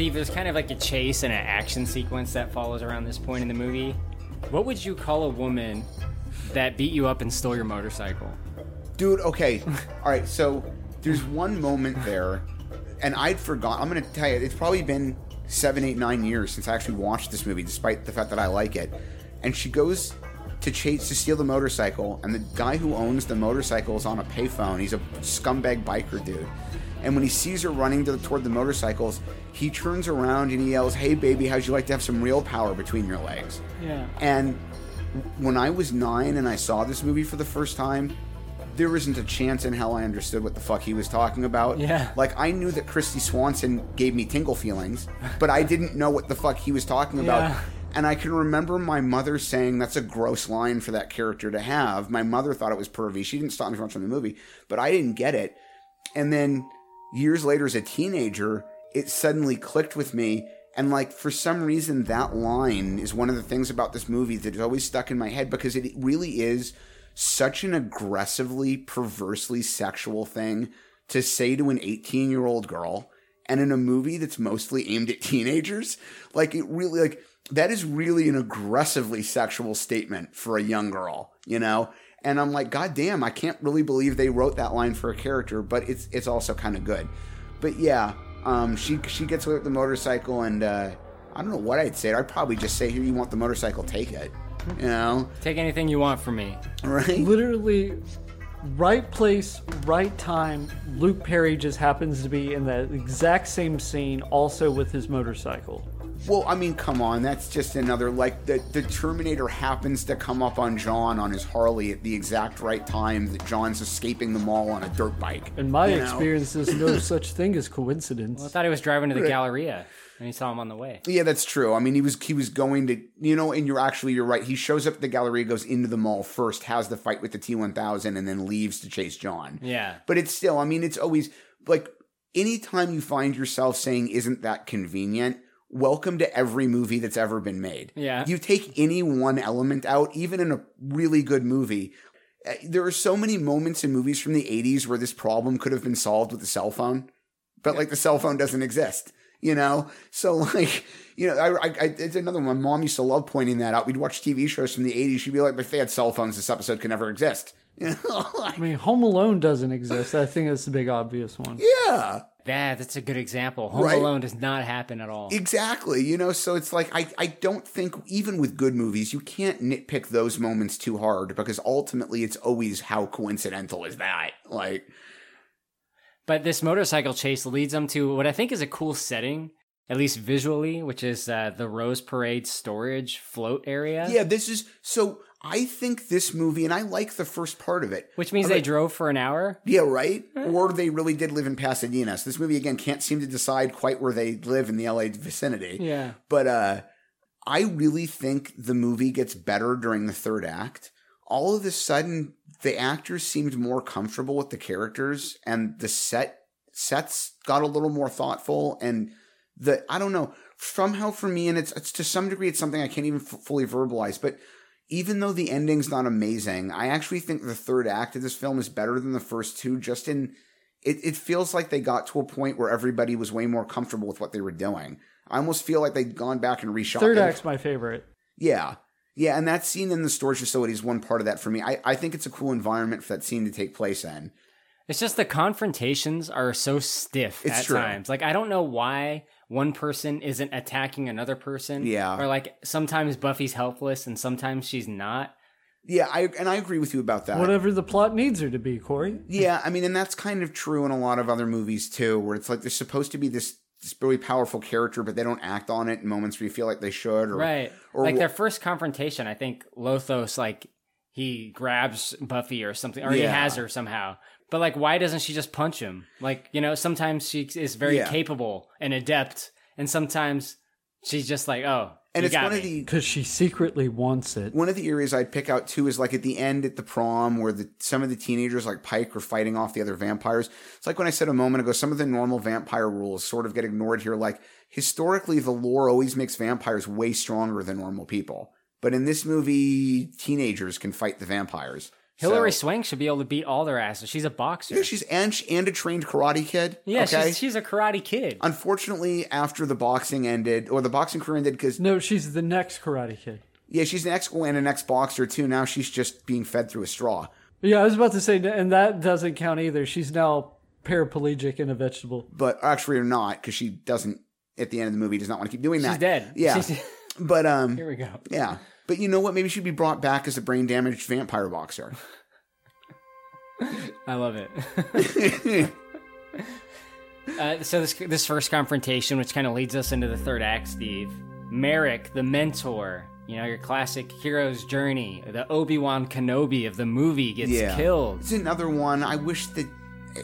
Steve, there's kind of like a chase and an action sequence that follows around this point in the movie. What would you call a woman that beat you up and stole your motorcycle? Dude, okay. All right, so there's one moment there, and I'd forgotten. I'm going to tell you, it's probably been seven, eight, nine years since I actually watched this movie, despite the fact that I like it. And she goes to chase to steal the motorcycle, and the guy who owns the motorcycle is on a payphone. He's a scumbag biker dude. And when he sees her running to, toward the motorcycles, he turns around and he yells, "Hey, baby, how'd you like to have some real power between your legs?" Yeah. And when I was nine and I saw this movie for the first time, there isn't a chance in hell I understood what the fuck he was talking about. Yeah. Like I knew that Kristy Swanson gave me tingle feelings, but I didn't know what the fuck he was talking about. Yeah. And I can remember my mother saying that's a gross line for that character to have. My mother thought it was pervy. She didn't stop me from watching the movie, but I didn't get it. And then years later as a teenager, it suddenly clicked with me. And like for some reason, that line is one of the things about this movie that is always stuck in my head because it really is such an aggressively, perversely sexual thing to say to an 18 year old girl. And in a movie that's mostly aimed at teenagers, like it really, like that is really an aggressively sexual statement for a young girl, you know? And I'm like, God damn, I can't really believe they wrote that line for a character, but it's it's also kind of good. But yeah, um, she she gets away with the motorcycle, and uh, I don't know what I'd say. I'd probably just say, "Here, you want the motorcycle? Take it." You know, Take anything you want from me. right? Literally, right place, right time. Luke Perry just happens to be in that exact same scene, also with his motorcycle. Well, I mean, come on, that's just another like the the Terminator happens to come up on John on his Harley at the exact right time that John's escaping the mall on a dirt bike. In my you know? experience, there's no such thing as coincidence. Well, I thought he was driving to the Galleria and he saw him on the way. Yeah, that's true. I mean, he was he was going to, you know, and you're actually you're right. He shows up at the Galleria, goes into the mall first, has the fight with the T1000, and then leaves to chase John. Yeah. But it's still, I mean, it's always like anytime you find yourself saying, "Isn't that convenient?" Welcome to every movie that's ever been made. Yeah. You take any one element out, even in a really good movie. uh, There are so many moments in movies from the 80s where this problem could have been solved with a cell phone, but like the cell phone doesn't exist, you know? So, like, you know, I, I, I, it's another one. My mom used to love pointing that out. We'd watch TV shows from the 80s. She'd be like, if they had cell phones, this episode could never exist. You know? I mean, Home Alone doesn't exist. I think that's the big obvious one. yeah. Yeah, that's a good example. Home Right. Alone does not happen at all. Exactly. You know, so it's like I, I don't think even with good movies, you can't nitpick those moments too hard because ultimately it's always how coincidental is that? Like But this motorcycle chase leads them to what I think is a cool setting, at least visually, which is uh, the Rose Parade storage float area. Yeah, this is so I think this movie and I like the first part of it. Which means they drove for an hour. Yeah, right? Or they really did live in Pasadena. So this movie again can't seem to decide quite where they live in the LA vicinity. Yeah. But uh I really think the movie gets better during the third act. All of a sudden the actors seemed more comfortable with the characters and the set sets got a little more thoughtful and the I don't know somehow for me and it's it's to some degree it's something I can't even f- fully verbalize but even though the ending's not amazing, I actually think the third act of this film is better than the first two. Just in it, it feels like they got to a point where everybody was way more comfortable with what they were doing. I almost feel like they'd gone back and reshot. Third act's my favorite. Yeah. Yeah, and that scene in the storage facility is one part of that for me. I, I think it's a cool environment for that scene to take place in. It's just the confrontations are so stiff It's at true. times. Like I don't know why one person isn't attacking another person. Yeah. Or like sometimes Buffy's helpless and sometimes she's not. Yeah, I and I agree with you about that. Whatever the plot needs her to be, Corey. Yeah, I mean, and that's kind of true in a lot of other movies too, where it's like there's supposed to be this, this really powerful character, but they don't act on it in moments where you feel like they should. Or, right. Or like their first confrontation, I think Lothos like he grabs Buffy or something or he has her somehow. But like why doesn't she just punch him? Like, you know, sometimes she is very Yeah. capable and adept and sometimes she's just like, "Oh, and you it's one me. of the Because she secretly wants it. one of the areas I'd pick out too is like at the end at the prom where the some of the teenagers like Pike are fighting off the other vampires. It's like when I said a moment ago, some of the normal vampire rules sort of get ignored here. Like historically, the lore always makes vampires way stronger than normal people, but in this movie, teenagers can fight the vampires. Hilary So- Swank should be able to beat all their asses. She's a boxer. Yeah, she's and she- and a trained karate kid. Yeah, okay? she's, she's a karate kid. Unfortunately, after the boxing ended, or the boxing career ended, because No, she's the next Karate Kid. yeah, she's an ex and an ex boxer too. Now she's just being fed through a straw. Yeah, I was about to say, and that doesn't count either. She's now paraplegic and a vegetable. but actually or not because she doesn't at the end of the movie does not want to keep doing that. She's dead. Yeah, She's- but um, Here we go. yeah, but you know what? Maybe she'd be brought back as a brain damaged vampire boxer. I love it. uh, so this this first confrontation, which kind of leads us into the third act, Steve. Merrick, the mentor, you know your classic hero's journey. The Obi Wan Kenobi of the movie gets yeah, killed. It's another one. I wish that.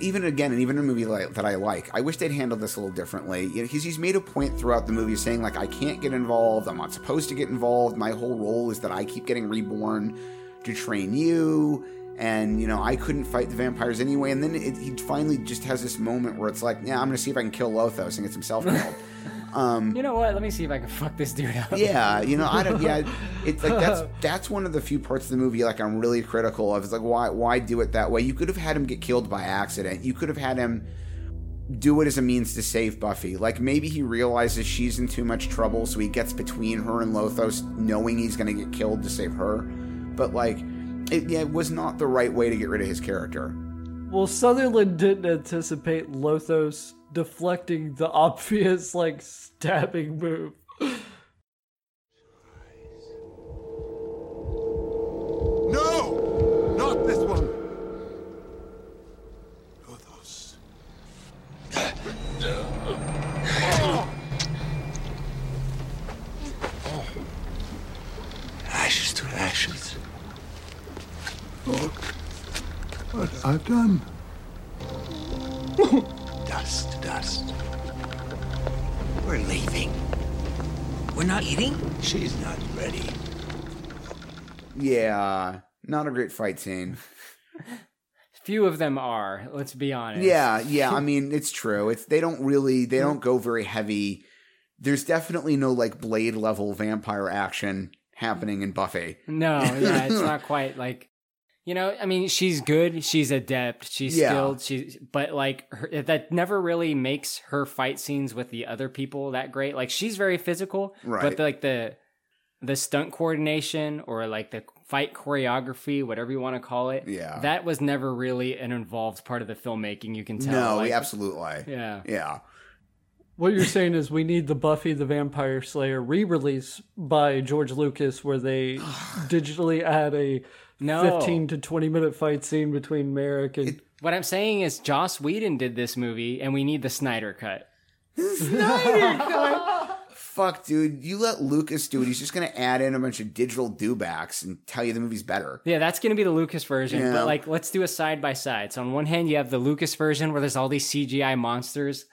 Even again, and even a movie like, that I like, I wish they'd handled this a little differently. You know, because he's made a point throughout the movie saying like, "I can't get involved. I'm not supposed to get involved. My whole role is that I keep getting reborn to train you." And you know I couldn't fight the vampires anyway. And then it, he finally just has this moment where it's like, yeah, I'm gonna see if I can kill Lothos and get himself killed. um, You know what? Let me see if I can fuck this dude up. yeah, you know, I don't. Yeah, it's like that's that's one of the few parts of the movie like I'm really critical of. It's like why why do it that way? You could have had him get killed by accident. You could have had him do it as a means to save Buffy. Like maybe he realizes she's in too much trouble, so he gets between her and Lothos, knowing he's going to get killed to save her. But like, it, yeah, it was not the right way to get rid of his character. Well, Sutherland didn't anticipate Lothos deflecting the obvious, like, stabbing move. No! Not this one! Lothos. Ashes to ashes. Look what I've done. Dust dust. We're leaving. We're not eating? She's not ready. Yeah, not a great fight scene. Few of them are. Let's be honest. Yeah, yeah. I mean, it's true. It's they don't really they don't go very heavy. There's definitely no like blade level vampire action happening in Buffy. No, yeah, it's not quite like you know. I mean, she's good. She's adept. She's Yeah. skilled. She's but like her, that never really makes her fight scenes with the other people that great. Like she's very physical, Right. But like the the stunt coordination or like the fight choreography, whatever you want to call it, Yeah. that was never really an involved part of the filmmaking. You can tell. No, like, absolutely. Yeah. Yeah. What you're saying is we need the Buffy the Vampire Slayer re-release by George Lucas, where they digitally add a No. 15 to 20 minute fight scene between Merrick and. What I'm saying is, Joss Whedon did this movie, and we need the Snyder cut. Snyder cut? Fuck, dude. You let Lucas do it. He's just gonna add in a bunch of digital dewbacks and tell you the movie's better. Yeah, that's going to be the Lucas version. Yeah. But like, let's do a side by side. So on one hand, you have the Lucas version where there's all these CGI monsters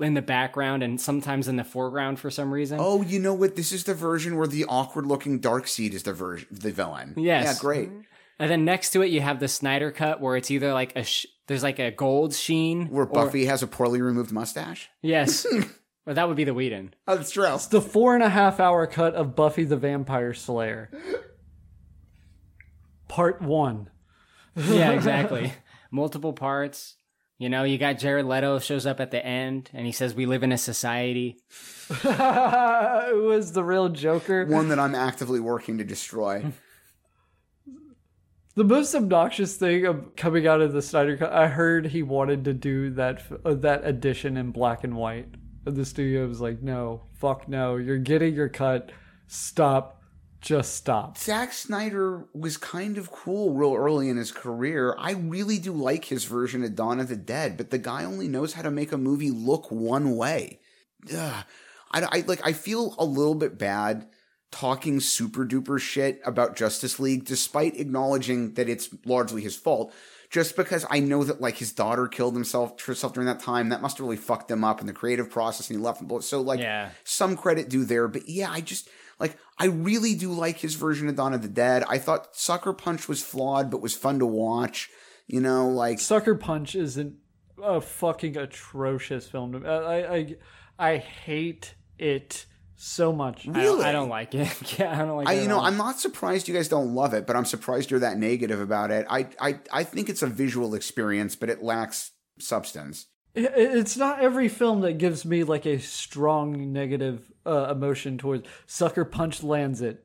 in the background and sometimes in the foreground for some reason. Oh, you know what? This is the version where the awkward looking Darkseid is the version the villain. Yes. Yeah, great. Mm-hmm. And then next to it, you have the Snyder cut where it's either like a sh- there's like a gold sheen Where or- Buffy has a poorly removed mustache. Yes, or that would be the Whedon. Oh, that's true. It's the four and a half hour cut of Buffy the Vampire Slayer. Part one. yeah, exactly. Multiple parts. You know, you got Jared Leto shows up at the end and he says we live in a society. Who was the real Joker? One that I'm actively working to destroy. The most obnoxious thing of coming out of the Snyder Cut, I heard he wanted to do that uh, that edition in black and white. And the studio was like, "No, fuck no, you're getting your cut. Stop, just stop." Zack Snyder was kind of cool real early in his career. I really do like his version of Dawn of the Dead, but the guy only knows how to make a movie look one way. Ugh. I, I like. I feel a little bit bad talking super duper shit about Justice League, despite acknowledging that it's largely his fault. Just because I know that like his daughter killed himself herself during that time, that must have really fucked him up in the creative process, and he left him. So like, Yeah. some credit due there. But yeah, I just like I really do like his version of Dawn of the Dead. I thought Sucker Punch was flawed, but was fun to watch. You know, like Sucker Punch isn't a fucking atrocious film. I I I hate it so much. Really? I, I don't like it. yeah, I don't like I, it. you know. I'm not surprised you guys don't love it, but I'm surprised you're that negative about it. I, I, I think it's a visual experience, but it lacks substance. It- It's not every film that gives me like a strong negative uh, emotion towards Sucker Punch lands it.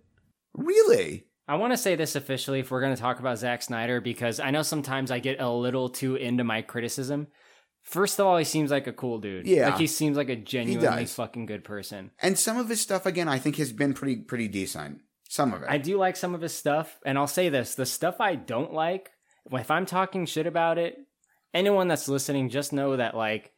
Really? I want to say this officially if we're going to talk about Zack Snyder because I know sometimes I get a little too into my criticism. First of all, he seems like a cool dude. Yeah. Like he seems like a genuinely fucking good person. And some of his stuff, again, I think has been pretty, pretty decent. Some of it. I do like some of his stuff, and I'll say this: the stuff I don't like, if I'm talking shit about it, anyone that's listening, just know that like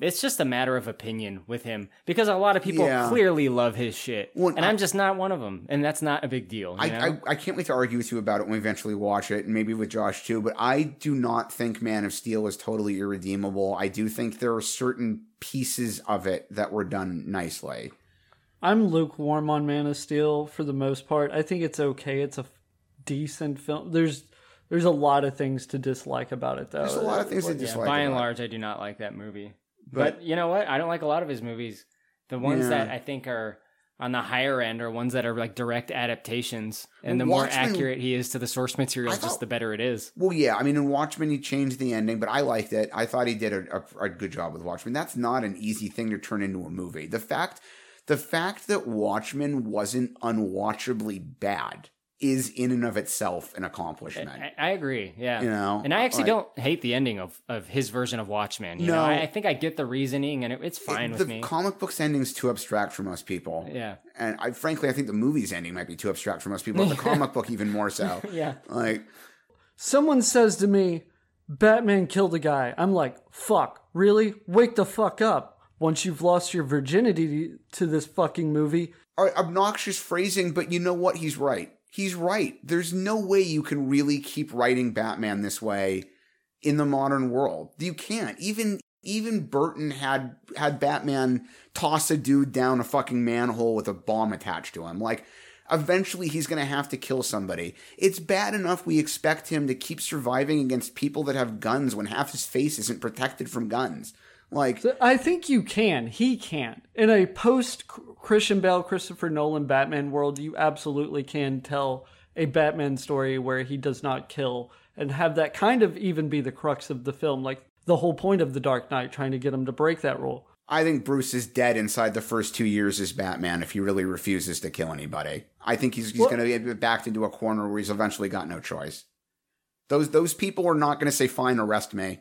it's just a matter of opinion with him because a lot of people Yeah. clearly love his shit, Well, and I- I'm just not one of them, and that's not a big deal. You I, know? I, I can't wait to argue with you about it when we eventually watch it, and maybe with Josh too. But I do not think Man of Steel is totally irredeemable. I do think there are certain pieces of it that were done nicely. I'm lukewarm on Man of Steel for the most part. I think it's okay. It's a decent film. There's there's a lot of things to dislike about it though. There's a lot of things to Yeah, dislike. by and about it. large, I do not like that movie. But- But, you know what? I don't like a lot of his movies. The ones Yeah. that I think are on the higher end are ones that are like direct adaptations, and the more Watchmen- accurate he is to the source material, I just the better it is. Well, yeah. I mean, in Watchmen, he changed the ending, but I liked it. I thought he did a, a, a good job with Watchmen. That's not an easy thing to turn into a movie. The fact, the fact that Watchmen wasn't unwatchably bad is in and of itself an accomplishment. I, I agree. Yeah, You know, and I actually like- don't hate the ending of, of his version of Watchmen. You No. know, I, I think I get the reasoning, and it, it's fine the with me. comic book's ending's too abstract for most people. Yeah. And I frankly I think the movie's ending might be too abstract for most people. The comic book even more so. Yeah. Like Someone says to me, Batman killed a guy. I'm like, fuck, really? Wake the fuck up. Once you've lost your virginity to this fucking movie, are obnoxious phrasing, but you know what? He's right. He's right. There's no way you can really keep writing Batman this way in the modern world. You can't. Even even Burton had had Batman toss a dude down a fucking manhole with a bomb attached to him. Like eventually he's going to have to kill somebody. It's bad enough we expect him to keep surviving against people that have guns when half his face isn't protected from guns. Like I think you can. He can't. In a post Christian Bale, Christopher Nolan Batman world, you absolutely can tell a Batman story where he does not kill and have that kind of even be the crux of the film. Like the whole point of The Dark Knight, trying to get him to break that rule. I think Bruce is dead inside the first two years as Batman if he really refuses to kill anybody. I think he's, he's Well- going to be backed into a corner where he's eventually got no choice. Those those people are not going to say, "Fine, arrest me."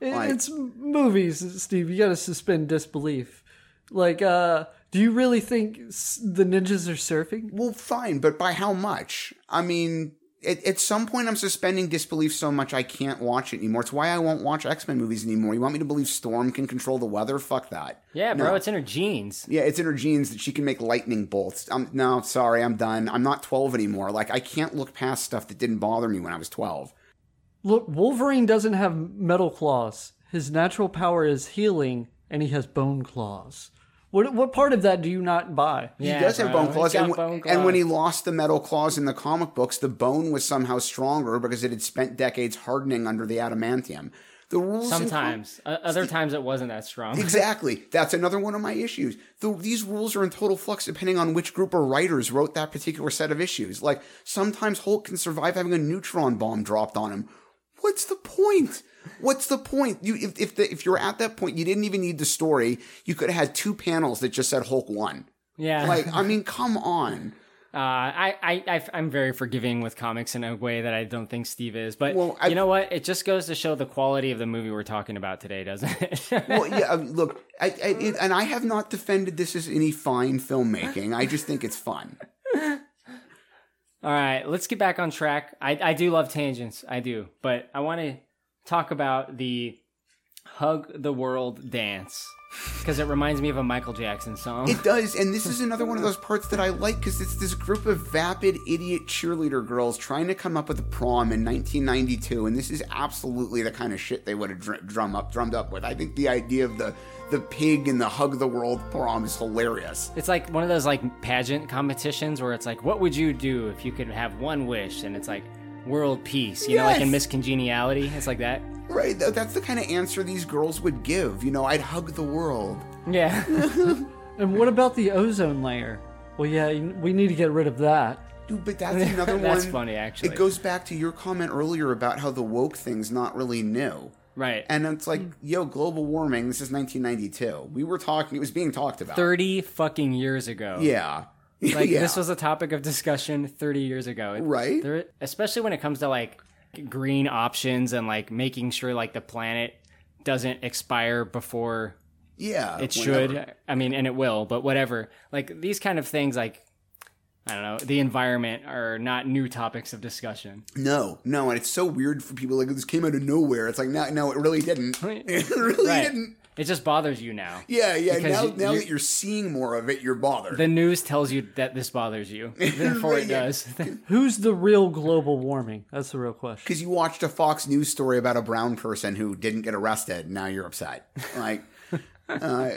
It- Like- it's movies, Steve. You got to suspend disbelief. Like, uh, do you really think the ninjas are surfing? Well, fine, but by how much? I mean, at, at some point, I'm suspending disbelief so much I can't watch it anymore. It's why I won't watch X Men movies anymore. You want me to believe Storm can control the weather? Fuck that. yeah, bro, No. it's in her genes. Yeah, it's in her genes that she can make lightning bolts. I'm, no, sorry, I'm done. I'm not 12 anymore. Like, I can't look past stuff that didn't bother me when I was 12. Look, Wolverine doesn't have metal claws. His natural power is healing, and he has bone claws. What what part of that do you not buy? he does have bone claws, and, w- and when he lost the metal claws in the comic books, the bone was somehow stronger because it had spent decades hardening under the adamantium. The rules in com- Sometimes, O- other times it wasn't that strong. exactly. That's another one of my issues. The, these rules are in total flux depending on which group of writers wrote that particular set of issues. Like sometimes Hulk can survive having a neutron bomb dropped on him. What's the point? What's the point? You if if, the, if you're at that point, you didn't even need the story. You could have had two panels that just said Hulk won. Yeah. Like I mean, come on. Uh, I, I, I, I'm very forgiving with comics in a way that I don't think Steve is. But Well, I- you know what? It just goes to show the quality of the movie we're talking about today, doesn't it? well, yeah. I mean, look, I, I it, and I have not defended this as any fine filmmaking. I just think it's fun. All right, let's get back on track. I, I do love tangents, I do, but I want to talk about the hug the world dance because it reminds me of a Michael Jackson song. It does, and this is another one of those parts that I like because it's this group of vapid idiot cheerleader girls trying to come up with a prom in 1992, and this is absolutely the kind of shit they would have dr- drum up, drummed up with. I think the idea of the the pig and the hug the world prom is hilarious. It's like one of those like pageant competitions where it's like, what would you do if you could have one wish? And it's like world peace, you know, like in Miss Congeniality. It's like that. Right, th- that's the kind of answer these girls would give. You know, I'd hug the world. Yeah. And what about the ozone layer? Well, yeah, we need to get rid of that. Dude, but that's another one. That's funny, actually. It goes back to your comment earlier about how the woke thing's not really new. Right. And it's like, yo, global warming, this is 1992. We were talking, it was being talked about. 30 fucking years ago. Yeah. Like Yeah. this was a topic of discussion 30 years ago. Right. There, especially when it comes to like green options and like making sure like the planet doesn't expire before Yeah. it whenever. should. I mean, and it will, but whatever. Like these kind of things like I don't know, the environment are not new topics of discussion. No, no, and it's so weird for people like this came out of nowhere. It's like, no, no, it really didn't. It really Right. didn't. It just bothers you now. Yeah, yeah. Now, you- now you- that you're seeing more of it, you're bothered. The news tells you that this bothers you. Therefore it does. Who's the real global warming? That's the real question. Because you watched a Fox News story about a brown person who didn't get arrested, now you're upset. Like, uh,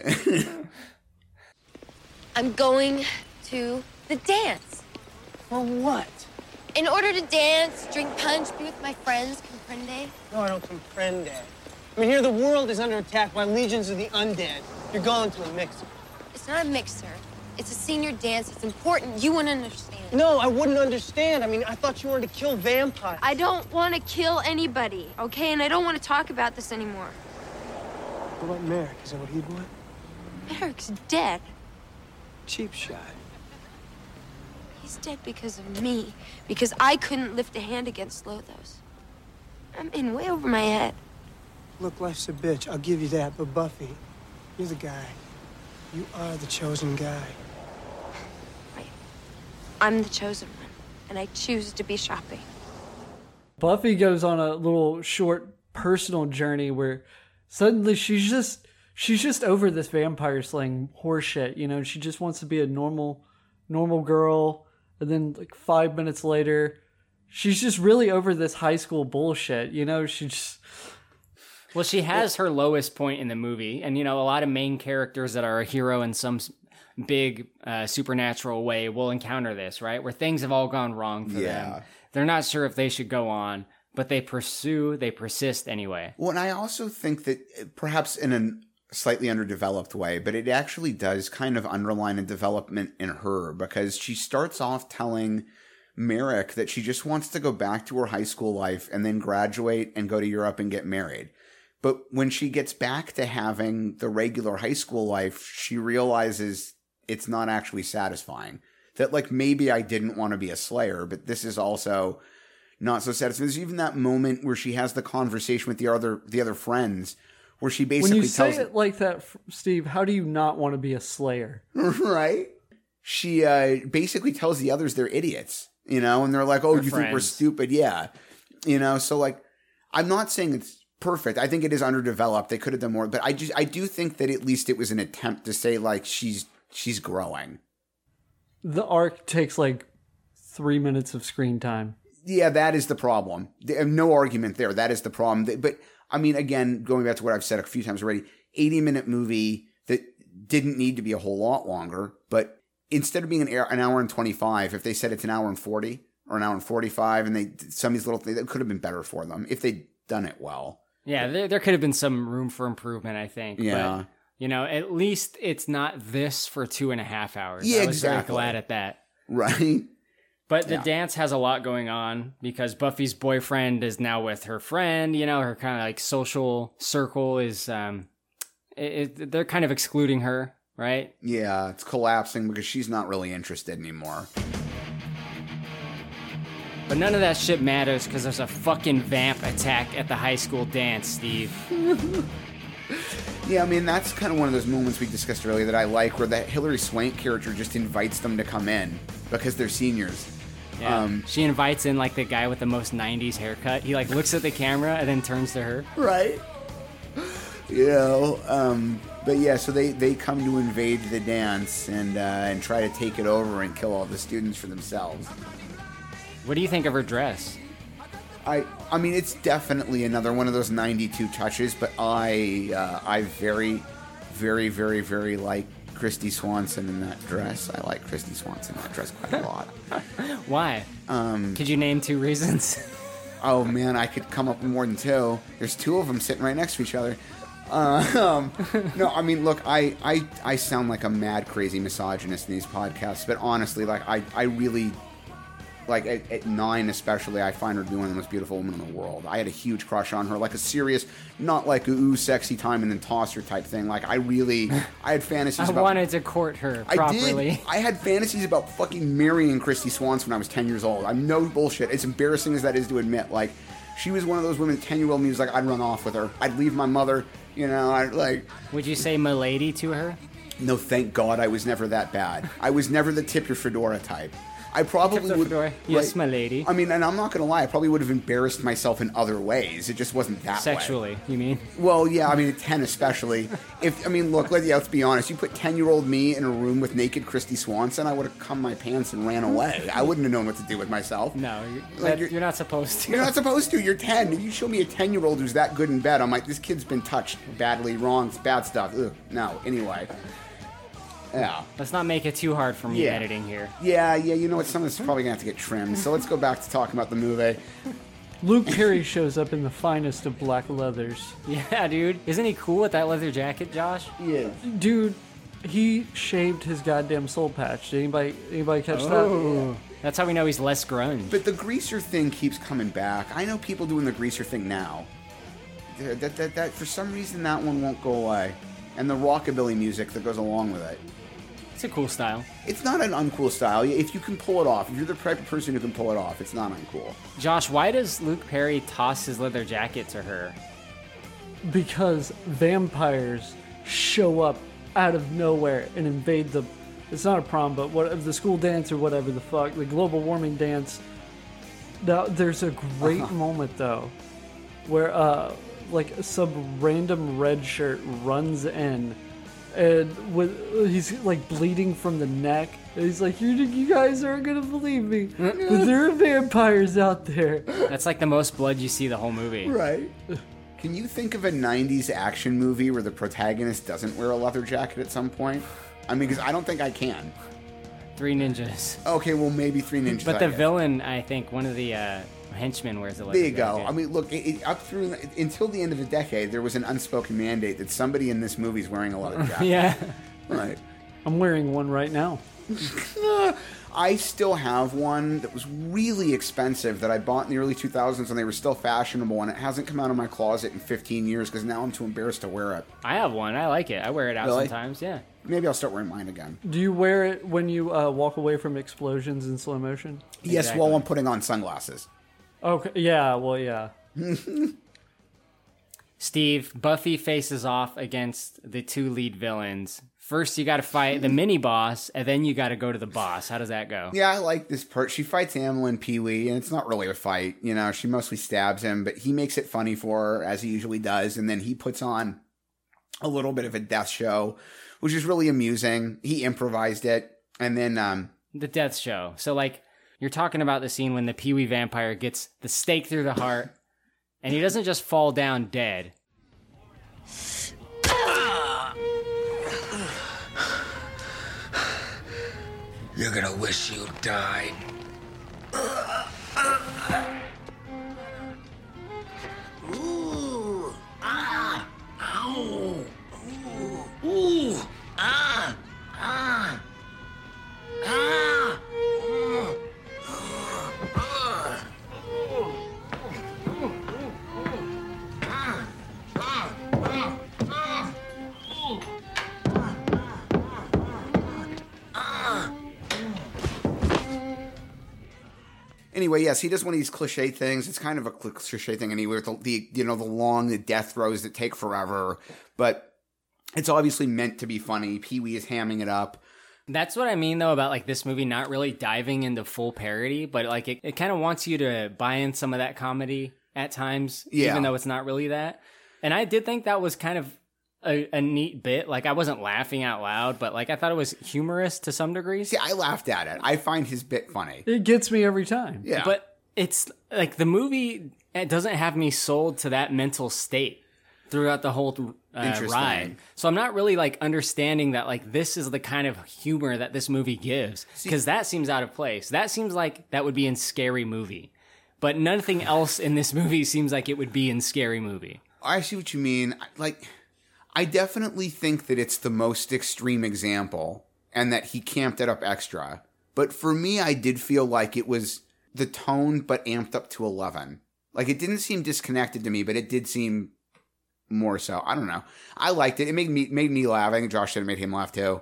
I'm going to the dance. For what? In order to dance, drink punch, be with my friends, comprende? No, I don't comprende. I mean, here the world is under attack by legions of the undead. You're going to a mixer. It's not a mixer. It's a senior dance. It's important. You wouldn't understand. No, I wouldn't understand. I mean, I thought you wanted to kill vampires. I don't want to kill anybody, okay? And I don't want to talk about this anymore. What about Merrick? Is that what he'd want? Merrick's dead. Cheap shot. He's dead because of me. Because I couldn't lift a hand against Lothos. I'm in way over my head. Look, life's a bitch. I'll give you that. But Buffy, you're the guy. You are the chosen guy. I'm the chosen one. And I choose to be shopping. Buffy goes on a little short personal journey where suddenly she's just she's just over this vampire slaying horseshit, you know, she just wants to be a normal normal girl and then like 5 minutes later she's just really over this high school bullshit, you know, she just Well, she has her lowest point in the movie, and you know, a lot of main characters that are a hero in some big uh, supernatural way will encounter this, right? Where things have all gone wrong for Yeah. them. They're not sure if they should go on, but they pursue, they persist anyway. Well, and I also think that uh, perhaps in a slightly underdeveloped way, but it actually does kind of underline a development in her because she starts off telling Merrick that she just wants to go back to her high school life and then graduate and go to Europe and get married. But when she gets back to having the regular high school life, she realizes it's not actually satisfying. That, like, maybe I didn't want to be a slayer, but this is also not so satisfying. There's even that moment where she has the conversation with the other the other friends, where she basically when you say it like that, Steve, how do you not want to be a slayer? right. She uh, basically tells the others they're idiots, you know, and they're like, "Oh, you think we're stupid?" Yeah, you know. So like, I'm not saying it's perfect. I think it is underdeveloped. They could have done more, but I just I do think that at least it was an attempt to say like she's she's growing. The arc takes like 3 minutes of screen time. Yeah, that is the problem. No argument there. That is the problem. But I mean, again, going back to what I've said a few times already, 80 minute movie that didn't need to be a whole lot longer, but instead of being an hour, an hour and 25, if they said it's an hour and 40 or an hour and 45 and they some of these little things, that could have been better for them if they'd done it well. Yeah, there, there could have been some room for improvement, I think. Yeah. But, you know, at least it's not this for two and a half hours. Yeah, I was exactly. very glad at that. Right? But the Yeah. dance has a lot going on because Buffy's boyfriend is now with her friend. You know, her kind of like social circle is, um, it, it, they're kind of excluding her, right? Yeah, it's collapsing because she's not really interested anymore. But none of that shit matters because there's a fucking vamp attack at the high school dance, Steve. Yeah, I mean that's kind of one of those moments we discussed earlier that I like, where that Hilary Swank character just invites them to come in because they're seniors. Yeah. Um, she invites in like the guy with the most 90s haircut. He like looks at the camera and then turns to her. Right. You know, um, but yeah, so they, they come to invade the dance and uh, and try to take it over and kill all the students for themselves. What do you think of her dress? I I mean it's definitely another one of those 92 touches, but I uh, I very very very very like Kristy Swanson in that dress. I like Kristy Swanson in that dress quite a lot. Why? Um, Could you name two reasons? oh man, I could come up with more than two. There's two of them sitting right next to each other. Uh, um, no, I mean, look, I, I, I sound like a mad, crazy misogynist in these podcasts, but honestly, like, I, I really, like, at, at nine especially, I find her to be one of the most beautiful women in the world. I had a huge crush on her, like a serious, not like ooh, sexy time and then toss her type thing. Like, I really, I had fantasies I about. wanted to court her I properly. did. I had fantasies about fucking marrying Kristy Swanson when I was 10 years old. I'm no bullshit. As embarrassing as that is to admit, like, she was one of those women, 10 year old me was like, I'd run off with her. I'd leave my mother, you know, I like. Would you say milady to her? No, thank God I was never that bad. I was never the tip your fedora type. I probably would. Yes, my lady. I mean, and I'm not gonna lie, I probably would have embarrassed myself in other ways. It just wasn't that way. Sexually, you mean? Well, yeah, I mean, at 10 especially. If I mean, look, let, yeah, let's be honest. You put 10 year old me in a room with naked Kristy Swanson, I would have come my pants and ran away. I wouldn't have known what to do with myself. No, you're, Like, that- you're- you're not supposed to. You're not supposed to. You're 10. If you show me a 10 year old who's that good in bed, I'm like, this kid's been touched badly, wrong, bad stuff. Ugh, no, anyway. Yeah. Let's not make it too hard for me Yeah. editing here. Yeah, yeah, you know what? Some of this is probably going to have to get trimmed. So let's go back to talking about the movie. Luke Perry shows up in the finest of black leathers. Yeah, dude. Isn't he cool with that leather jacket, Josh? Yeah. Dude, he shaved his goddamn soul patch. Did anybody anybody catch Oh. that? That's how we know he's less grunge. But the greaser thing keeps coming back. I know people doing the greaser thing now. That, that, that, that- for some reason, that one won't go away. And the rockabilly music that goes along with it. It's a cool style. It's not an uncool style. If you can pull it off, if you're the type of person who can pull it off, it's not uncool. Josh, why does Luke Perry toss his leather jacket to her? Because vampires show up out of nowhere and invade the. It's not a prom, but what the school dance or whatever the fuck, the global warming dance. Now, there's a great Uh-huh. moment though, where uh, like some random red shirt runs in, and with he's like bleeding from the neck. And he's like, you, "You guys aren't gonna believe me, but there are vampires out there." That's like the most blood you see the whole movie. Right. Can you think of a 90s action movie where the protagonist doesn't wear a leather jacket at some point? I mean, because I don't think I can. Three ninjas. Okay, well, maybe Three Ninjas. But I the guess. villain, I think, one of the uh, henchmen wears a leather There you go. jacket. I mean, look, it, it, up through until the end of the decade, there was an unspoken mandate that somebody in this movie is wearing a leather jacket. yeah. Right. I'm wearing one right now. I still have one that was really expensive that I bought in the early 2000s when they were still fashionable, and it hasn't come out of my closet in 15 years because now I'm too embarrassed to wear it. I have one. I like it. I wear it out Really? sometimes. Yeah. Maybe I'll start wearing mine again. Do you wear it when you uh, walk away from explosions in slow motion? Yes, while I'm putting on sunglasses. Okay. Yeah. Well. Yeah. Steve, Buffy faces off against the two lead villains. First, you got to fight the mini boss, and then you got to go to the boss. How does that go? Yeah, I like this part. She fights Amilyn Pee Wee, and it's not really a fight. You know, she mostly stabs him, but he makes it funny for her, as he usually does, and then he puts on a little bit of a death show, which is really amusing. He improvised it, and then um, The death show. So, like, you're talking about the scene when the Pee Wee vampire gets the stake through the heart, and he doesn't just fall down dead. You're gonna wish you died. Ooh, ah, ow, ooh, ooh, ah, ah, ah. Anyway, yes, he does one of these cliche things. It's kind of a cliche thing anyway. With the, the you know the long the death throws that take forever, but it's obviously meant to be funny. Pee Wee is hamming it up. That's what I mean though about like this movie not really diving into full parody, but like it, it kind of wants you to buy in some of that comedy at times, Yeah. even though it's not really that. And I did think that was kind of a, a neat bit. Like I wasn't laughing out loud, but like I thought it was humorous to some degree. See, I laughed at it. I find his bit funny. It gets me every time. Yeah. But it's like the movie it doesn't have me sold to that mental state throughout the whole uh, ride. So I'm not really like understanding that like this is the kind of humor that this movie gives because that seems out of place. That seems like that would be in Scary Movie. But nothing else in this movie seems like it would be in Scary Movie. I see what you mean. Like, I definitely think that it's the most extreme example and that he camped it up extra. But for me, I did feel like it was the tone, but amped up to 11. Like, it didn't seem disconnected to me, but it did seem more so. I don't know. I liked it. It made me, made me laugh. I think Josh said it made him laugh too.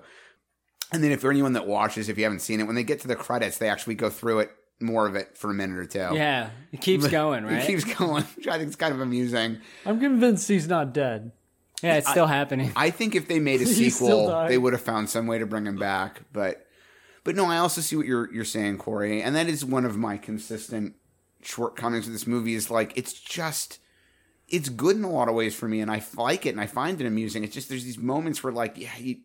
And then if for anyone that watches, if you haven't seen it, when they get to the credits, they actually go through it, more of it for a minute or two. Yeah, it keeps going, right? It keeps going, which I think is kind of amusing. I'm convinced he's not dead. Yeah, it's still happening. I think if they made a sequel, they would have found some way to bring him back. But, but no, I also see what you're you're saying, Corey, and that is one of my consistent shortcomings with this movie. Is like it's just it's good in a lot of ways for me, and I like it, and I find it amusing. It's just there's these moments where like yeah, you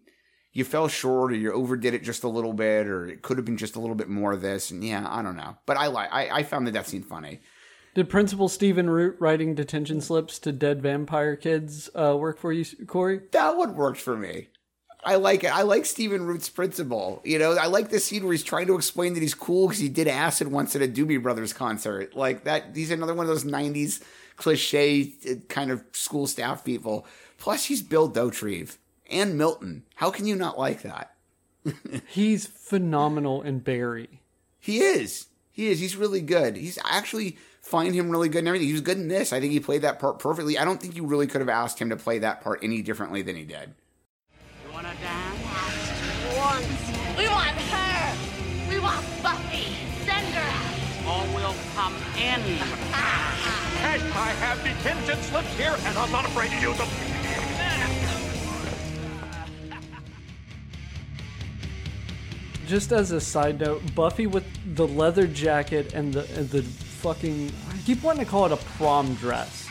you fell short, or you overdid it just a little bit, or it could have been just a little bit more of this, and yeah, I don't know. But I like I, I found the death scene funny. Did Principal Stephen Root writing detention slips to dead vampire kids uh, work for you, Corey? That one worked for me. I like it. I like Stephen Root's principle. You know, I like the scene where he's trying to explain that he's cool because he did acid once at a Doobie Brothers concert. Like that. He's another one of those '90s cliche uh, kind of school staff people. Plus, he's Bill Dauterive and Milton. How can you not like that? He's phenomenal in Barry. He is. He is. He's really good. He's actually find him really good and everything. He was good in this. I think he played that part perfectly. I don't think you really could have asked him to play that part any differently than he did. Once. We want her. We want Buffy. Send her out. All will come in. hey, I have detention slips here, and I'm not afraid to use them. Just as a side note, Buffy with the leather jacket and the and the fucking I keep wanting to call it a prom dress,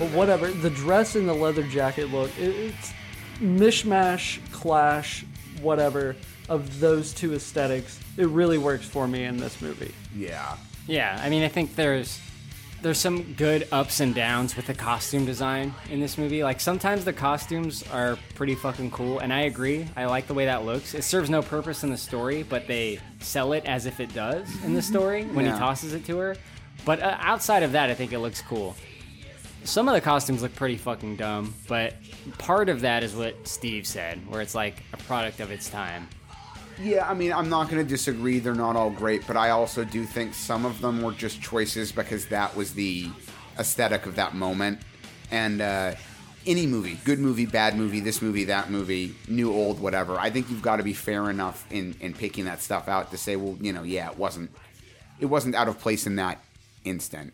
but whatever. The dress and the leather jacket look, it, it's mishmash, clash, whatever of those two aesthetics. It really works for me in this movie. Yeah. Yeah, I mean, I think there's there's some good ups and downs with the costume design in this movie. Like sometimes the costumes are pretty fucking cool, and I agree. I like the way that looks. It serves no purpose in the story, but they sell it as if it does in the story when Yeah. he tosses it to her. But uh, outside of that, I think it looks cool. Some of the costumes look pretty fucking dumb, but part of that is what Steve said, where it's like a product of its time. Yeah, I mean, I'm not going to disagree. They're not all great, but I also do think some of them were just choices because that was the aesthetic of that moment. And uh, any movie, good movie, bad movie, this movie, that movie, new, old, whatever. I think you've got to be fair enough in in picking that stuff out to say, well, you know, yeah, it wasn't it wasn't out of place in that instant.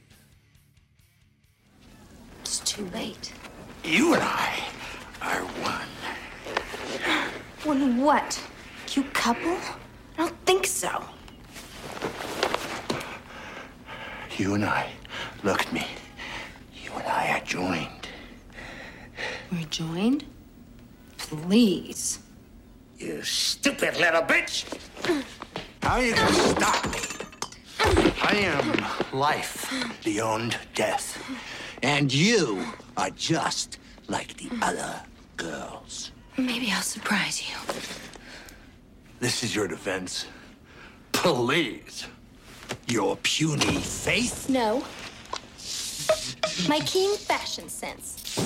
It's too late. You and I are one. One what? Cute couple? I don't think so. You and I. Look at me. You and I are joined. We're joined? Please. You stupid little bitch! How are you gonna stop me? I am life beyond death. And you are just like the other girls. Maybe I'll surprise you. This is your defense. Please. Your puny faith? No. My keen fashion sense.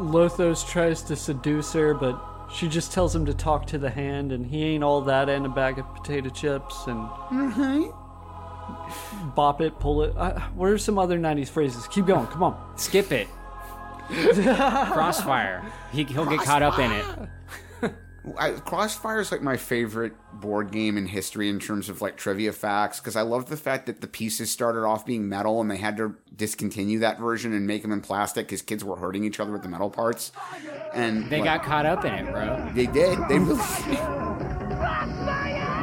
Lothos tries to seduce her, but she just tells him to talk to the hand, and he ain't all that and a bag of potato chips and bop it, pull it. Uh, what are some other '90s phrases? Keep going. Come on. Skip it. Crossfire. He, he'll get caught up in it. I, Crossfire is like my favorite board game in history in terms of like trivia facts because I love the fact that the pieces started off being metal and they had to discontinue that version and make them in plastic because kids were hurting each other with the metal parts. And They like, got caught up in it, bro. They did. They really.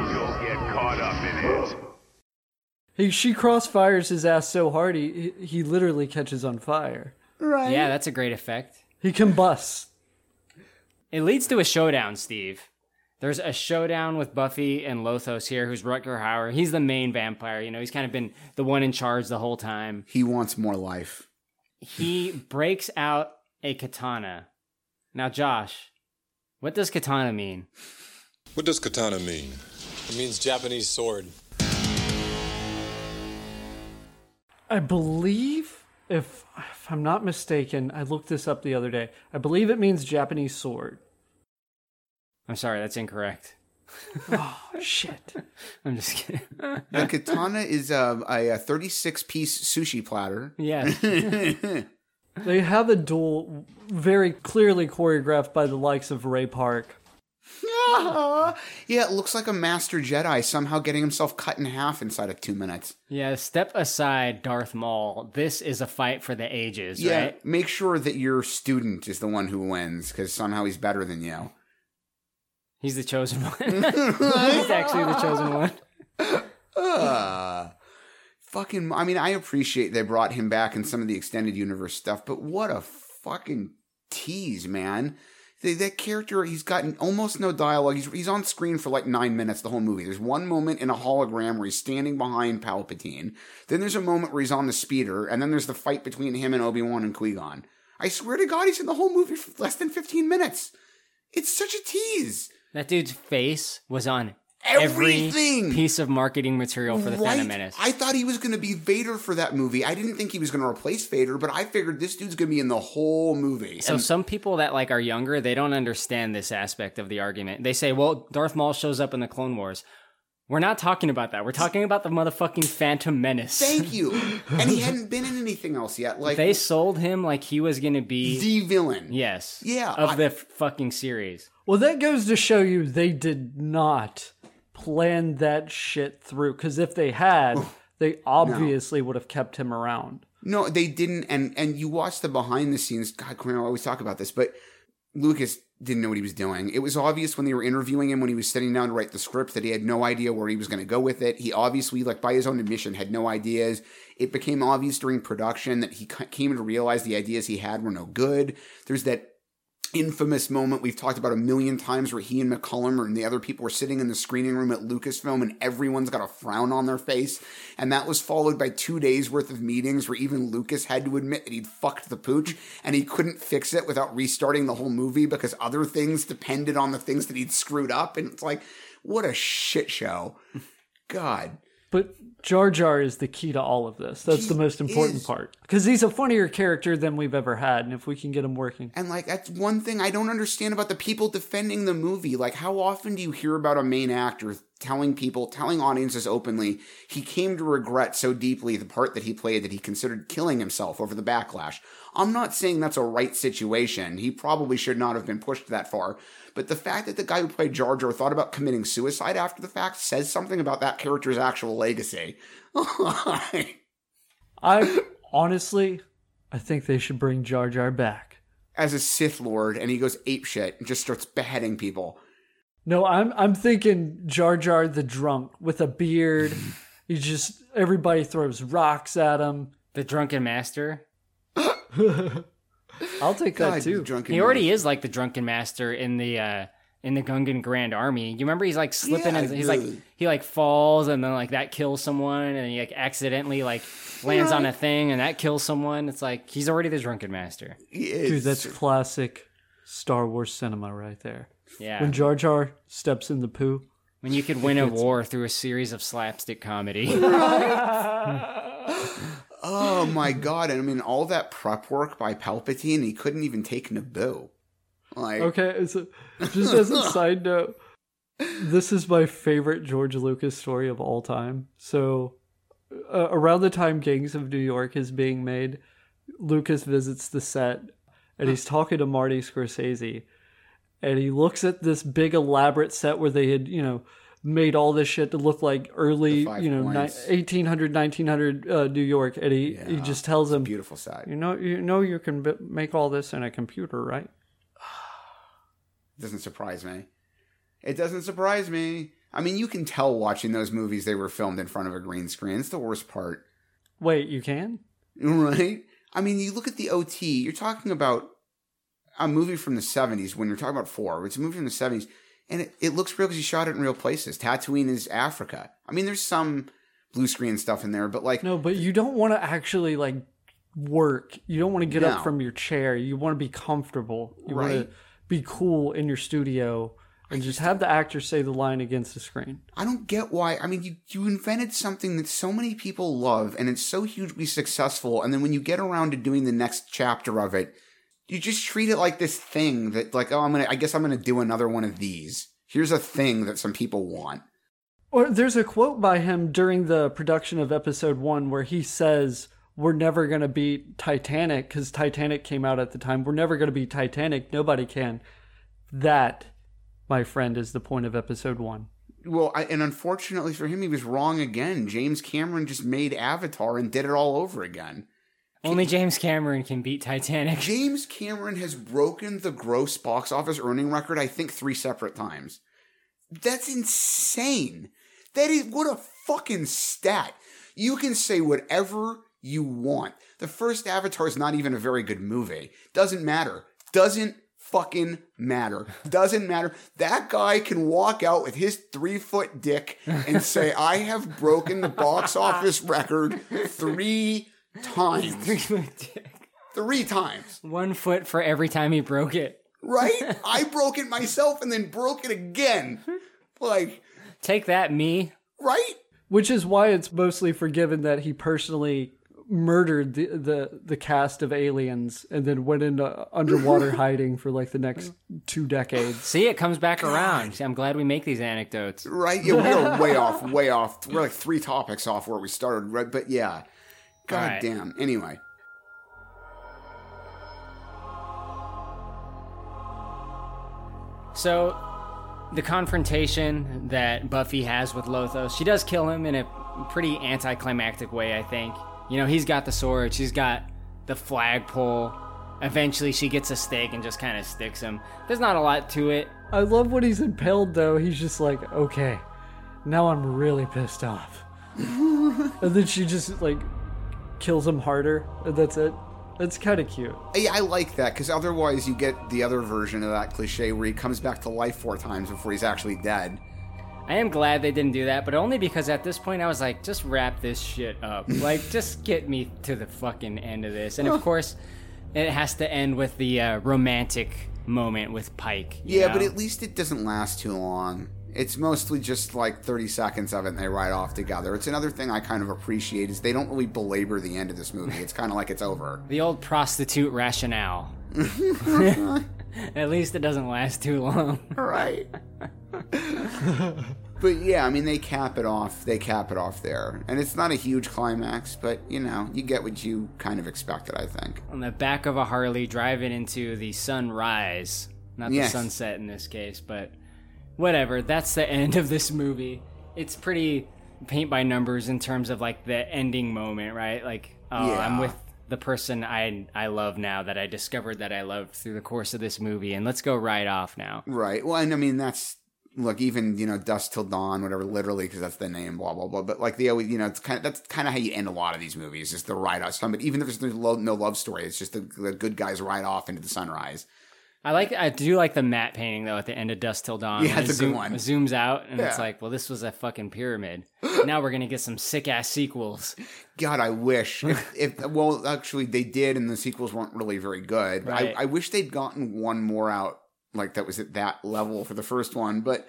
You'll get caught up in it. He, she crossfires his ass so hard he he literally catches on fire. Right. Yeah, that's a great effect. He combusts. It leads to a showdown, Steve. There's a showdown with Buffy and Lothos here, who's Rutger Hauer. He's the main vampire. You know, he's kind of been the one in charge the whole time. He wants more life. He breaks out a katana. Now, Josh, what does katana mean? What does katana mean? It means Japanese sword. I believe, if if I'm not mistaken, I looked this up the other day. I believe it means Japanese sword. I'm sorry, that's incorrect. oh shit! I'm just kidding. The katana is a, a 36 piece sushi platter. Yes. They have a duel very clearly choreographed by the likes of Ray Park. Yeah, it looks like a master Jedi somehow getting himself cut in half inside of two minutes. Yeah, step aside, Darth Maul. This is a fight for the ages, yeah, right? make sure that your student is the one who wins because somehow he's better than you. He's the chosen one. He's actually the chosen one. Uh, fucking, I mean, I appreciate they brought him back in some of the extended universe stuff, but what a fucking tease, man. The, that character, he's gotten almost no dialogue. He's, he's on screen for like nine minutes the whole movie. There's one moment in a hologram where he's standing behind Palpatine. Then there's a moment where he's on the speeder, and then there's the fight between him and Obi Wan and Qui Gon. I swear to God, he's in the whole movie for less than 15 minutes. It's such a tease. That dude's face was on every Everything. piece of marketing material for the Phantom Menace. I thought he was going to be Vader for that movie. I didn't think he was going to replace Vader, but I figured this dude's going to be in the whole movie. So And- some people that like are younger, they don't understand this aspect of the argument. They say, "Well, Darth Maul shows up in the Clone Wars." We're not talking about that. We're talking about the motherfucking Phantom Menace. Thank you. and he hadn't been in anything else yet. Like they sold him like he was going to be the villain. Yes. Yeah, Of I- the f- fucking series. Well, that goes to show you they did not plan that shit through. Because if they had, they obviously would have kept him around. No, they didn't. And and you watch the behind the scenes. God, Quinn, I always talk about this, but Lucas didn't know what he was doing. It was obvious when they were interviewing him when he was sitting down to write the script that he had no idea where he was going to go with it. He obviously, like by his own admission, had no ideas. It became obvious during production that he came to realize the ideas he had were no good. There's that infamous moment we've talked about a million times where he and McCallum and the other people were sitting in the screening room at Lucasfilm and everyone's got a frown on their face. And that was followed by two days worth of meetings where even Lucas had to admit that he'd fucked the pooch and he couldn't fix it without restarting the whole movie because other things depended on the things that he'd screwed up. And it's like, what a shit show. God. But Jar Jar is the key to all of this. That's the most important is. part. Because he's a funnier character than we've ever had. And if we can get him working. And like that's one thing I don't understand about the people defending the movie. Like how often do you hear about a main actor telling people, telling audiences openly, he came to regret so deeply the part that he played that he considered killing himself over the backlash. I'm not saying that's a right situation. He probably should not have been pushed that far. But the fact that the guy who played Jar Jar thought about committing suicide after the fact says something about that character's actual legacy. I honestly, I think they should bring Jar Jar back. As a Sith Lord, and he goes ape shit and just starts beheading people. No, I'm I'm thinking Jar Jar the drunk with a beard. he just everybody throws rocks at him. The drunken master. I'll take that too. He already is like the drunken master in the uh in the Gungan Grand Army. You remember he's like slipping Yeah, and he's like he like falls and then like that kills someone and he like accidentally like lands on a thing and that kills someone. It's like he's already the drunken master. Dude, that's classic Star Wars cinema right there. Yeah. When Jar Jar steps in the poo. When you could win a war through a series of slapstick comedy. Oh my god! And I mean, all that prep work by Palpatine, he couldn't even take Naboo. Like, Okay, so just as a side note, this is my favorite George Lucas story of all time. So, uh, around the time Gangs of New York is being made, Lucas visits the set and he's talking to Marty Scorsese. and he looks at this big elaborate set where they had, you know, made all this shit to look like early, you know, ni- 1800, 1900 uh, New York, and he, he just tells him, beautiful side. You know, you know, you can b- make all this in a computer, right? It doesn't surprise me. It doesn't surprise me. I mean, you can tell watching those movies they were filmed in front of a green screen. It's the worst part. Wait, you can? Right? I mean, you look at the OT, you're talking about a movie from the 70s when you're talking about four. It's a movie from the 70s, and it, it looks real because you shot it in real places. Tatooine is Africa. I mean, there's some blue screen stuff in there, but like, No, but you don't want to actually like work. You don't want to get No. up from your chair. You want to be comfortable. You want to be cool in your studio and just have the actor say the line against the screen. I don't get why. I mean, you, you invented something that so many people love and it's so hugely successful. And then when you get around to doing the next chapter of it, you just treat it like this thing that, like, oh, I'm to, I guess I'm going to do another one of these. Here's a thing that some people want. Or there's a quote by him during the production of episode one where he says, We're never going to beat Titanic because Titanic came out at the time. We're never going to beat Titanic. Nobody can. That, my friend, is the point of episode one. Well, I, and unfortunately for him, he was wrong again. James Cameron just made Avatar and did it all over again. Only James Cameron can beat Titanic. James Cameron has broken the gross box office earning record, I think, three separate times. That's insane. That is what a fucking stat. You can say whatever you want. The first Avatar is not even a very good movie. Doesn't matter. Doesn't fucking matter. Doesn't matter. That guy can walk out with his three foot dick and say, I have broken the box office record three times. Three times. One foot for every time he broke it. Right? I broke it myself and then broke it again. Like, take that, me. Right? Which is why it's mostly forgiven that he personally murdered the, the, the cast of aliens and then went into underwater hiding for like the next two decades. See, it comes back around. See, I'm glad we make these anecdotes. Right? Yeah, we are way off, way off. We're like three topics off where we started, right? But yeah. God All right. damn. Anyway. So, the confrontation that Buffy has with Lothos, she does kill him in a pretty anticlimactic way, I think. You know, he's got the sword, she's got the flagpole. Eventually, she gets a stake and just kind of sticks him. There's not a lot to it. I love when he's impaled though. He's just like, okay, now I'm really pissed off. and then she just like kills him harder, that's it. That's kind of cute. Yeah, I like that because otherwise you get the other version of that cliche where he comes back to life four times before he's actually dead. I am glad they didn't do that, but only because at this point I was like, just wrap this shit up. like, just get me to the fucking end of this. And of course, it has to end with the uh, romantic moment with Pike. Yeah, know? but at least it doesn't last too long. It's mostly just like 30 seconds of it and they ride off together. It's another thing I kind of appreciate is they don't really belabor the end of this movie. It's kind of like it's over. the old prostitute rationale. at least it doesn't last too long. Right. But yeah, I mean, they cap it off. They cap it off there. And it's not a huge climax, but you know, you get what you kind of expected, I think. On the back of a Harley driving into the sunrise. Not the Yes. sunset in this case, but whatever. That's the end of this movie. It's pretty paint by numbers in terms of like the ending moment, right? Like, oh, I'm with the person I I love now that I discovered that I loved through the course of this movie, and let's go right off now. Right. Well, and I mean, that's look, even you know, dusk till dawn, whatever, literally, because that's the name, blah blah blah. But like the always, you know, it's kind of that's kind of how you end a lot of these movies, is the ride off. But even if there's no love, no love story, it's just the, the good guys ride off into the sunrise. I like I do like the matte painting though at the end of Dusk Till Dawn. Yeah, it's it a good zoom- one. it zooms out and it's like, well, this was a fucking pyramid. now we're gonna get some sick ass sequels. God, I wish. if, if well, actually, they did, and the sequels weren't really very good. Right. I, I wish they'd gotten one more out, like that was at that level for the first one. But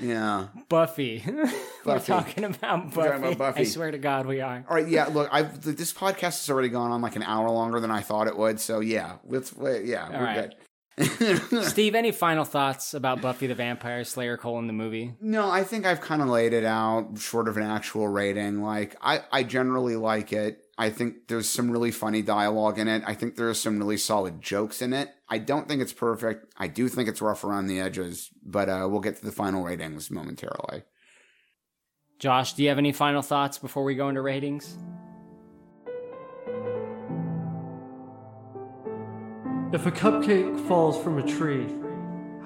yeah, Buffy. we're talking about Buffy. Talking about Buffy. I swear to God, we are. All right, yeah. Look, I've this podcast has already gone on like an hour longer than I thought it would. So yeah, let's. Yeah, All we're right. good. Steve, any final thoughts about Buffy the Vampire Slayer colon the movie? No, I think I've kind of laid it out short of an actual rating. Like I, I generally like it. I think there's some really funny dialogue in it. I think there's some really solid jokes in it. I don't think it's perfect. I do think it's rough around the edges, but uh, we'll get to the final ratings momentarily. Josh, do you have any final thoughts before we go into ratings? If a cupcake falls from a tree,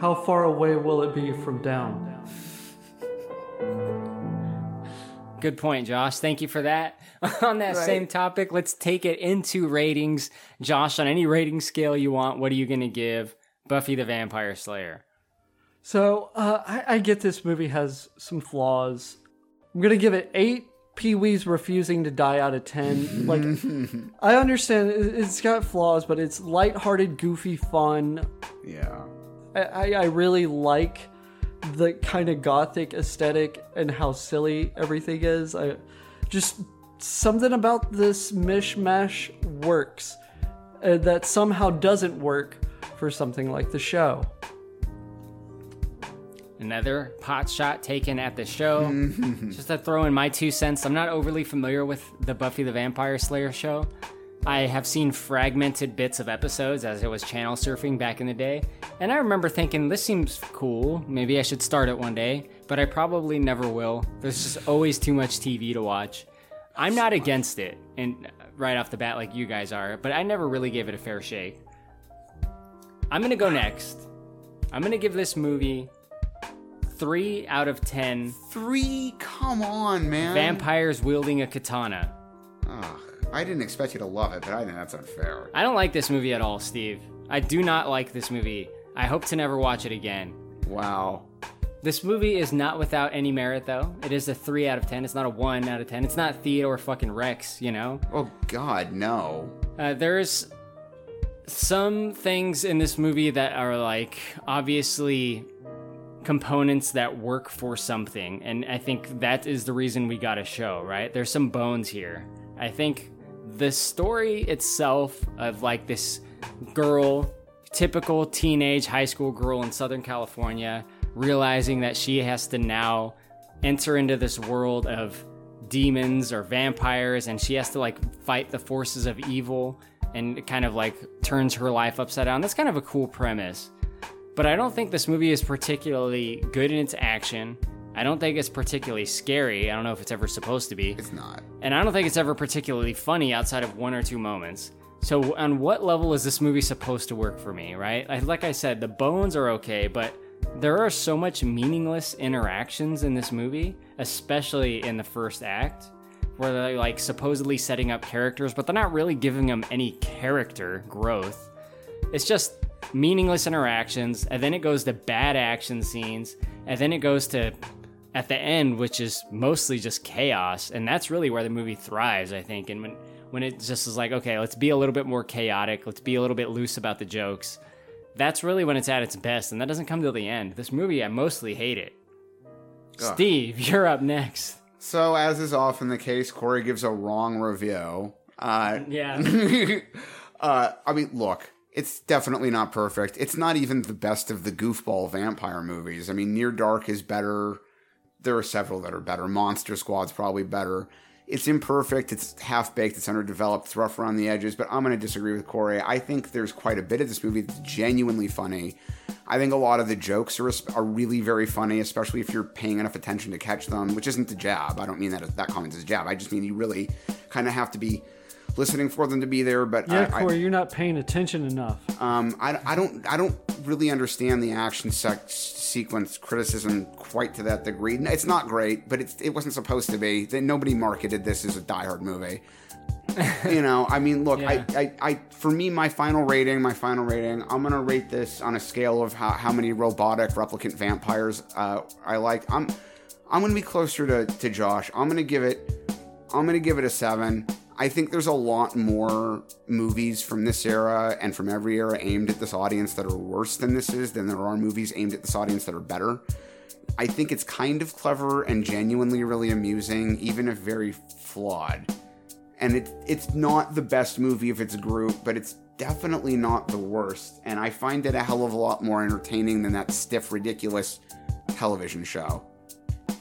how far away will it be from down? Good point, Josh. Thank you for that. on that Right. same topic, let's take it into ratings. Josh, on any rating scale you want, what are you going to give Buffy the Vampire Slayer? So uh, I, I get this movie has some flaws. I'm gonna give it eight Pee Wee's refusing to die out of ten. Like I understand it- it's got flaws, but it's lighthearted, goofy fun. Yeah. I, I, I really like the kind of gothic aesthetic and how silly everything is. I just something about this mishmash works uh, that somehow doesn't work for something like the show. Another pot shot taken at the show. Just to throw in my two cents, I'm not overly familiar with the Buffy the Vampire Slayer show. I have seen fragmented bits of episodes as I was channel surfing back in the day, and I remember thinking, this seems cool. Maybe I should start it one day, but I probably never will. There's just always too much TV to watch. I'm not against it, and uh, right off the bat, like you guys are, but I never really gave it a fair shake. I'm gonna go next. I'm gonna give this movie three out of ten. Three? Come on, man. Vampires wielding a katana. Ugh, I didn't expect you to love it, but I think that's unfair. I don't like this movie at all, Steve. I do not like this movie. I hope to never watch it again. Wow. This movie is not without any merit, though. It is a 3 out of 10. It's not a 1 out of 10. It's not Theodore fucking Rex, you know? Oh, God, no. Uh, there's some things in this movie that are like obviously components that work for something and i think that is the reason we got a show right? There's some bones here. I think the story itself of like this girl typical teenage high school girl in southern california realizing that she has to now enter into this world of demons or vampires and she has to like fight the forces of evil and kind of like turns her life upside down. That's kind of a cool premise but I don't think this movie is particularly good in its action. I don't think it's particularly scary. I don't know if it's ever supposed to be. It's not. And I don't think it's ever particularly funny outside of one or two moments. So, on what level is this movie supposed to work for me, right? Like- I said, the bones are okay, but there are so much meaningless interactions in this movie, especially in the first act, where they're like supposedly setting up characters, but they're not really giving them any character growth. It's just meaningless interactions, and then it goes to bad action scenes, and then it goes to at the end, which is mostly just chaos, and that's really where the movie thrives, I think. And when when it just is like, okay, let's be a little bit more chaotic, let's be a little bit loose about the jokes. That's really when it's at its best, and that doesn't come till the end. This movie, I mostly hate it. Ugh. Steve, you're up next. So, as is often the case, Corey gives a wrong review. Uh, Yeah. uh, I mean, look, it's definitely not perfect. It's not even the best of the goofball vampire movies. I mean, Near Dark is better. There are several that are better. Monster Squad's probably better. It's imperfect. It's half baked. It's underdeveloped. It's rough around the edges. But I'm going to disagree with Corey. I think there's quite a bit of this movie that's genuinely funny. I think a lot of the jokes are, are really very funny, especially if you're paying enough attention to catch them, which isn't a jab. I don't mean that that comment is a jab. I just mean you really kind of have to be listening for them to be there. But Yeah, I, I- Corey, you're not paying attention enough. um, I, I don't I don't really understand the action sec- sequence criticism quite to that degree. It's not great, but it's, it wasn't supposed to be. Nobody marketed this as a Die Hard movie. you know, I mean, look, I, I, I, for me, my final rating, my final rating, I'm gonna rate this on a scale of how, how many robotic replicant vampires uh, I like. I'm, I'm gonna be closer to, to Josh. I'm gonna give it, I'm gonna give it a seven. I think there's a lot more movies from this era and from every era aimed at this audience that are worse than this is than there are movies aimed at this audience that are better. I think it's kind of clever and genuinely really amusing, even if very flawed. And it, it's not the best movie of its group, but it's definitely not the worst. And I find it a hell of a lot more entertaining than that stiff, ridiculous television show.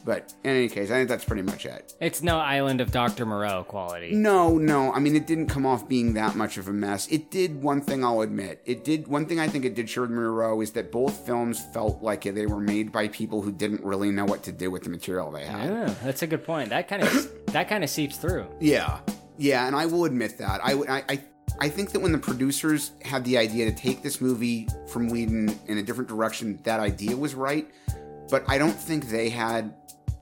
But in any case, I think that's pretty much it. It's no Island of Dr. Moreau quality. No, no. I mean, it didn't come off being that much of a mess. It did one thing I'll admit. It did one thing I think it did show with Moreau is that both films felt like they were made by people who didn't really know what to do with the material they had. Yeah, that's a good point. That kind of that kind of seeps through. Yeah, yeah, and I will admit that. I, I, I, I think that when the producers had the idea to take this movie from Whedon in a different direction, that idea was right. But I don't think they had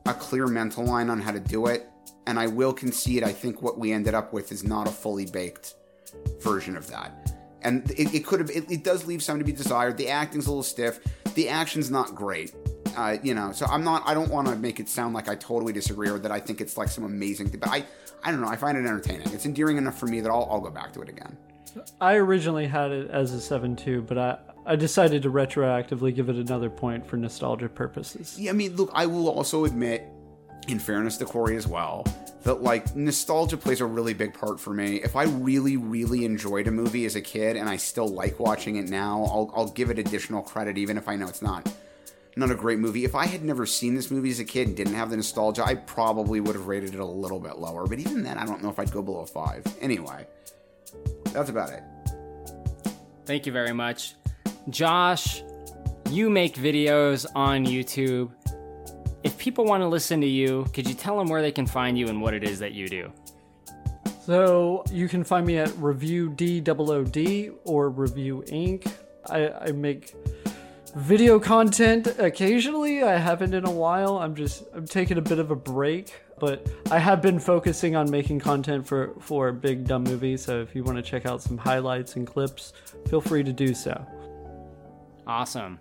a clear mental line on how to do it. And I will concede, I think what we ended up with is not a fully baked version of that. And it, it could have, it, it does leave some to be desired. The acting's a little stiff. The action's not great. Uh, you know, so I'm not. I don't want to make it sound like I totally disagree or that I think it's like some amazing thing. But I, I don't know. I find it entertaining. It's endearing enough for me that I'll, I'll go back to it again. I originally had it as a 7 2, but I, I decided to retroactively give it another point for nostalgia purposes. Yeah, I mean, look, I will also admit, in fairness to Corey as well, that like nostalgia plays a really big part for me. If I really, really enjoyed a movie as a kid and I still like watching it now, I'll, I'll give it additional credit, even if I know it's not not a great movie. If I had never seen this movie as a kid and didn't have the nostalgia, I probably would have rated it a little bit lower. But even then, I don't know if I'd go below five. Anyway, that's about it. Thank you very much. Josh, you make videos on YouTube. If people want to listen to you, could you tell them where they can find you and what it is that you do? So you can find me at Review D or Review Inc. I, I make video content occasionally. I haven't in a while. I'm just I'm taking a bit of a break, but I have been focusing on making content for for Big Dumb Movie. So if you want to check out some highlights and clips, feel free to do so. Awesome.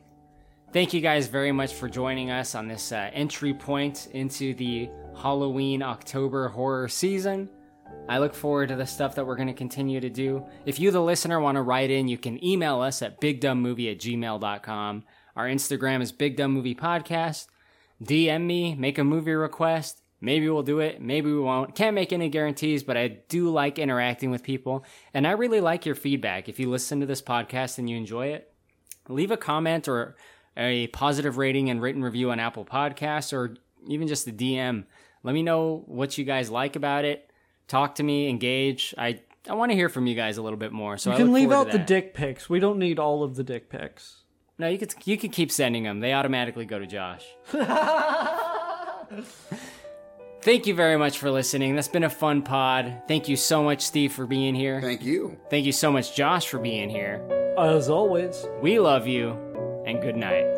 Thank you guys very much for joining us on this uh, entry point into the Halloween October horror season. I look forward to the stuff that we're going to continue to do. If you, the listener, want to write in, you can email us at bigdumbmovie at gmail.com. Our Instagram is Big Dumb Movie Podcast. DM me, make a movie request. Maybe we'll do it, maybe we won't. Can't make any guarantees, but I do like interacting with people. And I really like your feedback. If you listen to this podcast and you enjoy it, leave a comment or a positive rating and written review on Apple Podcasts or even just a DM. Let me know what you guys like about it talk to me, engage. I I want to hear from you guys a little bit more. So you can look leave out the dick pics. We don't need all of the dick pics. No, you could you could keep sending them. They automatically go to Josh. Thank you very much for listening. That's been a fun pod. Thank you so much, Steve, for being here. Thank you. Thank you so much, Josh, for being here. As always. We love you, and good night.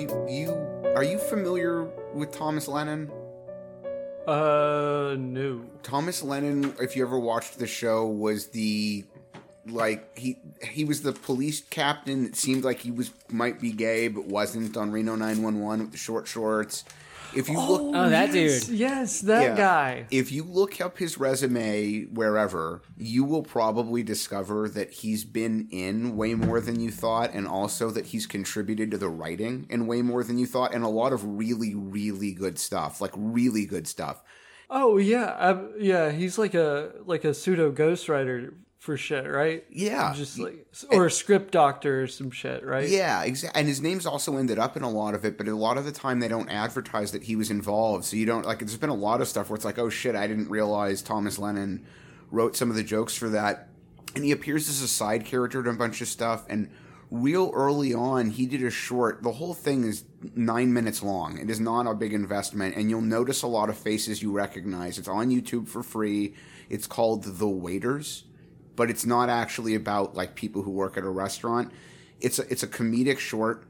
You you are you familiar with Thomas Lennon? Uh, no. Thomas Lennon, if you ever watched the show, was the like he he was the police captain. It seemed like he was might be gay, but wasn't on Reno 911 with the short shorts. If you look, Oh, that yes, dude. Yes, that Yeah. guy. If you look up his resume wherever, you will probably discover that he's been in way more than you thought, and also that he's contributed to the writing in way more than you thought, and a lot of really, really good stuff. Like really good stuff. Oh yeah, i yeah. He's like a like a pseudo ghostwriter for shit, right? Yeah. just like or a script doctor or some shit, right? Yeah, exactly. And his name's also ended up in a lot of it, but a lot of the time they don't advertise that he was involved. So you don't like. There's been a lot of stuff where it's like, oh shit, I didn't realize Thomas Lennon wrote some of the jokes for that, and he appears as a side character to a bunch of stuff. And real early on, he did a short. The whole thing is nine minutes long. It is not a big investment, and you'll notice a lot of faces you recognize. It's on YouTube for free. It's called The Waiters but it's not actually about like people who work at a restaurant. It's a, it's a comedic short.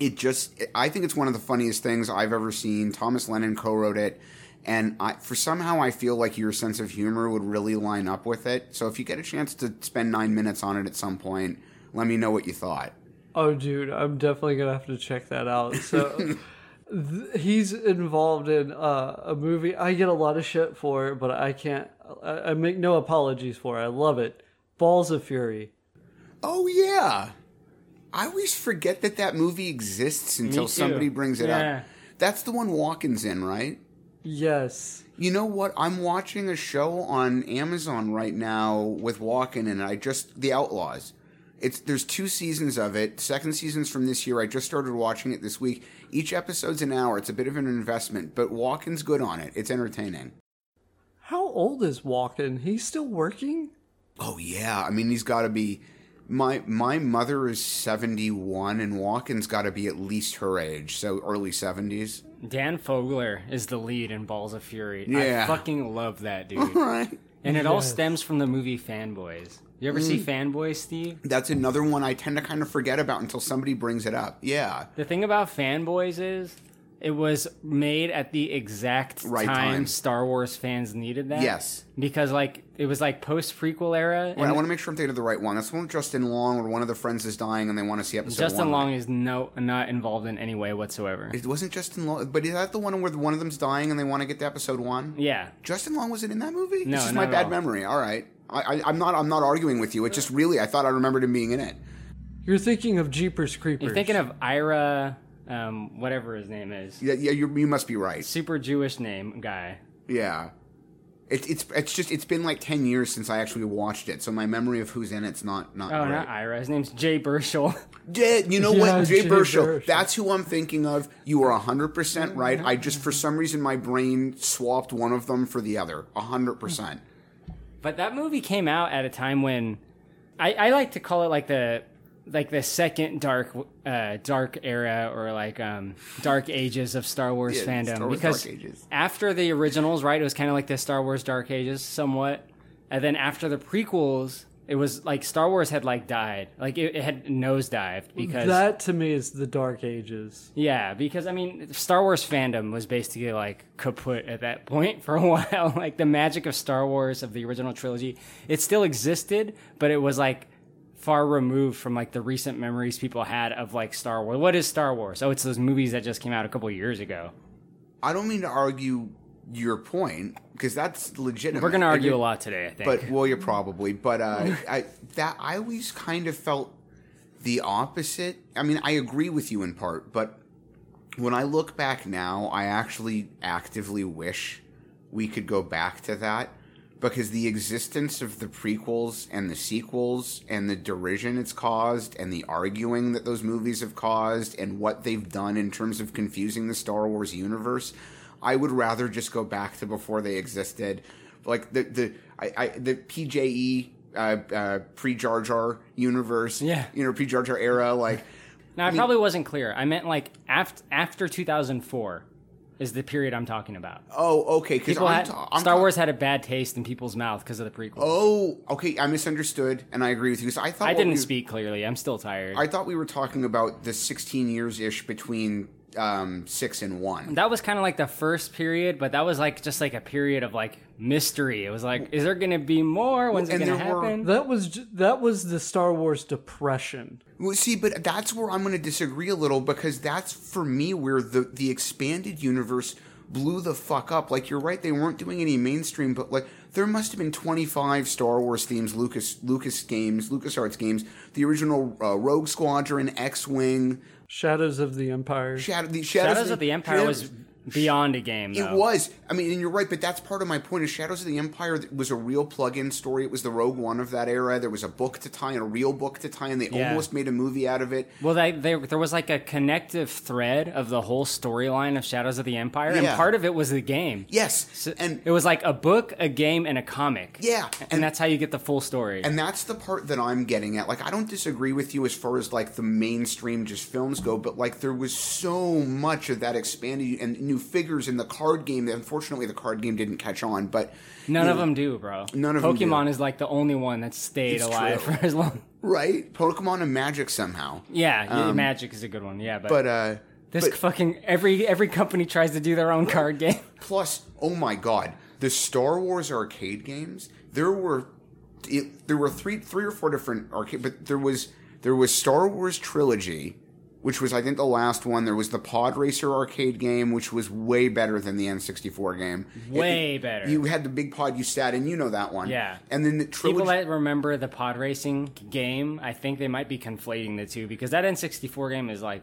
It just I think it's one of the funniest things I've ever seen. Thomas Lennon co-wrote it, and I for somehow I feel like your sense of humor would really line up with it. So if you get a chance to spend nine minutes on it at some point, let me know what you thought. Oh, dude, I'm definitely gonna have to check that out. So. th- He's involved in uh, a movie I get a lot of shit for, but I can't. I, I make no apologies for. It. I love it. Balls of Fury. Oh yeah, I always forget that that movie exists until somebody brings it Yeah. up. That's the one Walken's in, right? Yes. You know what? I'm watching a show on Amazon right now with Walken, and I just The Outlaws. It's there's two seasons of it. Second season's from this year. I just started watching it this week. Each episode's an hour. It's a bit of an investment, but Walken's good on it. It's entertaining. How old is Walken? He's still working? Oh yeah, I mean he's got to be. My my mother is 71, and Walken's got to be at least her age, so early 70s. Dan Fogler is the lead in Balls of Fury. Yeah. I fucking love that dude. Right. And it all Yes. stems from the movie Fanboys. You ever see Mm. Fanboys, Steve? That's another one I tend to kind of forget about until somebody brings it up. Yeah. The thing about Fanboys is it was made at the exact Right time, time. Star Wars fans needed that. Yes. Because like it was like post prequel era. Wait, I want to make sure I'm thinking of the right one. That's the one Justin Long, where one of the friends is dying and they want to see episode Justin one. Long is no not involved in any way whatsoever. It wasn't Justin Long, but is that the one where one of them's dying and they want to get to episode one? Yeah. Justin Long wasn't in that movie. No, it's just not my at bad all. memory. All right, I, I, I'm not. I'm not arguing with you. It just really, I thought I remembered him being in it. You're thinking of Jeepers Creepers. You're thinking of Ira, um, whatever his name is. Yeah, yeah, you you must be right. Super Jewish name guy. Yeah. It, it's it's just it's been like ten years since I actually watched it, so my memory of who's in it's not not Oh, great. not Ira. His name's Jay Baruchel. Yeah, you know Yeah, what, Jay, Jay Baruchel. Baruchel. That's who I'm thinking of. You are hundred percent right. I just for some reason my brain swapped one of them for the other. hundred percent. But that movie came out at a time when I, I like to call it like the like the second dark uh, dark era or like um, dark ages of Star Wars Yeah, fandom Star Wars because Dark Ages. after the originals, right, it was kind of like the Star Wars Dark Ages somewhat, and then after the prequels, it was like Star Wars had like died, like it, it had nosedived because that to me is the Dark Ages. yeah, because I mean, Star Wars fandom was basically like kaput at that point for a while. like the magic of Star Wars of the original trilogy, it still existed, but it was like far removed from like the recent memories people had of like Star Wars. What is Star Wars? Oh, it's those movies that just came out a couple years ago. I don't mean to argue your point because that's legitimate. We're gonna argue And a lot today, I think. But well, you're probably. But uh, I that I always kind of felt the opposite. I mean, I agree with you in part, but when I look back now, I actually actively wish we could go back to that because the existence of the prequels and the sequels and the derision it's caused and the arguing that those movies have caused and what they've done in terms of confusing the Star Wars universe, I would rather just go back to before they existed. Like the the I, I the PJE uh, uh, pre Jar Jar universe, Yeah. you know, pre Jar Jar era, like Now, I, probably wasn't clear. I meant like after after 2004. Is the period I'm talking about. Oh, okay. Because People I'm, had, ta- Star ta- Wars had a bad taste in people's mouth because of the prequel. Oh, okay. I misunderstood, and I agree with you. So I thought I didn't we- speak clearly. I'm still tired. I thought we were talking about the 16 years ish between um, six and one. That was kind of like the first period, but that was like just like a period of like mystery. It was like, is there going to be more? When's it going to there were- happen? That was that was the Star Wars depression. Well, see, but that's where I'm going to disagree a little because that's for me where the the expanded universe blew the fuck up. Like you're right, they weren't doing any mainstream, but like there must have been 25 Star Wars themes, Lucas Lucas games, LucasArts games, the original uh, Rogue Squadron, X-wing, Shadows of the Empire. Shadow, the Shadows, Shadows, of the Empire was beyond a game. It was. I mean, and you're right, but that's part of my point. Is Shadows of the Empire was a real plug-in story. It was the Rogue One of that era. There was a book to tie and a real book to tie, and they Yeah. almost made a movie out of it. Well, they, they, there was like a connective thread of the whole storyline of Shadows of the Empire, and part of it was the game. Yes, and it was like a book, a game, and a comic. Yeah, and, that's how you get the full story. And that's the part that I'm getting at. Like, I don't disagree with you as far as like the mainstream just films go, but like there was so much of that expanded and new figures in the card game. Unfortunately, the card game didn't catch on, but None of know, them do, bro. None of. Pokemon is like the only one that stayed It's alive true. for as long. right? Pokemon and Magic somehow. Yeah, yeah, Um, Magic is a good one. Yeah, but but uh, this but- fucking every every company tries to do their own card game. Plus, oh my god, the Star Wars arcade games. There were it, there were three three or four different arcade, but there was there was Star Wars trilogy, which was I think the last one. There was the Pod Racer arcade game, which was way better than the N64 game. Way It- better. You had the big pod you sat in. You know that one. Yeah. And then the trilogy. People that remember the pod racing game, I think they might be conflating the two because that N64 game is like,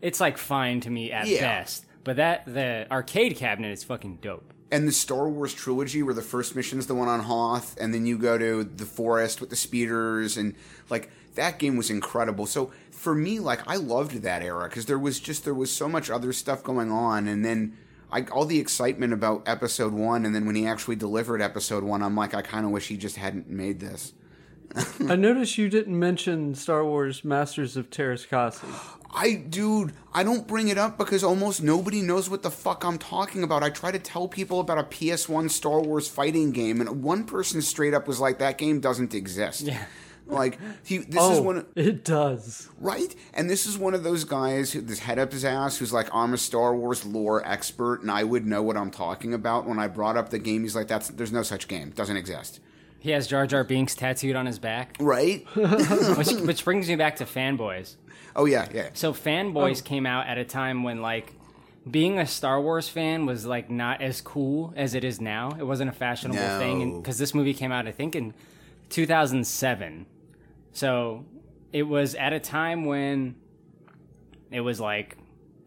it's like fine to me at Yeah. best. But that the arcade cabinet is fucking dope. and the Star Wars trilogy, where the first mission's the one on Hoth, and then you go to the forest with the speeders, and like that game was incredible. So for me, like I loved that era because there was just there was so much other stuff going on, and then I, all the excitement about Episode One, and then when he actually delivered Episode One, I'm like, I kind of wish he just hadn't made this. I noticed you didn't mention Star Wars Masters of Teräs Käsi. I, dude, I don't bring it up because almost nobody knows what the fuck I'm talking about. I try to tell people about a PS1 Star Wars fighting game, and one person straight up was like, "That game doesn't exist." Yeah. Like he, this is oh, one. of- it does. right? And this is one of those guys who this head up his ass who's like, "I'm a Star Wars lore expert, and I would know what I'm talking about." When I brought up the game, he's like, "That's there's no such game, doesn't exist." He has Jar Jar Binks tattooed on his back. Right. which, which brings me back to fanboys. Oh yeah, yeah. So fanboys Oh. came out at a time when like being a Star Wars fan was like not as cool as it is now. It wasn't a fashionable No. thing because this movie came out I think in 2007. So it was at a time when it was like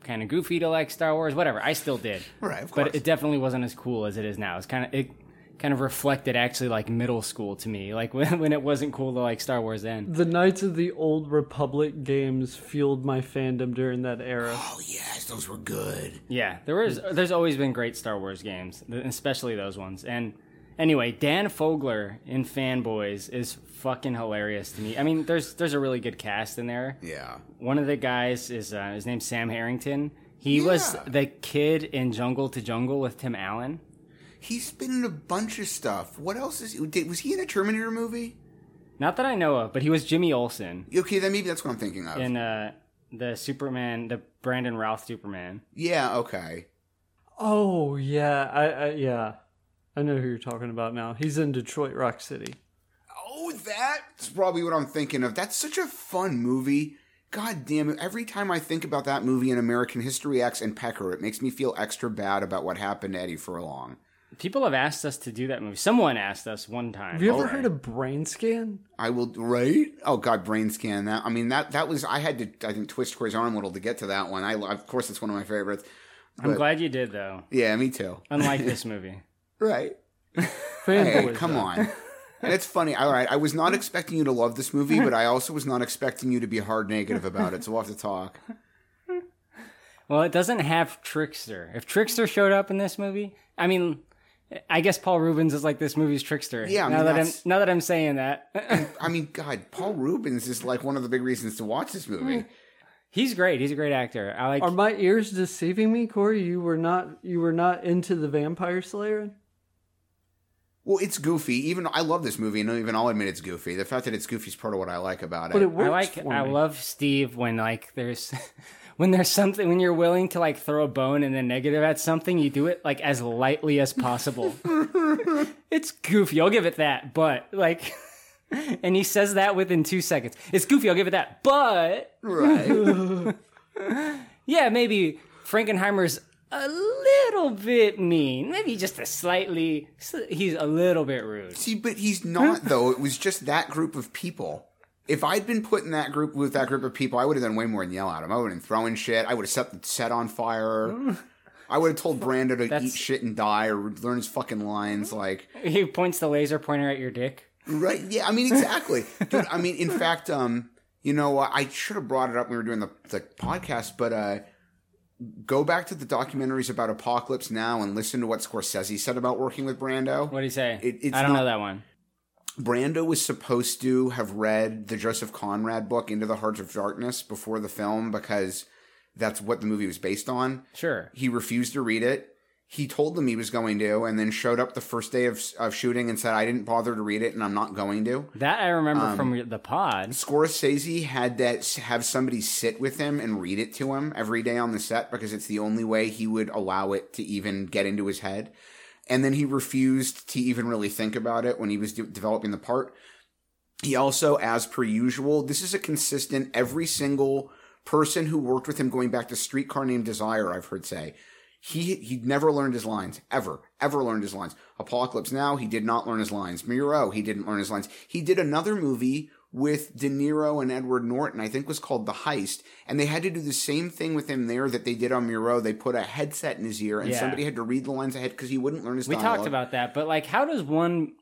kind of goofy to like Star Wars, whatever. I still did. Right, of But it definitely wasn't as cool as it is now. It's kind of it kind of reflected actually like middle school to me, like when, when it wasn't cool to like Star Wars then. The Knights of the Old Republic games fueled my fandom during that era. Oh yes, those were good. Yeah, there was. There's always been great Star Wars games, especially those ones. And anyway, Dan Fogler in Fanboys is fucking hilarious to me. I mean, there's there's a really good cast in there. Yeah. One of the guys is uh, his name's Sam Huntington. He was the kid in Jungle to Jungle with Tim Allen. He's been in a bunch of stuff. What else is? Did, was he in a Terminator movie? Not that I know of, but he was Jimmy Olsen Okay, then maybe that's what I'm thinking of. in uh, the Superman, the Brandon Routh Superman. yeah. Okay. Oh yeah, I, I yeah, I know who you're talking about now. He's in Detroit Rock City. Oh, that's probably what I'm thinking of. That's such a fun movie. God damn it. Every time I think about that movie in American History X and Pecker, it makes me feel extra bad about what happened to Eddie Furlong. People have asked us to do that movie. Someone asked us one time. Have you ever oh, Alright. heard of Brain Scan? I will, right? Oh, God, brain scan that. I mean, that that was, I had to, I think, twist Corey's arm a little to get to that one. I, of course, it's one of my favorites. I'm glad you did though. Yeah, me too. Unlike this movie. Right. Hey, come on. And it's funny. All right, I was not expecting you to love this movie, but I also was not expecting you to be hard negative about it. So we'll have to talk. Well, it doesn't have Trickster. If Trickster showed up in this movie, I mean, I guess Paul Reubens is like this movie's Trickster. Yeah, I now that I'm that's- now that I'm saying that, I mean, God, Paul Reubens is like one of the big reasons to watch this movie. He's great. He's a great actor. I like. Are my ears deceiving me, Corey? You were not you were not into the Vampire Slayer? Well, it's goofy. Even I love this movie, and even I'll admit it's goofy. The fact that it's goofy is part of what I like about it. But it works I like. for I love Steve when like there's. When there's something, when you're willing to like throw a bone and then negative at something, you do it like as lightly as possible. it's goofy. I'll give it that. But like, and he says that within two seconds. It's goofy. I'll give it that. But right. yeah, maybe Frankenheimer's a little bit mean. Maybe just a slightly. He's a little bit rude. See, but he's not though. It was just that group of people. If I'd been put in that group with that group of people, I would have done way more than yell at him. I would have been throwing shit. I would have set the set on fire. I would have told Brando to eat shit and die or learn his fucking lines. Like He points the laser pointer at your dick. Right. Yeah. I mean, exactly, dude. I mean, in fact, um, you know, I should have brought it up when we were doing the, the podcast, but uh, go back to the documentaries about Apocalypse Now and listen to what Scorsese said about working with Brando. What did he say? It, I don't not- know that one. Brando was supposed to have read the Joseph Conrad book Into the Heart of Darkness before the film because that's what the movie was based on. Sure. He refused to read it. He told them he was going to, and then showed up the first day of, of shooting and said, "I didn't bother to read it, and I'm not going to." That I remember Um, from the pod. Scorsese had that have somebody sit with him and read it to him every day on the set because it's the only way he would allow it to even get into his head. And then he refused to even really think about it when he was de- developing the part. He also, as per usual, this is a consistent every single person who worked with him going back to Streetcar Named Desire, I've heard say. He he never learned his lines ever ever learned his lines. Apocalypse Now he did not learn his lines. Moreau he didn't learn his lines. He did another movie with De Niro and Edward Norton. I think was called The Heist, and they had to do the same thing with him there that they did on Moreau. They put a headset in his ear, and Yeah. somebody had to read the lines ahead because he wouldn't learn his. Lines. We dialogue. talked about that, but like, how does one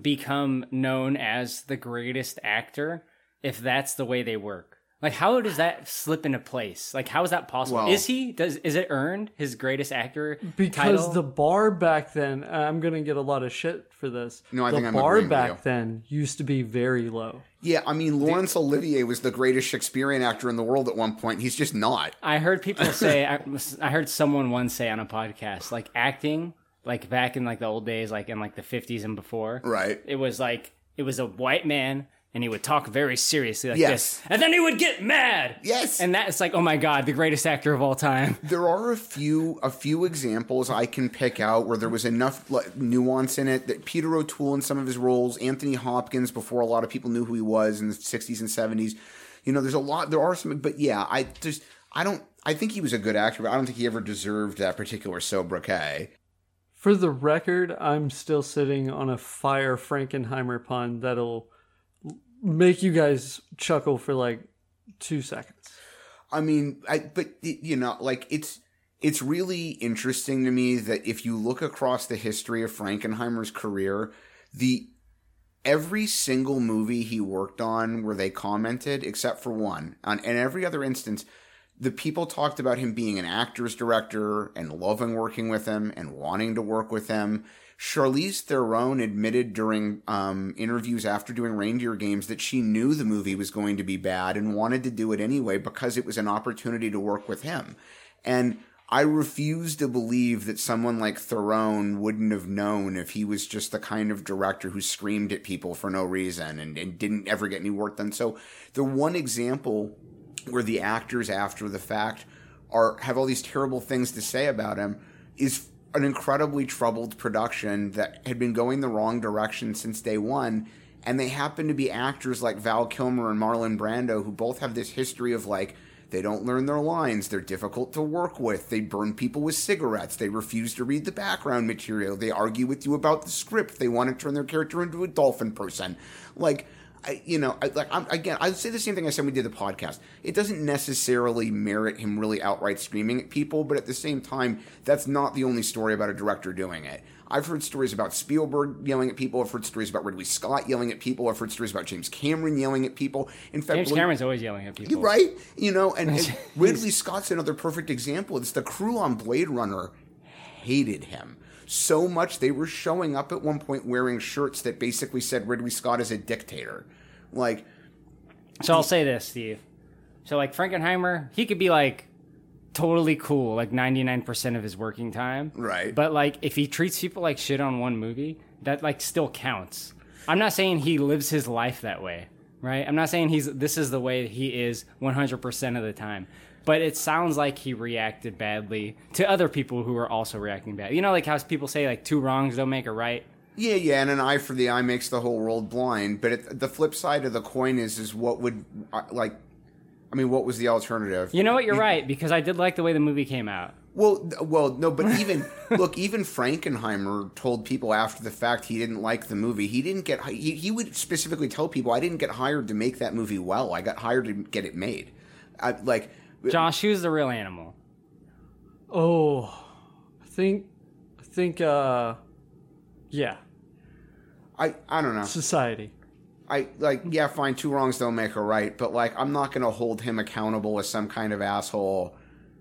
become known as the greatest actor if that's the way they work? Like, how does that slip into place? Like, how is that possible? Well- is he does is it earned his greatest actor Because title? the bar back then, I'm gonna get a lot of shit for this. No, I the think I'm bar agreeing with back you. then used to be very low. Yeah, I mean Laurence Olivier was the greatest Shakespearean actor in the world at one point. He's just not. I heard people say I, I heard someone once say on a podcast like acting like back in like the old days like in like the 50s and before. Right. It was like it was a white man and he would talk very seriously like Yes. this. And then he would get mad. Yes. And that's like, "Oh my god, the greatest actor of all time." There are a few a few examples I can pick out where there was enough like, nuance in it that Peter O'Toole in some of his roles, Anthony Hopkins before a lot of people knew who he was in the 60s and 70s. You know, there's a lot there are some but yeah, I just I don't I think he was a good actor, but I don't think he ever deserved that particular sobriquet. For the record, I'm still sitting on a fire Frankenheimer pun that'll make you guys chuckle for like two seconds. I mean, I but you know, like it's it's really interesting to me that if you look across the history of Frankenheimer's career, the every single movie he worked on where they commented, except for one, on and every other instance, the people talked about him being an actor's director and loving working with him and wanting to work with him. Charlize Theron admitted during um, interviews after doing Reindeer Games that she knew the movie was going to be bad and wanted to do it anyway because it was an opportunity to work with him. And I refuse to believe that someone like Theron wouldn't have known if he was just the kind of director who screamed at people for no reason and, and didn't ever get any work done. So the one example where the actors after the fact are have all these terrible things to say about him is an incredibly troubled production that had been going the wrong direction since day one and they happen to be actors like Val Kilmer and Marlon Brando who both have this history of like they don't learn their lines they're difficult to work with they burn people with cigarettes they refuse to read the background material they argue with you about the script they want to turn their character into a dolphin person. Like I, you know, I, like I'm, again, I say the same thing I said when we did the podcast. It doesn't necessarily merit him really outright screaming at people, but at the same time, that's not the only story about a director doing it. I've heard stories about Spielberg yelling at people. I've heard stories about Ridley Scott yelling at people. I've heard stories about James Cameron yelling at people. In fact, James Cameron's always yelling at people. right. You know, and, and Ridley Scott's another perfect example. It's the crew on Blade Runner hated him so much they were showing up at one point wearing shirts that basically said Ridley Scott is a dictator. Like, So I'll say this, Steve. So like Frankenheimer, he could be like totally cool like 99% of his working time. Right. But like if he treats people like shit on one movie, that like still counts. I'm not saying he lives his life that way, right? I'm not saying he's this is the way he is 100% of the time. But it sounds like he reacted badly to other people who are also reacting bad. You know like how people say like two wrongs don't make a right. Yeah, yeah, and an eye for the eye makes the whole world blind. But it, the flip side of the coin is, is what would uh, like, I mean, what was the alternative? You know what? You're right because I did like the way the movie came out. Well, well, no, but even look, even Frankenheimer told people after the fact he didn't like the movie. He didn't get. He, he would specifically tell people, "I didn't get hired to make that movie well. I got hired to get it made." I, like, Josh, who's the real animal? Oh, I think, I think, uh, yeah, I, I don't know. society. I like, yeah, fine. Two wrongs don't make a right, but like, I'm not going to hold him accountable as some kind of asshole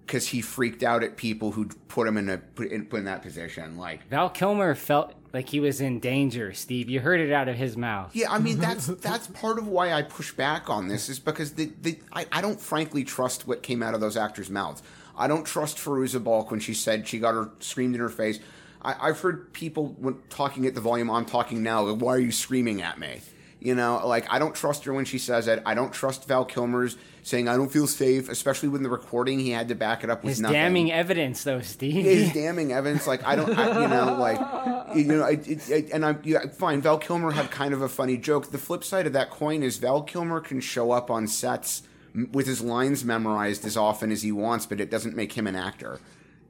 because he freaked out at people who put him in a put in, put in that position. Like, Val Kilmer felt like he was in danger, Steve. You heard it out of his mouth. Yeah, I mean that's that's part of why I push back on this is because the, the I, I don't frankly trust what came out of those actors' mouths. I don't trust Fairuza Balk when she said she got her screamed in her face. I, I've heard people when talking at the volume I'm talking now. like, Why are you screaming at me? You know, like I don't trust her when she says it. I don't trust Val Kilmer's saying I don't feel safe, especially when the recording he had to back it up with His nothing. damning evidence, though, Steve. His damning evidence, like I don't, I, you know, like you know, it, it, it, and I'm yeah, fine. Val Kilmer had kind of a funny joke. The flip side of that coin is Val Kilmer can show up on sets with his lines memorized as often as he wants, but it doesn't make him an actor.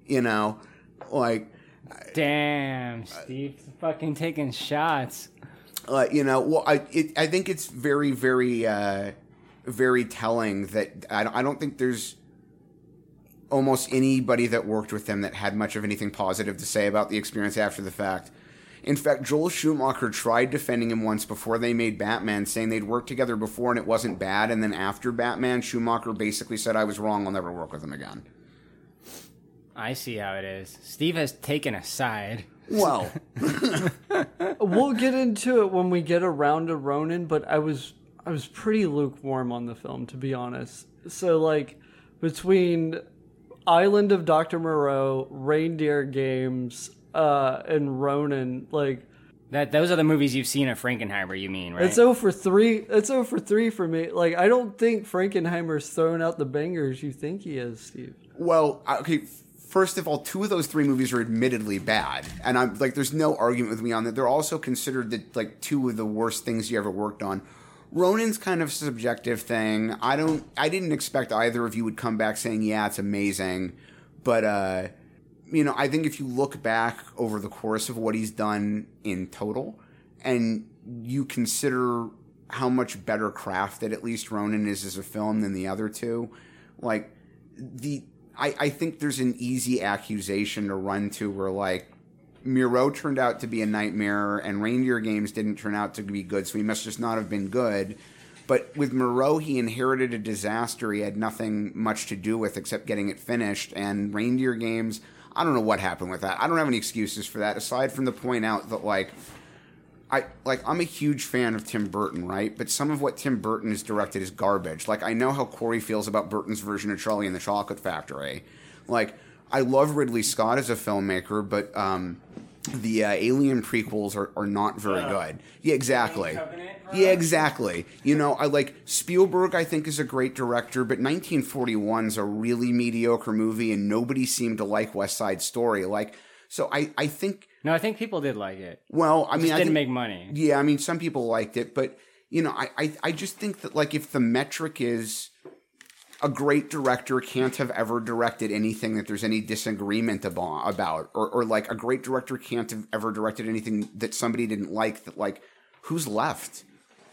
You know, like Damn, Steve, fucking taking shots. uh, you know, well, I it, I think it's very very uh, very telling that I, don't- I don't think there's almost anybody that worked with him that had much of anything positive to say about the experience after the fact. In fact, Joel Schumacher tried defending him once before they made Batman, saying they'd worked together before and it wasn't bad. And then after Batman, Schumacher basically said, I was wrong, I'll never work with him again. I see how it is. Steve has taken a side. Well, we'll get into it when we get around to Ronin, but I was I was pretty lukewarm on the film to be honest. So like between Island of Dr. Moreau, Reindeer Games, uh, and Ronin, like That those are the movies you've seen of Frankenheimer. You mean right? it's 0 for three. It's 0 for three for me. Like I don't think Frankenheimer's throwing out the bangers you think he is, Steve. Well, okay. First of all, two of those three movies are admittedly bad, and I'm like, there's no argument with me on that. They're also considered the, like two of the worst things you ever worked on. Ronin's kind of subjective thing. I don't. I didn't expect either of you would come back saying, "Yeah, it's amazing," but uh, you know, I think if you look back over the course of what he's done in total, and you consider how much better crafted at least Ronin is as a film than the other two, like the I, I think there's an easy accusation to run to where like Moreau turned out to be a nightmare and Reindeer Games didn't turn out to be good, so he must just not have been good. But with Moreau, he inherited a disaster he had nothing much to do with except getting it finished. And Reindeer Games, I don't know what happened with that. I don't have any excuses for that, aside from the point out that like I like I'm a huge fan of Tim Burton, right? But some of what Tim Burton has directed is garbage. Like I know how Corey feels about Burton's version of Charlie and the Chocolate Factory. Like I love Ridley Scott as a filmmaker, but um, the uh, Alien prequels are, are not very good. Yeah, exactly. Yeah, exactly. You know, I like Spielberg. I think is a great director, but 1941's a really mediocre movie, and nobody seemed to like West Side Story. Like, so I I think No, I think people did like it. well, I It mean, just I didn't think- make money. Yeah, I mean, some people liked it, but you know, I, I, I just think that like if the metric is a great director can't have ever directed anything that there's any disagreement about, or, or like a great director can't have ever directed anything that somebody didn't like. That like, who's left?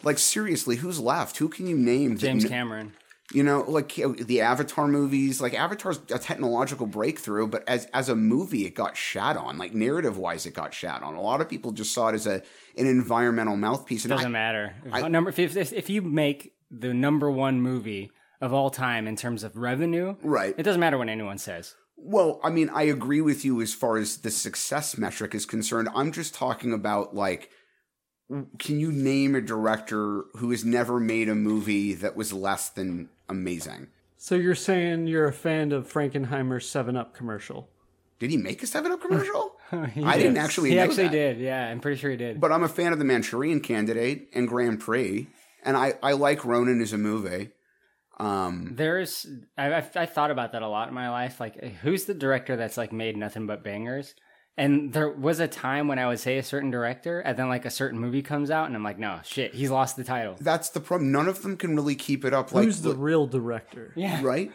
Like seriously, who's left? Who can you name? James kn- Cameron. You know, like the Avatar movies, like Avatar's a technological breakthrough, but as as a movie, it got shat on. Like narrative wise, it got shat on. A lot of people just saw it as a an environmental mouthpiece. It doesn't I- matter. If, I- number if, if if you make the number one movie of all time in terms of revenue, right? It doesn't matter what anyone says. Well, I mean, I agree with you as far as the success metric is concerned. I'm just talking about like, can you name a director who has never made a movie that was less than amazing. So you're saying you're a fan of Frankenheimer's Seven Up commercial? Did he make a Seven Up commercial? He I didn't actually. He know actually that. did. Yeah, I'm pretty sure he did. But I'm a fan of the Manchurian Candidate and Grand Prix, and I I like Ronin as a movie. Um, There's, I, I, I thought about that a lot in my life. Like, who's the director that's like made nothing but bangers? And there was a time when I would say a certain director, and then like a certain movie comes out, and I'm like, no, shit, he's lost the title. that's the problem. None of them can really keep it up. Like Who's the real director? Yeah. right?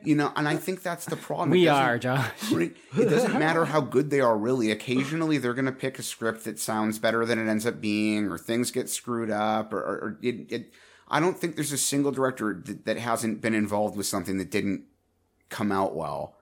you know, and I think that's the problem. It We doesn't- are, Josh. Right? It doesn't matter how good they are, really. Occasionally, they're going to pick a script that sounds better than it ends up being, or things get screwed up, or, or, or it, it. I don't think there's a single director that, that hasn't been involved with something that didn't come out well.